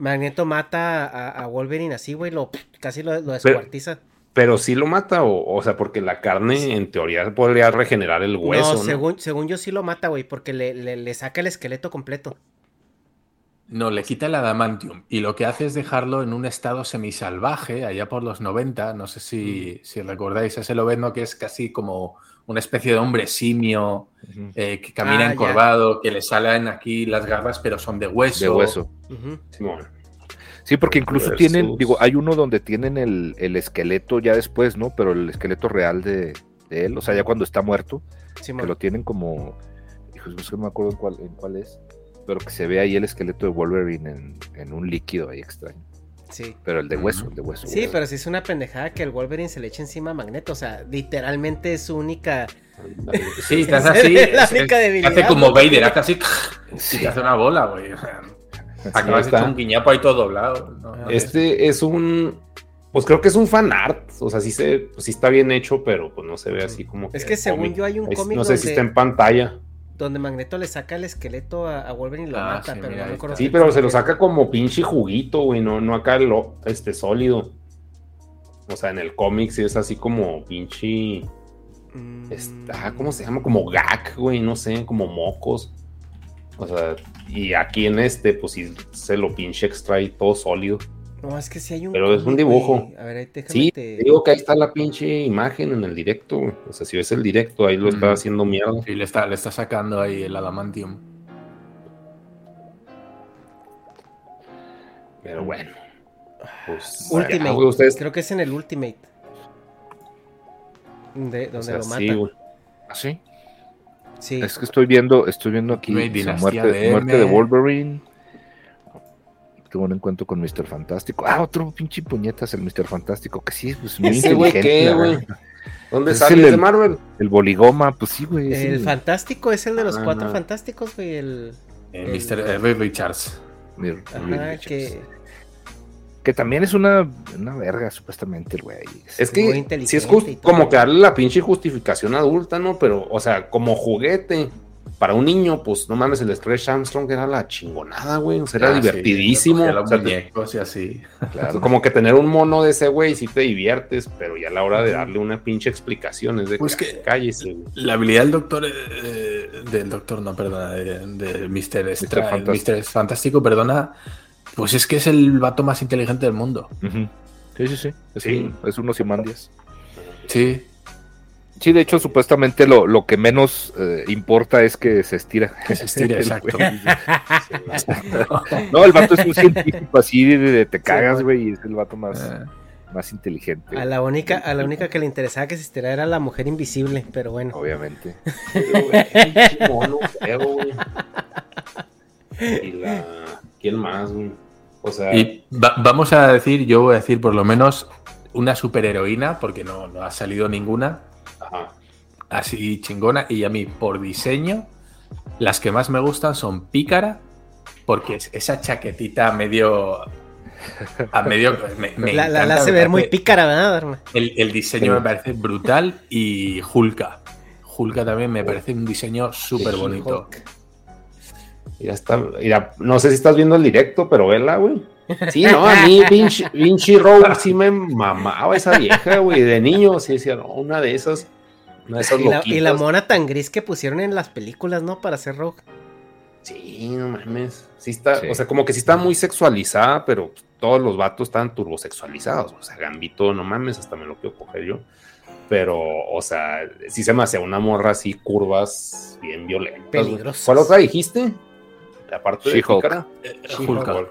Magneto mata a, a Wolverine así, güey, lo casi lo, lo descuartiza. Pero sí lo mata, o, o sea, porque la carne en teoría podría regenerar el hueso, no, ¿no? según, según yo sí lo mata, güey, porque le, le- le saca el esqueleto completo. No, le quita el adamantium y lo que hace es dejarlo en un estado semisalvaje, allá por los 90. No sé Mm. si, si recordáis ese lobezno que es casi como una especie de hombre simio eh, que camina Ah, ya. encorvado, que le salen aquí las garras, pero son de hueso. De hueso. Sí, porque incluso Versus- tienen, digo, hay uno donde tienen el, el esqueleto ya después, ¿no? Pero el esqueleto real de, de él, o sea, ya cuando está muerto, Simón. que lo tienen como, hijos, es que no me acuerdo en cuál, en cuál es, pero que se ve ahí el esqueleto de Wolverine en, en un líquido ahí extraño. Sí. Pero el de hueso, el de hueso. Sí, hueso. pero sí es una pendejada que el Wolverine se le eche encima a Magneto. O sea, literalmente es su única. Sí, hace así. La es- única debilidad, Hace como. Vader, hace así. Sí. Y te hace una bola, güey. Acabas de un guiñapo ahí todo doblado. ¿no? Ah, Este es un. Pues creo que es un fan art. O sea, sí, se, pues sí está bien hecho, pero pues no se ve así como. Es que según cómic. yo hay un cómic No sé si está en pantalla. Donde Magneto le saca el esqueleto a, a Wolverine y lo Ah, mata, sí, pero mira, no recuerdo. Sí, pero se lo saca como pinche juguito, güey. No, no acá lo, este sólido. O sea, en el cómic sí es así como pinche. Mm, Está, ¿cómo se llama? Como gag, güey, no sé, como mocos. O sea, y aquí en este, pues sí se lo pinche extrae todo sólido. No, es que sí hay un. Pero es un dibujo. A ver, ahí déjame Sí, te- te digo que ahí está la pinche imagen en el directo, güey. O sea, si ves el directo, ahí lo está haciendo mierda. Sí, le está, le está sacando ahí el adamantium. Pero bueno. Pues, Ultimate. ya, güey, ustedes. Creo que es en el Ultimate. De, donde o sea, lo mata. sí, güey. ¿Ah, sí? Sí. Es que estoy viendo, estoy viendo aquí Dinastía muerte, de muerte de. Wolverine. Tuvo un encuentro con Mr. Fantástico. Ah, otro pinche puñetas, el Mr. Fantástico, que sí, pues muy Ese güey. ¿Dónde Es sale el- de Marvel? El boligoma, pues sí, güey. es El el- fantástico es el de los Ah, cuatro no. fantásticos, güey. El. Eh, el- Mr. Ray Richards. Mir- Ajá, Richards. que. Que también es una, una verga, supuestamente, el güey. Es muy que inteligente si es just- como que darle la pinche justificación adulta, ¿no? Pero, o sea, como juguete para un niño, pues no mames, el Stretch Armstrong era la chingonada, güey. O sea, era Ah, divertidísimo. cogía los O sea, te- muñecos y así. claro, como que tener un mono de ese güey sí te diviertes, pero ya a la hora de darle una pinche explicación es de Pues que, que- "Ay, cállese, güey". La habilidad del doctor, eh, del doctor, no, perdona, de, de Mr. Extra- Fantástico. Mr. Fantástico, perdona, pues es que es el vato más inteligente del mundo. Sí, sí, sí. Es, Sí. Un, es un Ozymandias. Sí, Sí, de hecho, supuestamente lo, lo que menos eh, importa es que se estira. que se estire, El exacto. No, el vato es un científico así de, de- te cagas, güey, y es el vato más, Eh, más inteligente. A la única, a la única que le interesaba que se estirara era la mujer invisible, pero bueno. Obviamente. Pero, güey, pinche mono feo, güey. Y la. ¿Quién más, güey? O sea, Y va- vamos a decir, yo voy a decir por lo menos una superheroína, porque no, no ha salido ninguna ajá. así chingona. Y a mí, por diseño, las que más me gustan son Pícara, porque es esa chaquetita medio. A medio. Me, me La, hace me ver muy pícara, ¿verdad? El, el diseño me parece brutal y Hulka. Hulka también me parece un diseño súper bonito. Ya está. Mira, no sé si estás viendo el directo, pero vela, güey. Sí, no, a mí Vinci, Vinci Rowe sí me mamaba esa vieja, güey. De niño, sí decía, no, una de esas. Y la, y la mona tan gris que pusieron en las películas, ¿no? Para hacer rock. Sí, no mames. Sí está, Sí. o sea, como que sí está muy sexualizada, pero todos los vatos están turbosexualizados. O sea, Gambito, no mames, hasta me lo quiero coger yo. Pero, o sea, sí se me hacía una morra así, curvas bien violentas. Peligrosas. ¿Cuál otra dijiste? Aparte de She-Hulk. Pícara. Hulka.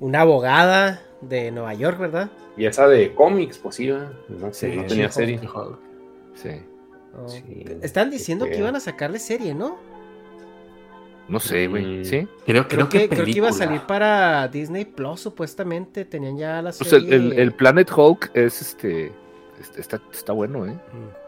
Una abogada de Nueva York, ¿verdad? Y esa de cómics, pues sí, ¿verdad? no, sé, Sí, no tenía serie. She-Hulk. Sí. Oh, Sí. Están diciendo que iban a sacarle serie, ¿no? No sé, güey. Mm. ¿Sí? Creo, Creo, creo, que, que, creo que iba a salir para Disney Plus, supuestamente. Tenían ya la Pues serie. el, el- el Planet Hulk es este. este- Está, está bueno, ¿eh?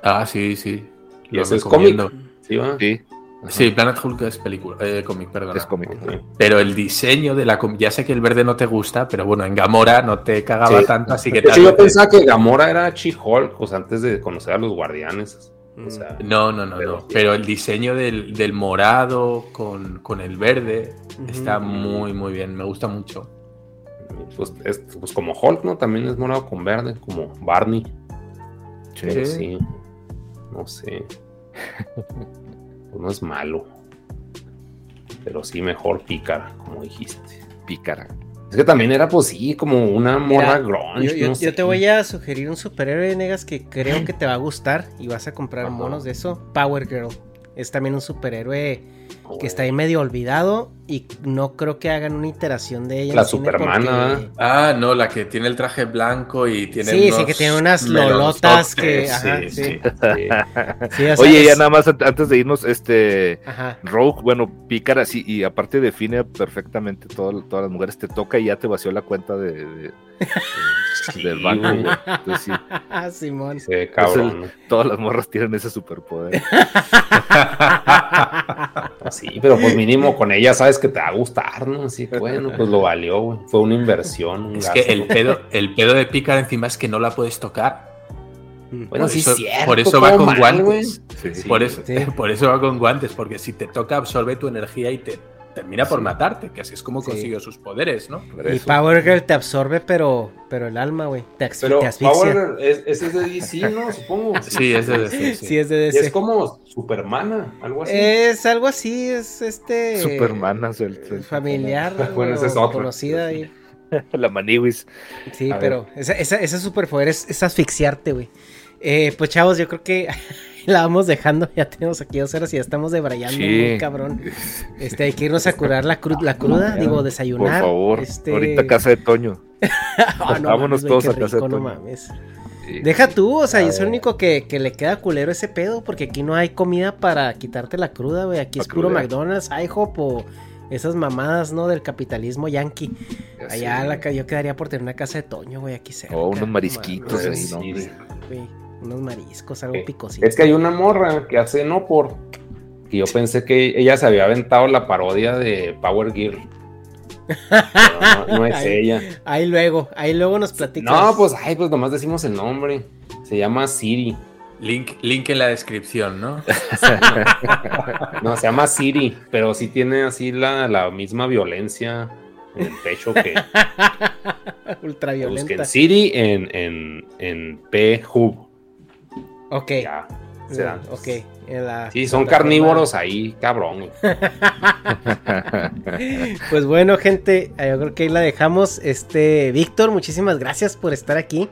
Ah, sí, sí. Y Lo ese es recomiendo. Sí, va. Sí, Sí, Planet Hulk es película, eh, cómic, perdón. es cómic. Ok. Pero el diseño de la ya sé que el verde no te gusta, pero bueno, en Gamora no te cagaba Sí. tanto, así que De hecho, tal yo vez- pensaba que Gamora era She-Hulk, sea, antes de conocer a los guardianes. O sea, No, no, no, Pero- no. Pero el diseño del, del morado con, con el verde está muy, muy bien. Me gusta mucho. pues, es, pues como Hulk, ¿no? También es morado con verde, como Barney. Sí. Pero sí, no sé. No es malo. Pero sí, mejor Pícara, como dijiste. Pícara. Es que también era, pues sí, como una morra grunge. Yo, yo- no yo sé. te voy a sugerir un superhéroe, Negas, que creo que te va a gustar y vas a comprar Ajá. monos de eso. Power Girl. Es también un superhéroe que está ahí medio olvidado y no creo que hagan una iteración de ella. La Supermana, porque- Ah, no, la que tiene el traje blanco y tiene. Sí, sí, unos que tiene unas lolotas que- sí, ajá, sí. sí. Sí. Sí, o sea, Oye, ya nada más an- antes de irnos, este. Ajá. Rogue, bueno, Pícara, sí, y aparte define perfectamente todo- todas las mujeres. Te toca y ya te vació la cuenta de, de- de- del banco. güey. Entonces, sí, Simón. Se ve cabrón. ¿no? todas las morras tienen ese superpoder. Sí, pero pues mínimo con ella sabes que te va a gustar, ¿no? Así que bueno, pues lo valió, güey. Fue una inversión. un Es gasto. que el pedo, el pedo de Picard encima es que no la puedes tocar. Bueno, por sí, eso, es cierto. por eso va con mal, güey. guantes. Sí, por, eso, sí. por eso va con guantes, porque si te toca absorbe tu energía y te termina por matarte, que así es como Sí. consiguió sus poderes, ¿no? Por Y eso. Power Girl te absorbe, pero, pero el alma, güey. Te, asfixia- Pero te asfixia. Power, es, ese es de DC, ¿no? Supongo. Sí, es de decir, sí. Sí, es de Y DC. es como Supermana, algo así. Es algo así, es este. Superman, el- el- Familiar. Bueno, ese es otro. Conocida ahí. La Maniwis. Sí, A pero esa, esa, ese superpoder es, es asfixiarte, güey. Eh, pues chavos, yo creo que la vamos dejando. Ya tenemos aquí dos horas y ya estamos debrayando Sí. muy cabrón. Este, hay que irnos a curar la, cru- la cruda, digo, Por desayunar. favor. Este... Ahorita casa de Toño. Ah, no Vámonos mames, todos a casa de no Toño. mames. Sí. Deja tú, o sea, yo soy el único que, que le queda culero ese pedo, porque aquí no hay comida para quitarte la cruda, güey. Aquí es puro. McDonald's, IHOP o esas mamadas, ¿no? Del capitalismo yankee. Ya Allá la, yo quedaría por tener una casa de Toño, güey, aquí cerca. O unos no marisquitos ahí, ¿no? Unos mariscos, algo Eh, picosito. Es que hay una morra que hace no por. Que yo pensé que ella se había aventado la parodia de Power Gear. Pero no, no es ella. Ahí luego, ahí luego nos platicas. No, pues, ay, pues nomás decimos el nombre. Se llama Siri. Link, link en la descripción, ¿no? No, se llama Siri, pero sí tiene así la, la misma violencia en el pecho que Ultraviolenta. busquen Siri en, en, en P-Hub. Ok. Ya, se dan. Ok. en la Sí, son carnívoros ahí, cabrón. Pues bueno, gente, eh, yo creo que ahí la dejamos. Este, Víctor, muchísimas gracias por estar aquí.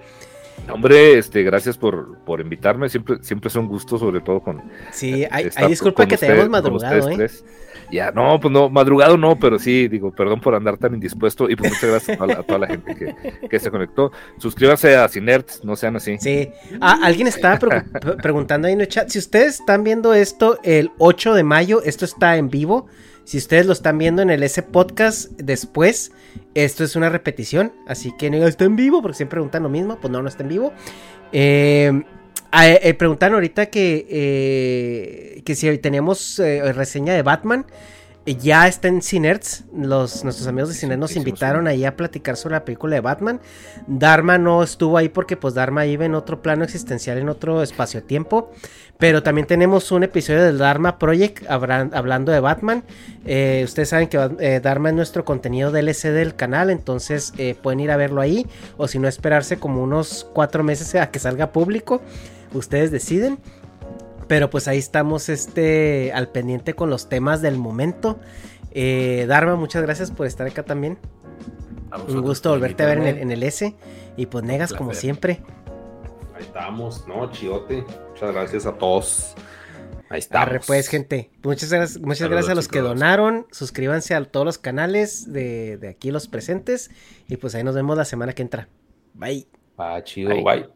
Hombre, este, gracias por, por invitarme. Siempre, siempre es un gusto, sobre todo con. Sí, hay, hay disculpa con que te madrugado, ¿eh? tres. Ya, no, pues no, madrugado no, pero sí, digo, perdón por andar tan indispuesto y pues muchas gracias a toda la, gente que, que se conectó. Suscríbanse a Cinerts, no sean así. Sí. Ah, alguien estaba preguntando ahí en el chat. Si ustedes están viendo esto el 8 de mayo, esto está en vivo. Si ustedes lo están viendo en el S Podcast después, esto es una repetición. Así que no está en vivo, porque siempre preguntan lo mismo. Pues no, no está en vivo. Eh, ah, eh, preguntan ahorita que, eh, que si teníamos eh, reseña de Batman. Eh, Ya está en Cinerts. Los, nuestros amigos de Cinerts nos invitaron ahí a platicar sobre la película de Batman. Dharma no estuvo ahí porque pues Dharma iba en otro plano existencial, en otro espacio-tiempo. Pero también tenemos un episodio del Dharma Project hablando de Batman. Eh, ustedes saben que eh, Dharma es nuestro contenido DLC del canal, entonces eh, pueden ir a verlo ahí. O si no, esperarse como unos cuatro meses a que salga público. Ustedes deciden. Pero pues ahí estamos este, al pendiente con los temas del momento. Eh, Dharma, muchas gracias por estar acá también. Un gusto volverte a ver en el, en el S. Y pues Negas, como siempre. Ahí estamos, ¿no? Chiote. Muchas gracias a todos. Ahí estamos. Arre, pues, gente. Muchas gracias, muchas Saludos, gracias a los que donaron. Suscríbanse a todos los canales de, de aquí, los presentes. Y pues ahí nos vemos la semana que entra. Bye. Ah, chido, Bye. bye.